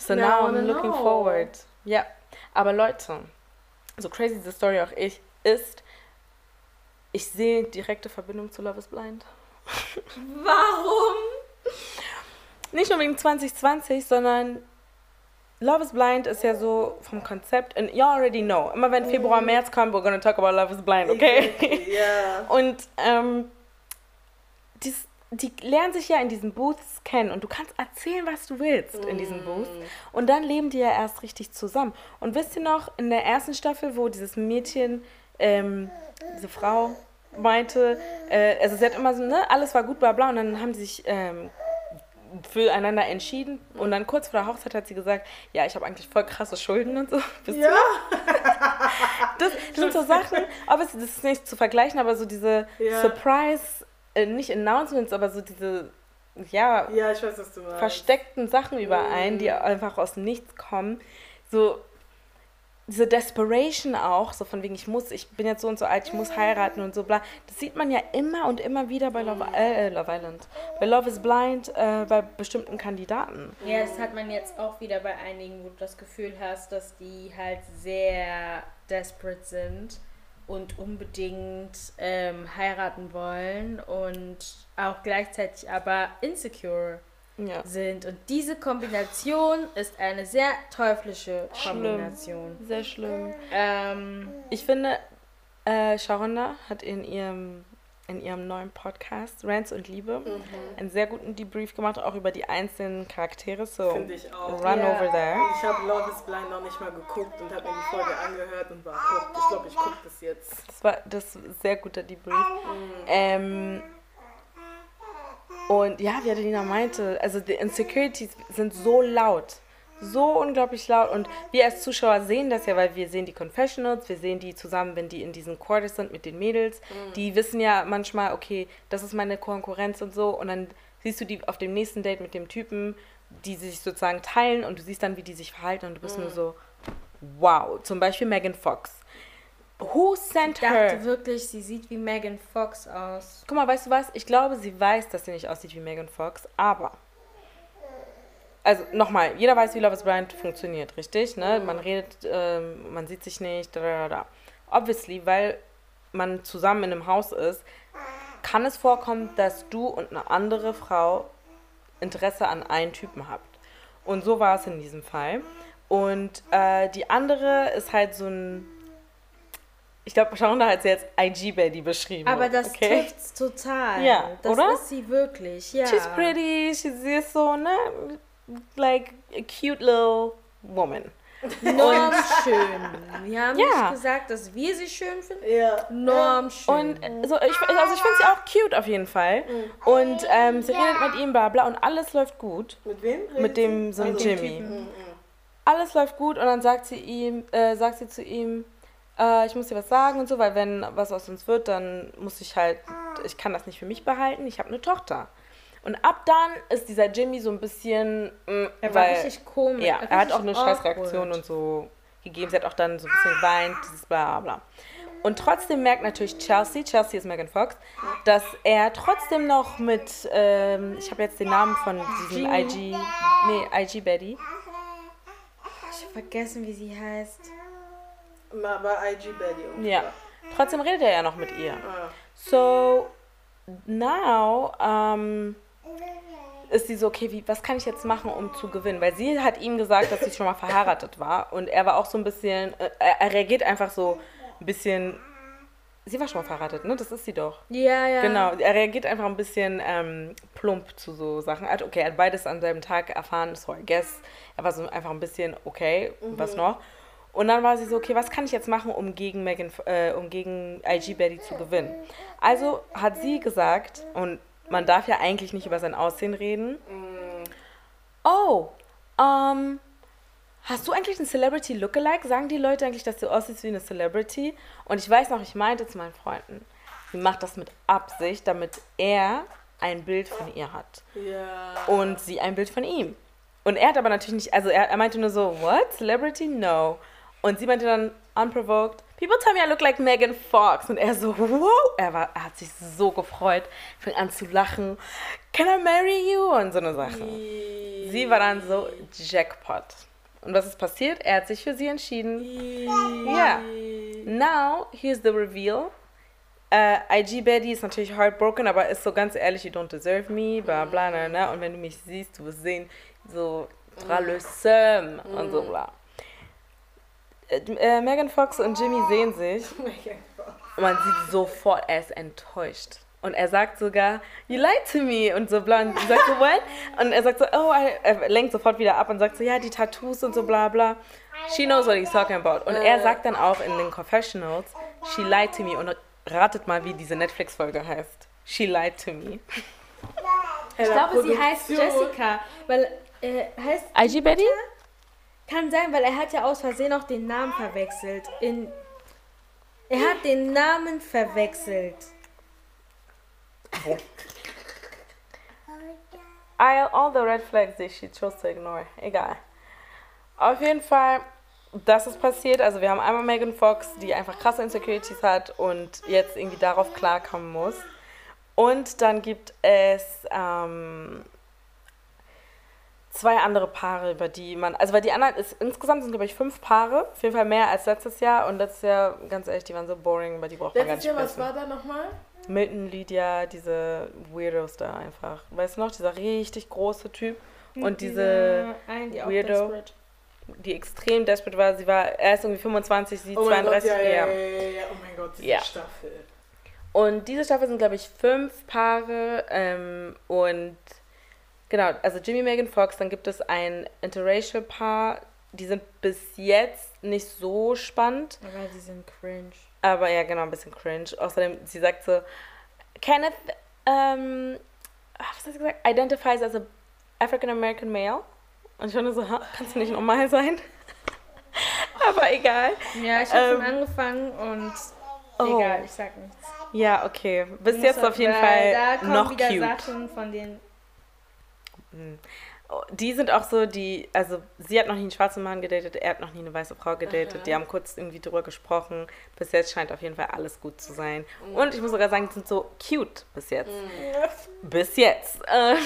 So Now now I'm looking know. forward. Ja, aber Leute, so crazy diese Story auch ich, ist, ich sehe direkte Verbindung zu Love is Blind. Warum? Nicht nur wegen 2020, sondern Love is Blind ist ja so vom Konzept, and you already know. Immer wenn Februar, März kommt, we're gonna talk about Love is Blind, okay? Exactly, Ja. Und ähm, dies, die lernen sich ja in diesen Booths kennen und du kannst erzählen, was du willst in diesen Booths. Und dann leben die ja erst richtig zusammen. Und wisst ihr noch, in der ersten Staffel, wo dieses Mädchen, ähm, diese Frau meinte, äh, also sie hat immer so, ne, alles war gut, bla bla, und dann haben sie sich ähm, füreinander entschieden. Und dann kurz vor der Hochzeit hat sie gesagt, ja, ich habe eigentlich voll krasse Schulden und so. Ihr Ja. das, das sind so Sachen, aber es das ist nicht zu vergleichen, aber so diese Ja. Surprise, äh, nicht Announcements, aber so diese, ja, ja, ich weiß, was du meinst. versteckten Sachen überein, die Mhm. einfach aus dem Nichts kommen. So diese Desperation auch, so von wegen, ich muss, ich bin jetzt so und so alt, ich muss heiraten und so bla. Das sieht man ja immer und immer wieder bei Love, äh, äh, Love Island. Bei Love is Blind, äh, bei bestimmten Kandidaten. Ja, das hat man jetzt auch wieder bei einigen, wo du das Gefühl hast, dass die halt sehr desperate sind und unbedingt ähm, heiraten wollen und auch gleichzeitig aber insecure Ja. sind. Und diese Kombination ist eine sehr teuflische Schlimm. Kombination. Sehr schlimm. Ähm, Ich finde, äh, Sharonda hat in ihrem, in ihrem neuen Podcast Rants und Liebe Mhm. einen sehr guten Debrief gemacht, auch über die einzelnen Charaktere. So, Finde ich auch. run Ja. over there. Ich habe Love is Blind noch nicht mal geguckt und habe mir die Folge angehört und war hooked. Ich glaube, ich gucke das jetzt. Das war das ist ein sehr guter Debrief. Mhm. Ähm, und ja, wie Adelina meinte, also die Insecurities sind so laut. So unglaublich laut. Und wir als Zuschauer sehen das ja, weil wir sehen die Confessionals, wir sehen die zusammen, wenn die in diesen Quarters sind mit den Mädels. Die wissen ja manchmal, okay, das ist meine Konkurrenz und so. Und dann siehst du die auf dem nächsten Date mit dem Typen, die sich sozusagen teilen und du siehst dann, wie die sich verhalten und du bist nur so, wow. Zum Beispiel Megan Fox. Who sent ich dachte her? wirklich, sie sieht wie Megan Fox aus. Guck mal, weißt du was? Ich glaube, sie weiß, dass sie nicht aussieht wie Megan Fox, aber. Also nochmal, jeder weiß, wie Love is Blind funktioniert, richtig? Ne? Man redet, ähm, man sieht sich nicht, da, da, da. Obviously, weil man zusammen in einem Haus ist, kann es vorkommen, dass du und eine andere Frau Interesse an einen Typen habt. Und so war es in diesem Fall. Und äh, die andere ist halt so ein. Ich glaube, Sharonda hat sie jetzt IG-Baby beschrieben. Aber das okay? trifft's total. Ja, das oder? ist sie wirklich, ja. She's pretty, sie ist so, ne? Like a cute little woman. Norm schön. Wir haben Ja. nicht gesagt, dass wir sie schön finden. Ja. Norm schön. Und so, ich, also ich finde sie auch cute auf jeden Fall. Und ähm, sie redet mit ihm, bla bla, und alles läuft gut. Mit wem? redet Mit dem, so Also, Jimmy. Mhm, mhm. Alles läuft gut und dann sagt sie ihm, äh, sagt sie zu ihm, äh, ich muss dir was sagen und so, weil wenn was aus uns wird, dann muss ich halt, ich kann das nicht für mich behalten, ich habe eine Tochter. Und ab dann ist dieser Jimmy so ein bisschen, mm, er war weil, richtig komisch. Ja, er hat richtig auch eine. Scheißreaktion und so gegeben. Sie hat auch dann so ein bisschen geweint, dieses bla bla. Und trotzdem merkt natürlich Chelsea, Chelsea ist Megan Fox, dass er trotzdem noch mit, ähm, ich habe jetzt den Namen von diesem. IG, nee, IG Betty. Ich hab vergessen, wie sie heißt. Aber IG Betty. und- Ja. Trotzdem redet er ja noch mit ihr. Ah. So, now, ähm, ist sie so, okay, wie, was kann ich jetzt machen, um zu gewinnen? Weil sie hat ihm gesagt, dass sie schon mal verheiratet war. Und er war auch so ein bisschen, äh, er, er reagiert einfach so ein bisschen. Sie war schon mal verheiratet, ne? Das ist sie doch. Ja, ja. Genau, er reagiert einfach ein bisschen ähm, plump zu so Sachen. Er hat, okay, er hat beides an selben Tag erfahren, so I guess. Er war so einfach ein bisschen, okay, was noch? Und dann war sie so, okay, was kann ich jetzt machen, um gegen Megan, äh, um gegen IG Betty zu gewinnen? Also hat sie gesagt, und man darf ja eigentlich nicht über sein Aussehen reden. Oh, ähm, hast du eigentlich einen Celebrity Lookalike? Sagen die Leute eigentlich, dass du aussiehst wie eine Celebrity? Und ich weiß noch, ich meinte zu meinen Freunden, sie macht das mit Absicht, damit er ein Bild von ihr hat Ja. und sie ein Bild von ihm. Und er hat aber natürlich nicht, also er, er meinte nur so, what? Celebrity? No. Und sie meinte dann, unprovoked, people tell me I look like Megan Fox. Und er so, wow. Er, war, er hat sich so gefreut, fing an zu lachen. Can I marry you? Und so eine Sache. Sie war dann so, Jackpot. Und was ist passiert? Er hat sich für sie entschieden. Ja. Now, here's the reveal. Äh, IG Betty ist natürlich heartbroken, aber ist so ganz ehrlich, you don't deserve me, bla bla, na, na. Und wenn du mich siehst, du wirst sehen, so, Tralösem und so bla. Äh, äh, Megan Fox und Jimmy sehen sich und man sieht sofort, er ist enttäuscht. Und er sagt sogar, you lied to me und so bla. Und sie sagt so, what? Und er sagt so, oh, I, er lenkt sofort wieder ab und sagt so, ja, die Tattoos und so bla bla. She knows what he's talking about. Und er sagt dann auch in den Confessionals, she lied to me. Und ratet mal, wie diese Netflix-Folge heißt. She lied to me. Ich glaube, sie heißt Jessica, weil äh, heißt IG Betty? Kann sein, weil er hat ja aus Versehen auch den Namen verwechselt. In er hat den Namen verwechselt. I, all the red flags that she chose to ignore. Egal. Auf jeden Fall, das ist passiert. Also wir haben einmal Megan Fox, die einfach krasse Insecurities hat und jetzt irgendwie darauf klarkommen muss. Und dann gibt es ähm, zwei andere Paare, über die man, also weil die anderen, ist, insgesamt sind glaube ich fünf Paare, auf jeden Fall mehr als letztes Jahr. Und letztes Jahr, ganz ehrlich, die waren so boring, über die braucht man gar Letztes nicht Jahr, was sprechen. war da nochmal? Milton, Lydia, diese Weirdos da einfach. Weißt du noch, dieser richtig große Typ und diese, ein, die auch Weirdo. desperate. die extrem desperate war. Sie war erst irgendwie 25, sie Oh mein Gott, 32. ja, ja, ja. ja, ja, ja. Oh mein Gott, diese Ja. Staffel. Und diese Staffel sind, glaube ich, fünf Paare. Ähm, und genau, also Jimmy, Megan Fox, dann gibt es ein interracial Paar. Die sind bis jetzt nicht so spannend. Aber die sind cringe. Aber ja, genau, ein bisschen cringe. Außerdem, sie sagt so, Kenneth, ähm, ah, was hat sie gesagt? Identifies as a African American male. Und ich nur so, kannst du nicht normal sein? Aber egal. Ja, ich habe Ähm, schon angefangen und oh. egal, ich sag nichts. Ja, okay. Bis jetzt auf jeden Fall da kommen noch wieder cute. Sachen von den Oh, Die sind auch so, die, also sie hat noch nie einen schwarzen Mann gedatet, er hat noch nie eine weiße Frau gedatet. Aha. Die haben kurz irgendwie drüber gesprochen. Bis jetzt scheint auf jeden Fall alles gut zu sein. Und ich muss sogar sagen, die sind so cute bis jetzt. Bis jetzt. Ähm,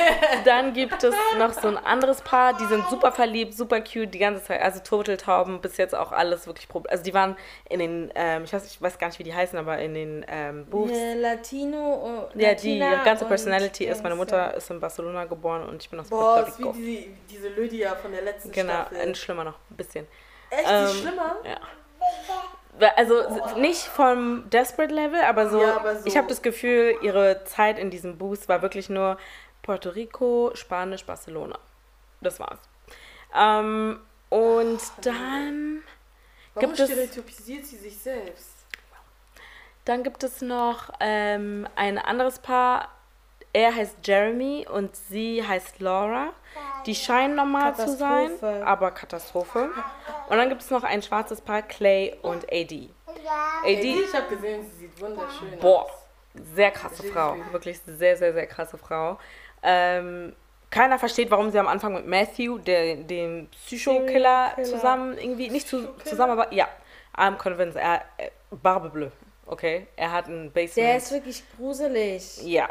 dann gibt es noch so ein anderes Paar, die sind super verliebt, super cute die ganze Zeit. Also Turteltauben, bis jetzt auch alles wirklich Problem. Also die waren in den, ähm, ich, weiß, ich weiß gar nicht, wie die heißen, aber in den ähm, äh, Latino und Ja, die ihre ganze Personality ist. Meine Mutter ist in Barcelona geboren und ich bin aus Boah, Puerto ist wie Rico. die, diese Lydia von der letzten Genau, Staffel. ein schlimmer noch, ein bisschen. Echt, die ähm, schlimmer? Ja. Also s- nicht vom Desperate Level, aber so, Ja, aber so- ich habe das Gefühl, ihre Zeit in diesem Boost war wirklich nur Puerto Rico, Spanisch, Barcelona. Das war's. Ähm, und dann, Warum gibt es- stereotypisiert sie sich selbst? dann gibt es noch ähm, ein anderes Paar. Er heißt Jeremy und sie heißt Laura. Die scheinen normal zu sein, aber Katastrophe. Und dann gibt es noch ein schwarzes Paar, Clay und AD. Ey, AD, ich habe gesehen, sie sieht wunderschön Boah, aus. sehr krasse Frau. Wirklich sehr, sehr, sehr krasse Frau. Ähm, keiner versteht, warum sie am Anfang mit Matthew, der, dem Psycho-Killer, Killer. zusammen irgendwie, nicht zu, zusammen, aber ja, I'm convinced, er, Barbe Bleu, okay? Er hat ein Basement. Der ist wirklich gruselig. Ja.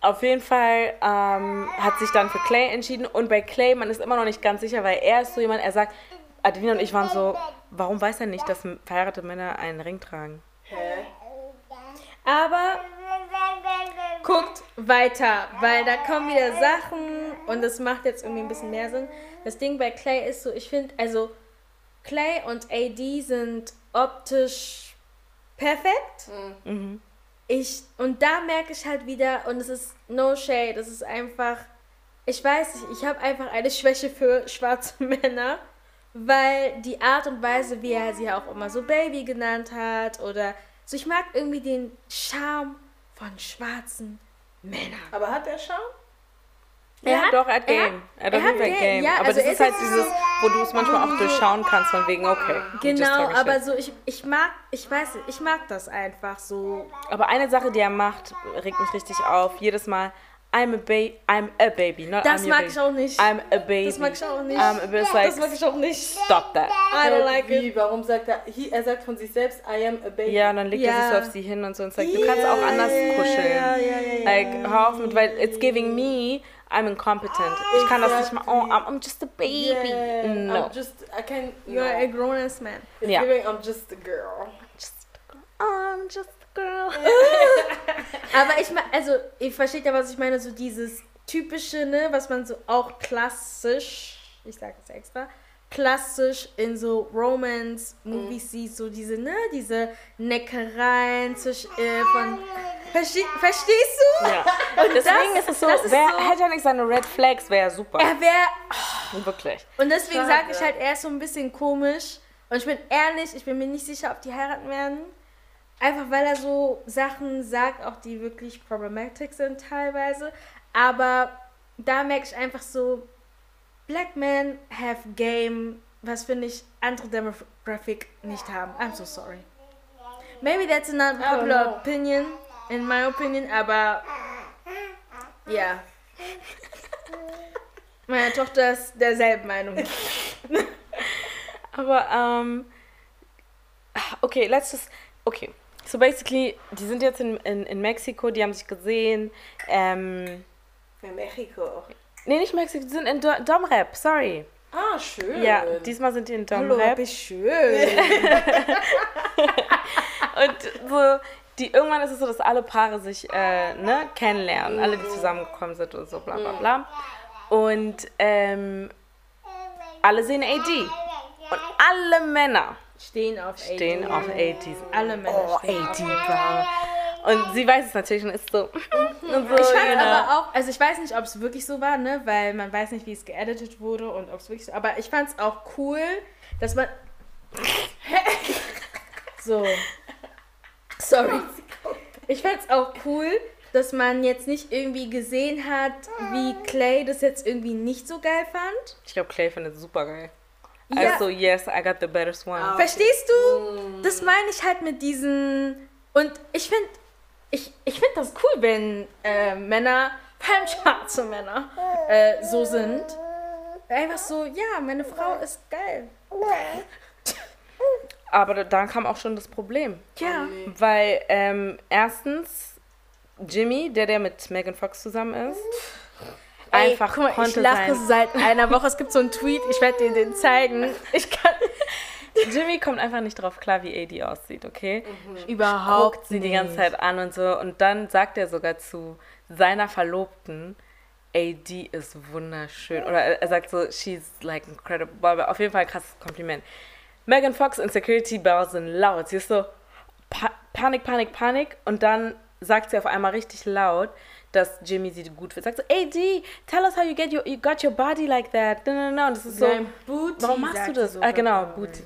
Auf jeden Fall ähm, hat sich dann für Clay entschieden. Und bei Clay, man ist immer noch nicht ganz sicher, weil er ist so jemand, er sagt, Adelina und ich waren so, warum weiß er nicht, dass verheiratete Männer einen Ring tragen? Hä? Aber guckt weiter, weil da kommen wieder Sachen und das macht jetzt irgendwie ein bisschen mehr Sinn. Das Ding bei Clay ist so, ich finde, also Clay und AD sind optisch perfekt. Mhm. Ich, und da merke ich halt wieder, und es ist no shade, es ist einfach, ich weiß nicht, ich habe einfach eine Schwäche für schwarze Männer, weil die Art und Weise, wie er sie auch immer so Baby genannt hat, oder so, ich mag irgendwie den Charme von schwarzen Männern. Aber hat er Charme? Er ja, hat- doch, er hat er Game. hat- Er hat er auf jeden hat Fall Game, Game. ja, aber also das ist halt dieses, wo du es manchmal auch durchschauen kannst, von wegen, okay. Genau, aber shit. so, ich, ich mag, ich weiß nicht, ich mag das einfach so. Aber eine Sache, die er macht, regt mich richtig auf. Jedes Mal, I'm a, ba I'm a baby, not Das I'm mag baby. ich auch nicht. I'm a baby. Das mag ich auch nicht. I'm a bit like, Das mag ich auch nicht. stop that. I don't like Wie, it. warum sagt er, he, er sagt von sich selbst, I am a baby. Ja, und dann legt er sich so auf sie hin und so und sagt, du kannst auch anders kuscheln. Ja, ja, ja, ja. Like, hör auf mit, weil it's giving me, I'm incompetent. Ich kann das nicht mal, oh, I'm, I'm just a baby. Yeah, No. I'm just, I can, You're a grown-ass man. It's Ja. giving, I'm just a girl. Just a girl. I'm just a girl. Aber ich meine, also, ihr versteht ja, was ich meine, so dieses typische, ne, was man so auch klassisch, ich sage es extra, klassisch in so Romance-Movies sieht, so diese, ne, diese Neckereien zwischen, äh, von, verste verstehst du? Ja. Und Deswegen das- ist es so, das ist wer, so- hätte ja nicht seine Red Flags, wäre super. Er wäre, Wirklich. und deswegen sage ich halt, er ist so ein bisschen komisch. Und ich bin ehrlich, ich bin mir nicht sicher, ob die heiraten werden. Einfach weil er so Sachen sagt, auch die wirklich problematic sind teilweise. Aber da merke ich einfach so, Black men have game, was finde ich andere Demographic nicht haben. I'm so sorry. Maybe that's a not popular know. opinion, in my opinion, aber ja. Meine Tochter ist derselben Meinung. Aber, ähm, okay, let's just, okay. So basically, die sind jetzt in, in, in Mexiko, die haben sich gesehen. Ähm, In Mexiko. Nee, nicht Mexiko, die sind in Do Domrep, sorry. Ah, schön. Ja, diesmal sind die in Hallo, Domrep. wie schön. Und so, die, irgendwann ist es so, dass alle Paare sich äh, ne, kennenlernen, alle, die zusammengekommen sind und so, bla bla bla. Und ähm, alle sehen AD. Und alle Männer Stehen auf stehen AD. auf AD. Alle Männer Oh, stehen AD, wow. Und sie weiß es natürlich und ist so. Und so Ich fand genau. aber auch, also ich weiß nicht, ob es wirklich so war, ne, weil man weiß nicht, wie es geeditet wurde und ob es wirklich so, aber ich fand es auch cool, dass man so sorry. Ich fand es auch cool, dass man jetzt nicht irgendwie gesehen hat, wie Clay das jetzt irgendwie nicht so geil fand. Ich glaube, Clay findet es super geil. Ja. Also, yes, I got the better one. Verstehst du? Das meine ich halt mit diesen. Und ich finde ich, ich find das cool, wenn äh, Männer, vor allem schwarze Männer, äh, so sind. Einfach so, ja, meine Frau ist geil. Aber dann kam auch schon das Problem. Ja. Weil ähm, erstens Jimmy, der der mit Megan Fox zusammen ist, Ey, einfach guck mal, konnte ich lache sein. seit einer Woche. Es gibt so einen Tweet, ich werde dir den zeigen. Ich kann Jimmy kommt einfach nicht drauf klar, wie AD aussieht, okay? überhaupt Guckt sie die ganze Zeit an und so. Und dann sagt er sogar zu seiner Verlobten, AD ist wunderschön. Oder er sagt so, she's like incredible. Aber auf jeden Fall ein krasses Kompliment. Megan Fox und Security Bell sind laut. Sie ist so pa Panik, Panik, Panik. Und dann sagt sie auf einmal richtig laut, dass Jimmy sie gut findet. Sagt so, AD, tell us how you get your, you got your body like that. No, no, no. Und das ist so, Booty, warum machst du das? sie ah, genau, Booty.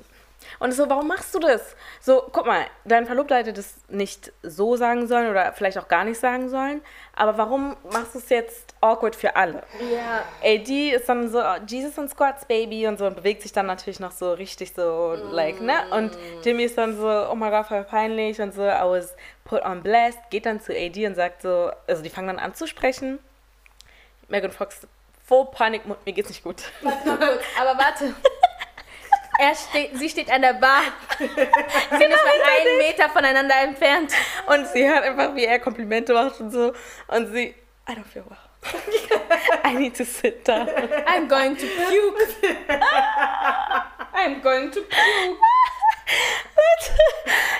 Und so, warum machst du das? So, guck mal, dein Verlobter hätte das nicht so sagen sollen oder vielleicht auch gar nicht sagen sollen. Aber warum machst du es jetzt awkward für alle? Ja, AD ist dann so, oh, Jesus and Squats, Baby und so und bewegt sich dann natürlich noch so richtig so, like, ne? Und Jimmy ist dann so, oh mein Gott, voll peinlich und so, I was put on blast, geht dann zu AD und sagt so, also die fangen dann an zu sprechen. Megan Fox, voll Panik, mir geht's nicht gut. aber warte. Er steht, sie steht an der Bar. Sie sind nicht mal einen Meter voneinander entfernt. Und sie hört einfach, wie er Komplimente macht und so. Und sie, I don't feel well. I need to sit down. I'm going to puke. I'm going to puke. ich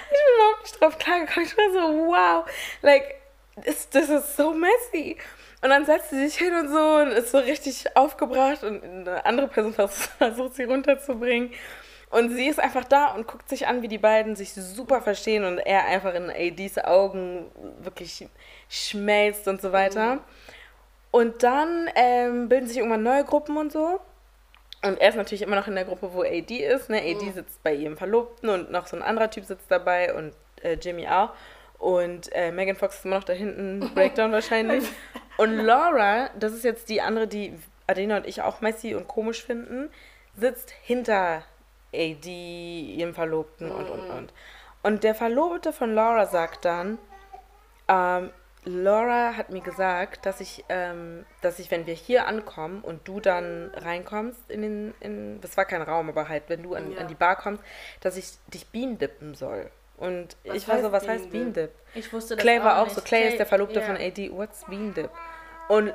bin überhaupt nicht drauf klargekommen. Ich war so, wow, like, this, this is so messy. Und dann setzt sie sich hin und so und ist so richtig aufgebracht und eine andere Person vers- versucht sie runterzubringen. Und sie ist einfach da und guckt sich an, wie die beiden sich super verstehen und er einfach in ADs Augen wirklich schmelzt und so weiter. Und dann ähm, bilden sich irgendwann neue Gruppen und so. Und er ist natürlich immer noch in der Gruppe, wo AD ist. Ne? AD sitzt bei ihrem Verlobten und noch so ein anderer Typ sitzt dabei und äh, Jimmy auch. Und äh, Megan Fox ist immer noch da hinten, Breakdown wahrscheinlich. Und Laura, das ist jetzt die andere, die Adena und ich auch messy und komisch finden, sitzt hinter AD, ihrem Verlobten und, und, und. Und der Verlobte von Laura sagt dann, ähm, Laura hat mir gesagt, dass ich, ähm, dass ich, wenn wir hier ankommen und du dann reinkommst in den, in, das war kein Raum, aber halt, wenn du an, Ja. an die Bar kommst, dass ich dich Bean dippen soll. Und Was ich war so, was Bean heißt Bean Dip? Dip? Ich wusste das Clay war auch nicht. so, Clay ist der Verlobte ja. von AD, what's Bean Dip? Und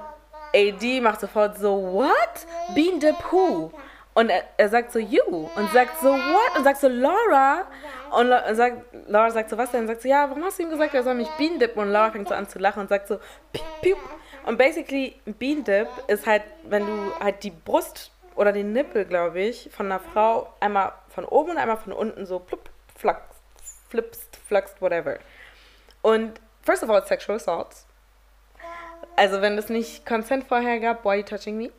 AD macht sofort so, what? Bean Dip who? Und er, er sagt so, you. Und sagt so, what? Und sagt so, Laura. Und und sagt, Laura sagt so, was denn? Und sagt so, ja, warum hast du ihm gesagt, er soll mich Bean dippen? Und Laura fängt so an zu lachen und sagt so, piep, piep. Und basically, Bean Dip ist halt, wenn du halt die Brust oder den Nippel, glaube ich, von einer Frau einmal von oben und einmal von unten so plupp, flax, flipst, fluxed, whatever. Und first of all, it's sexual assault. Also wenn es nicht Consent vorher gab, why are you touching me?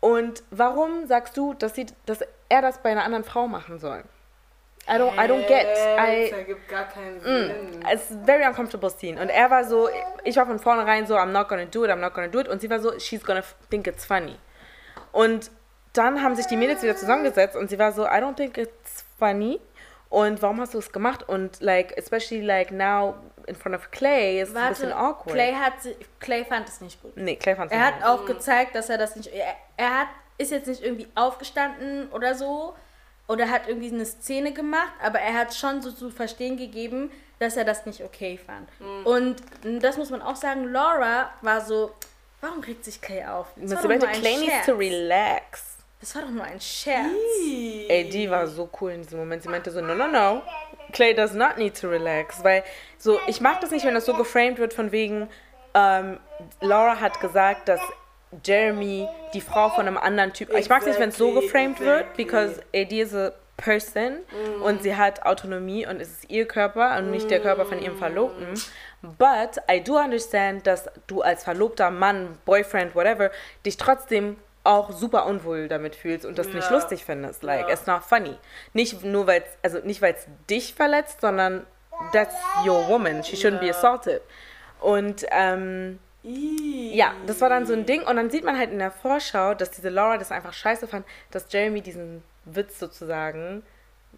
Und warum sagst du, dass, sie, dass er das bei einer anderen Frau machen soll? I don't, I don't get. I, das ergibt gar keinen Mm, Sinn. it's a very uncomfortable scene. Und er war so, ich war von vornherein so, I'm not gonna do it, I'm not gonna do it. Und sie war so, she's gonna think it's funny. Und dann haben sich die Mädels wieder zusammengesetzt und sie war so, I don't think it's funny. Und warum hast du es gemacht? Und like, especially like now in front of Clay, ist es ein bisschen awkward. Clay, hat, Clay fand es nicht gut. nee, Clay fand es Er nicht hat auch gezeigt, dass er das nicht. Er, er hat, ist jetzt nicht irgendwie aufgestanden oder so. Oder hat irgendwie eine Szene gemacht, aber er hat schon so zu verstehen gegeben, dass er das nicht okay fand. Mhm. Und das muss man auch sagen, Laura war so, warum regt sich Clay auf? Das war, doch nur ein Clay needs Scherz. to relax. Das war doch nur ein Scherz. Ey, die war so cool in diesem Moment. Sie meinte so, no, no, no. Clay does not need to relax. Weil so, ich mag das nicht, wenn das so geframed wird von wegen, ähm, Laura hat gesagt, dass Jeremy die Frau von einem anderen Typ. Ich mag es nicht, wenn es so Exactly, geframed wird, exactly. because AD is a person und sie hat Autonomie und es ist ihr Körper und nicht der Körper von ihrem Verlobten. But I do understand, dass du als verlobter Mann, Boyfriend, whatever, dich trotzdem auch super unwohl damit fühlst und das nicht Ja. lustig findest. Like, Ja. it's not funny. Nicht nur, weil es, also nicht, weil es dich verletzt, sondern that's your woman. She shouldn't be Ja. assaulted. Und, ähm, ja, das war dann so ein Ding. Und dann sieht man halt in der Vorschau, dass diese Laura das einfach scheiße fand, dass Jeremy diesen Witz sozusagen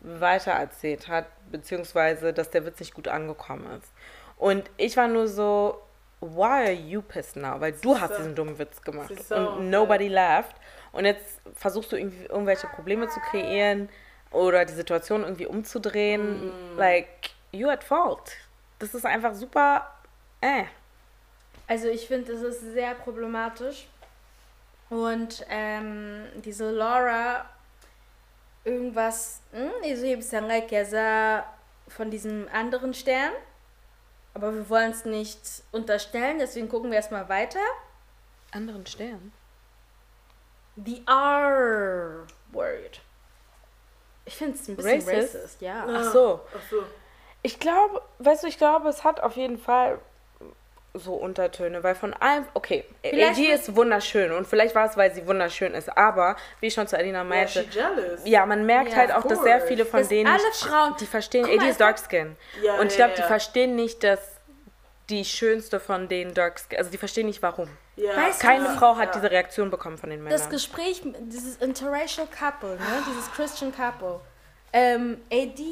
weitererzählt hat, beziehungsweise, dass der Witz nicht gut angekommen ist. Und ich war nur so, why are you pissed now? Weil du hast So. diesen dummen Witz gemacht so, und nobody laughed. Und jetzt versuchst du irgendwie irgendwelche Probleme zu kreieren oder die Situation irgendwie umzudrehen. Mm. Like, you at fault. Das ist einfach super, äh. Also ich finde, das ist sehr problematisch. Und ähm, diese Laura, irgendwas, hm, also ich habe gesagt, von diesem anderen Stern. Aber wir wollen es nicht unterstellen, deswegen gucken wir erstmal weiter. Anderen Stern. The R-Word. Ich finde es ein bisschen Racist? racist, ja. Ach so. Ach so. Ich glaube, weißt du, ich glaube, es hat auf jeden Fall so Untertöne, weil von allem, okay, Vielleicht AD wird- ist wunderschön und vielleicht war es, weil sie wunderschön ist, aber wie ich schon zu Alina Ja, meinte, jealous. ja, man merkt Ja, halt auch, dass sehr viele von Dass denen, alle Frauen- die verstehen, mal, AD es ist Dark Skin Ja, und ich ja, glaube, die ja. verstehen nicht, dass die schönste von den Dark Skin, also die verstehen nicht warum. Ja. Weißt du, Keine Ja. Frau hat Ja. diese Reaktion bekommen von den Männern. Das Gespräch, dieses interracial Couple, ne? dieses Christian Couple. Ähm, AD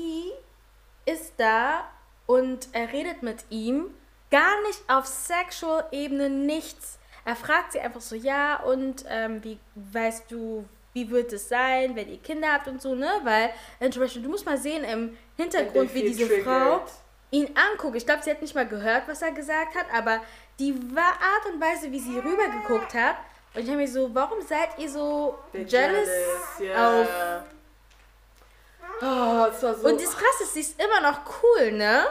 ist da und er redet mit ihm. Gar nicht auf sexual Ebene, nichts. Er fragt sie einfach so, ja, und ähm, wie weißt du, wie wird es sein, wenn ihr Kinder habt und so, ne? Weil interracial, du musst mal sehen im Hintergrund, wie diese Frau ihn anguckt. Ich glaube, sie hat nicht mal gehört, was er gesagt hat, aber die Art und Weise, wie sie rübergeguckt hat. Und ich habe mir so, warum seid ihr so jealous? ja. auf- Oh, das war so. Und das Krasse ist, sie ist immer noch cool, ne?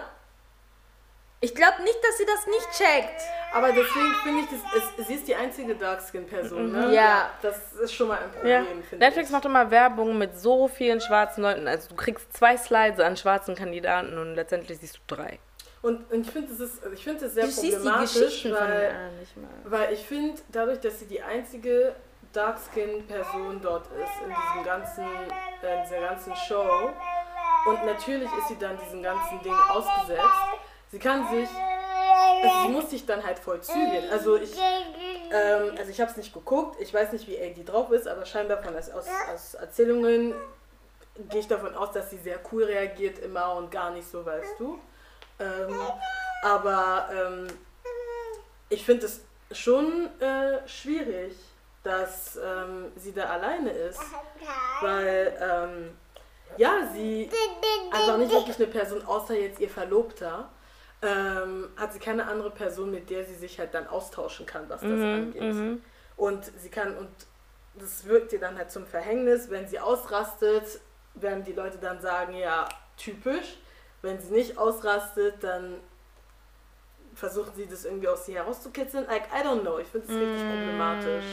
Ich glaube nicht, dass sie das nicht checkt. aber deswegen finde ich, das, es, sie ist die einzige Dark-Skin-Person, ne? Ja. Das ist schon mal ein Ja. Problem, finde Netflix ich. macht immer Werbung mit so vielen schwarzen Leuten. Also du kriegst zwei Slides an schwarzen Kandidaten und letztendlich siehst du drei. Und, und ich finde, ich finde das sehr Du problematisch, weil, weil ich finde, dadurch, dass sie die einzige Dark-Skin-Person dort ist in diesem ganzen, äh, in dieser ganzen Show und natürlich ist sie dann diesem ganzen Ding ausgesetzt. Sie kann sich, also sie muss sich dann halt voll zügeln. Also ich, ähm, also ich habe es nicht geguckt, ich weiß nicht, wie AD drauf ist, aber scheinbar von aus, aus Erzählungen gehe ich davon aus, dass sie sehr cool reagiert immer und gar nicht so, weißt du. Ähm, aber ähm, ich finde es schon äh, schwierig, dass ähm, sie da alleine ist, weil ähm, ja, sie einfach nicht wirklich eine Person, außer jetzt ihr Verlobter, ähm, hat sie keine andere Person, mit der sie sich halt dann austauschen kann, was das angeht. Und sie kann, und das wirkt ihr dann halt zum Verhängnis, wenn sie ausrastet, werden die Leute dann sagen, ja, typisch. Wenn sie nicht ausrastet, dann versuchen sie das irgendwie aus sie herauszukitzeln. Like, I don't know. Ich finde es richtig problematisch.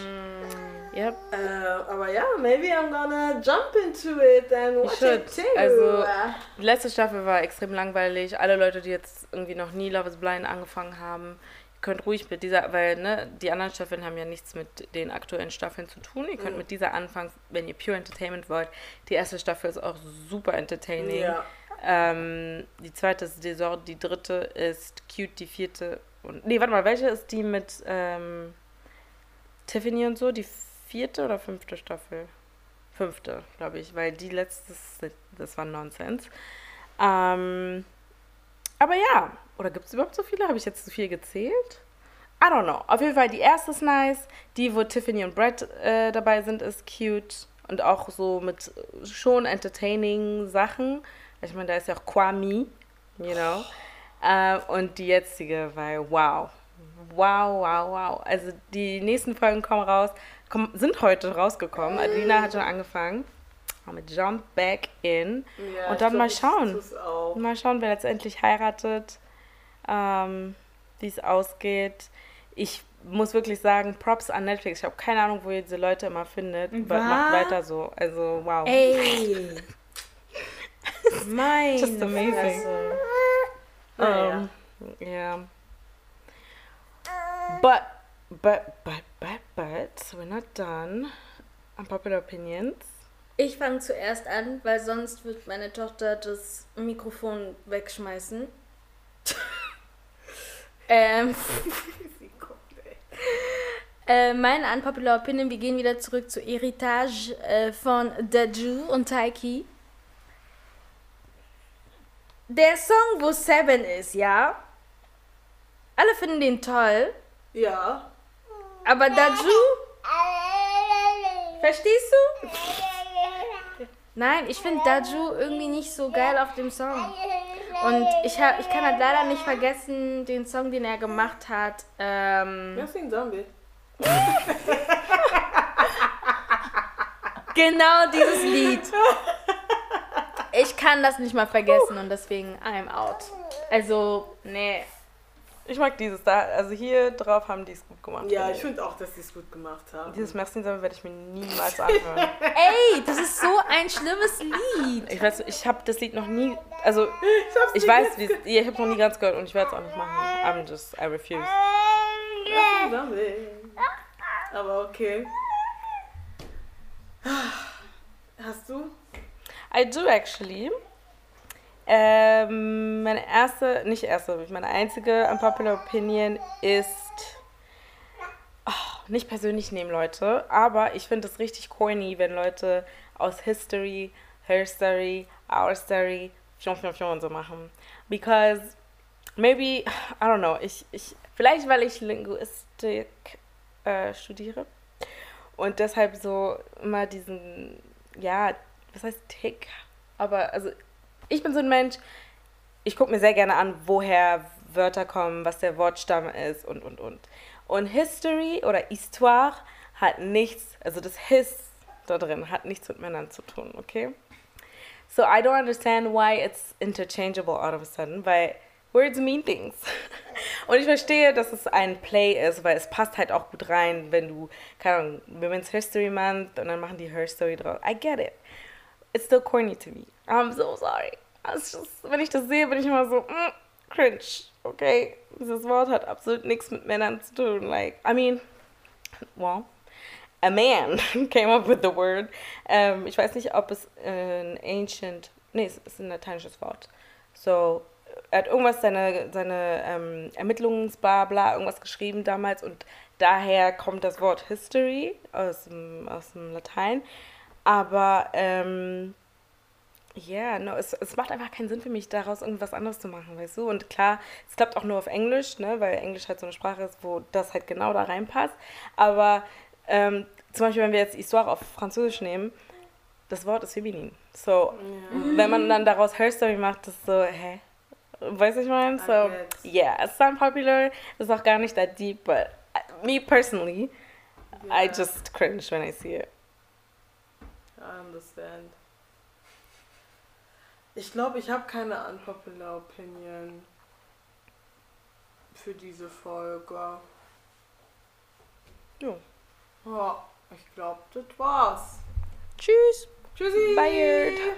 Yep. Äh, aber ja, maybe I'm gonna jump into it and watch it too. Also- Die letzte Staffel war extrem langweilig. Alle Leute, die jetzt irgendwie noch nie Love is Blind angefangen haben, ihr könnt ruhig mit dieser, weil ne, die anderen Staffeln haben ja nichts mit den aktuellen Staffeln zu tun. Ihr könnt Mhm. mit dieser anfangen, wenn ihr Pure Entertainment wollt. Die erste Staffel ist auch super entertaining. ja. Ähm, die zweite ist Saison, die dritte ist Cute, die vierte und. Nee, warte mal, welche ist die mit ähm, Tiffany und so? Die vierte oder fünfte Staffel? Fünfte, glaube ich, weil die letzte, das war Nonsens. Ähm, aber ja, oder gibt es überhaupt so viele? Habe ich jetzt zu viel gezählt? I don't know. Auf jeden Fall, die erste ist nice. Die, wo Tiffany und Brett äh, dabei sind, ist cute. Und auch so mit schon entertaining Sachen. Ich meine, da ist ja auch Kwame, you know. Äh, und die jetzige war wow. Wow, wow, wow. Also die nächsten Folgen kommen raus, sind heute rausgekommen. Adelina hat schon angefangen. Aber Jump back in. Ja, Und dann mal schauen. Mal schauen, wer letztendlich heiratet, ähm, wie es ausgeht. Ich muss wirklich sagen, Props an Netflix. Ich habe keine Ahnung, wo ihr diese Leute immer findet. Aber Was? macht weiter so. Also, wow. Ey! Meine Just amazing. Fresse. Um, yeah. But, but, but, but, but, we're not done. Unpopular opinions. Ich fange zuerst an, weil sonst wird meine Tochter das Mikrofon wegschmeißen. ähm, Sie kommt, ey. äh, meine unpopular Opinion, wir gehen wieder zurück zu Heritage äh, von Daju und Taiki. Der Song, wo Seven ist, ja? Alle finden den toll, Ja. Aber Daju, verstehst du? Nein, ich finde Daju irgendwie nicht so geil auf dem Song. Und ich, hab, ich kann halt leider nicht vergessen, den Song, den er gemacht hat. Ähm, Wer singt Zombie? Genau dieses Lied. Ich kann das nicht mal vergessen und deswegen I'm out. Also, nee. Ich mag dieses da. Also hier drauf haben die es gut gemacht. Ja, ich finde auch, dass sie es gut gemacht haben. Dieses Merci werde ich mir niemals anhören. Ey, das ist so ein schlimmes Lied. Ich weiß, ich habe das Lied noch nie, also ich hab's ich weiß, wie, ich habe noch nie ganz gehört und ich werde es auch nicht machen. I'm just, I refuse. Aber okay. Hast du? I do actually. Ähm, meine erste, nicht erste, meine einzige unpopular opinion ist, oh, nicht persönlich nehmen Leute, aber ich finde es richtig corny, wenn Leute aus History, Her Story, Our Story, Fion, Fion, Fion und so machen. Because maybe, I don't know, ich, ich, vielleicht weil ich Linguistik äh, studiere und deshalb so immer diesen, ja, was heißt Tick? Aber also ich bin so ein Mensch, ich gucke mir sehr gerne an, woher Wörter kommen, was der Wortstamm ist und, und, und. Und History oder Histoire hat nichts, also das His da drin hat nichts mit Männern zu tun, okay? So I don't understand why it's interchangeable all of a sudden, weil words mean things. Und ich verstehe, dass es ein Play ist, weil es passt halt auch gut rein, wenn du, keine Ahnung, Women's History Month und dann machen die Her Story drauf. I get it. It's still corny to me. I'm so sorry. Just, wenn ich das sehe, bin ich immer so, mm, cringe, okay? Dieses Wort hat absolut nichts mit Männern zu tun. Like, I mean, well, a man came up with the word. Ähm, ich weiß nicht, ob es ein ancient, nee, es ist ein lateinisches Wort. So, er hat irgendwas, seine, seine ähm, Ermittlungsblabla, irgendwas geschrieben damals und daher kommt das Wort History aus dem, aus dem Latein. Aber, ähm, ja, no, es, es macht einfach keinen Sinn für mich, daraus irgendwas anderes zu machen, weißt du? Und klar, es klappt auch nur auf Englisch, ne, weil Englisch halt so eine Sprache ist, wo das halt genau da reinpasst. Aber ähm, zum Beispiel, wenn wir jetzt Histoire auf Französisch nehmen, das Wort ist feminin. So, wenn man dann daraus Her Story macht, das ist so, hä? Weißt du, was ich meine? So, I yeah, it's unpopular, ist auch gar nicht that deep, but uh, me personally, I Ja, just cringe when I see it. I understand. Ich glaube, ich habe keine unpopular Opinion für diese Folge. Ja. ja ich glaube, das war's. Tschüss. Tschüssi. Bye.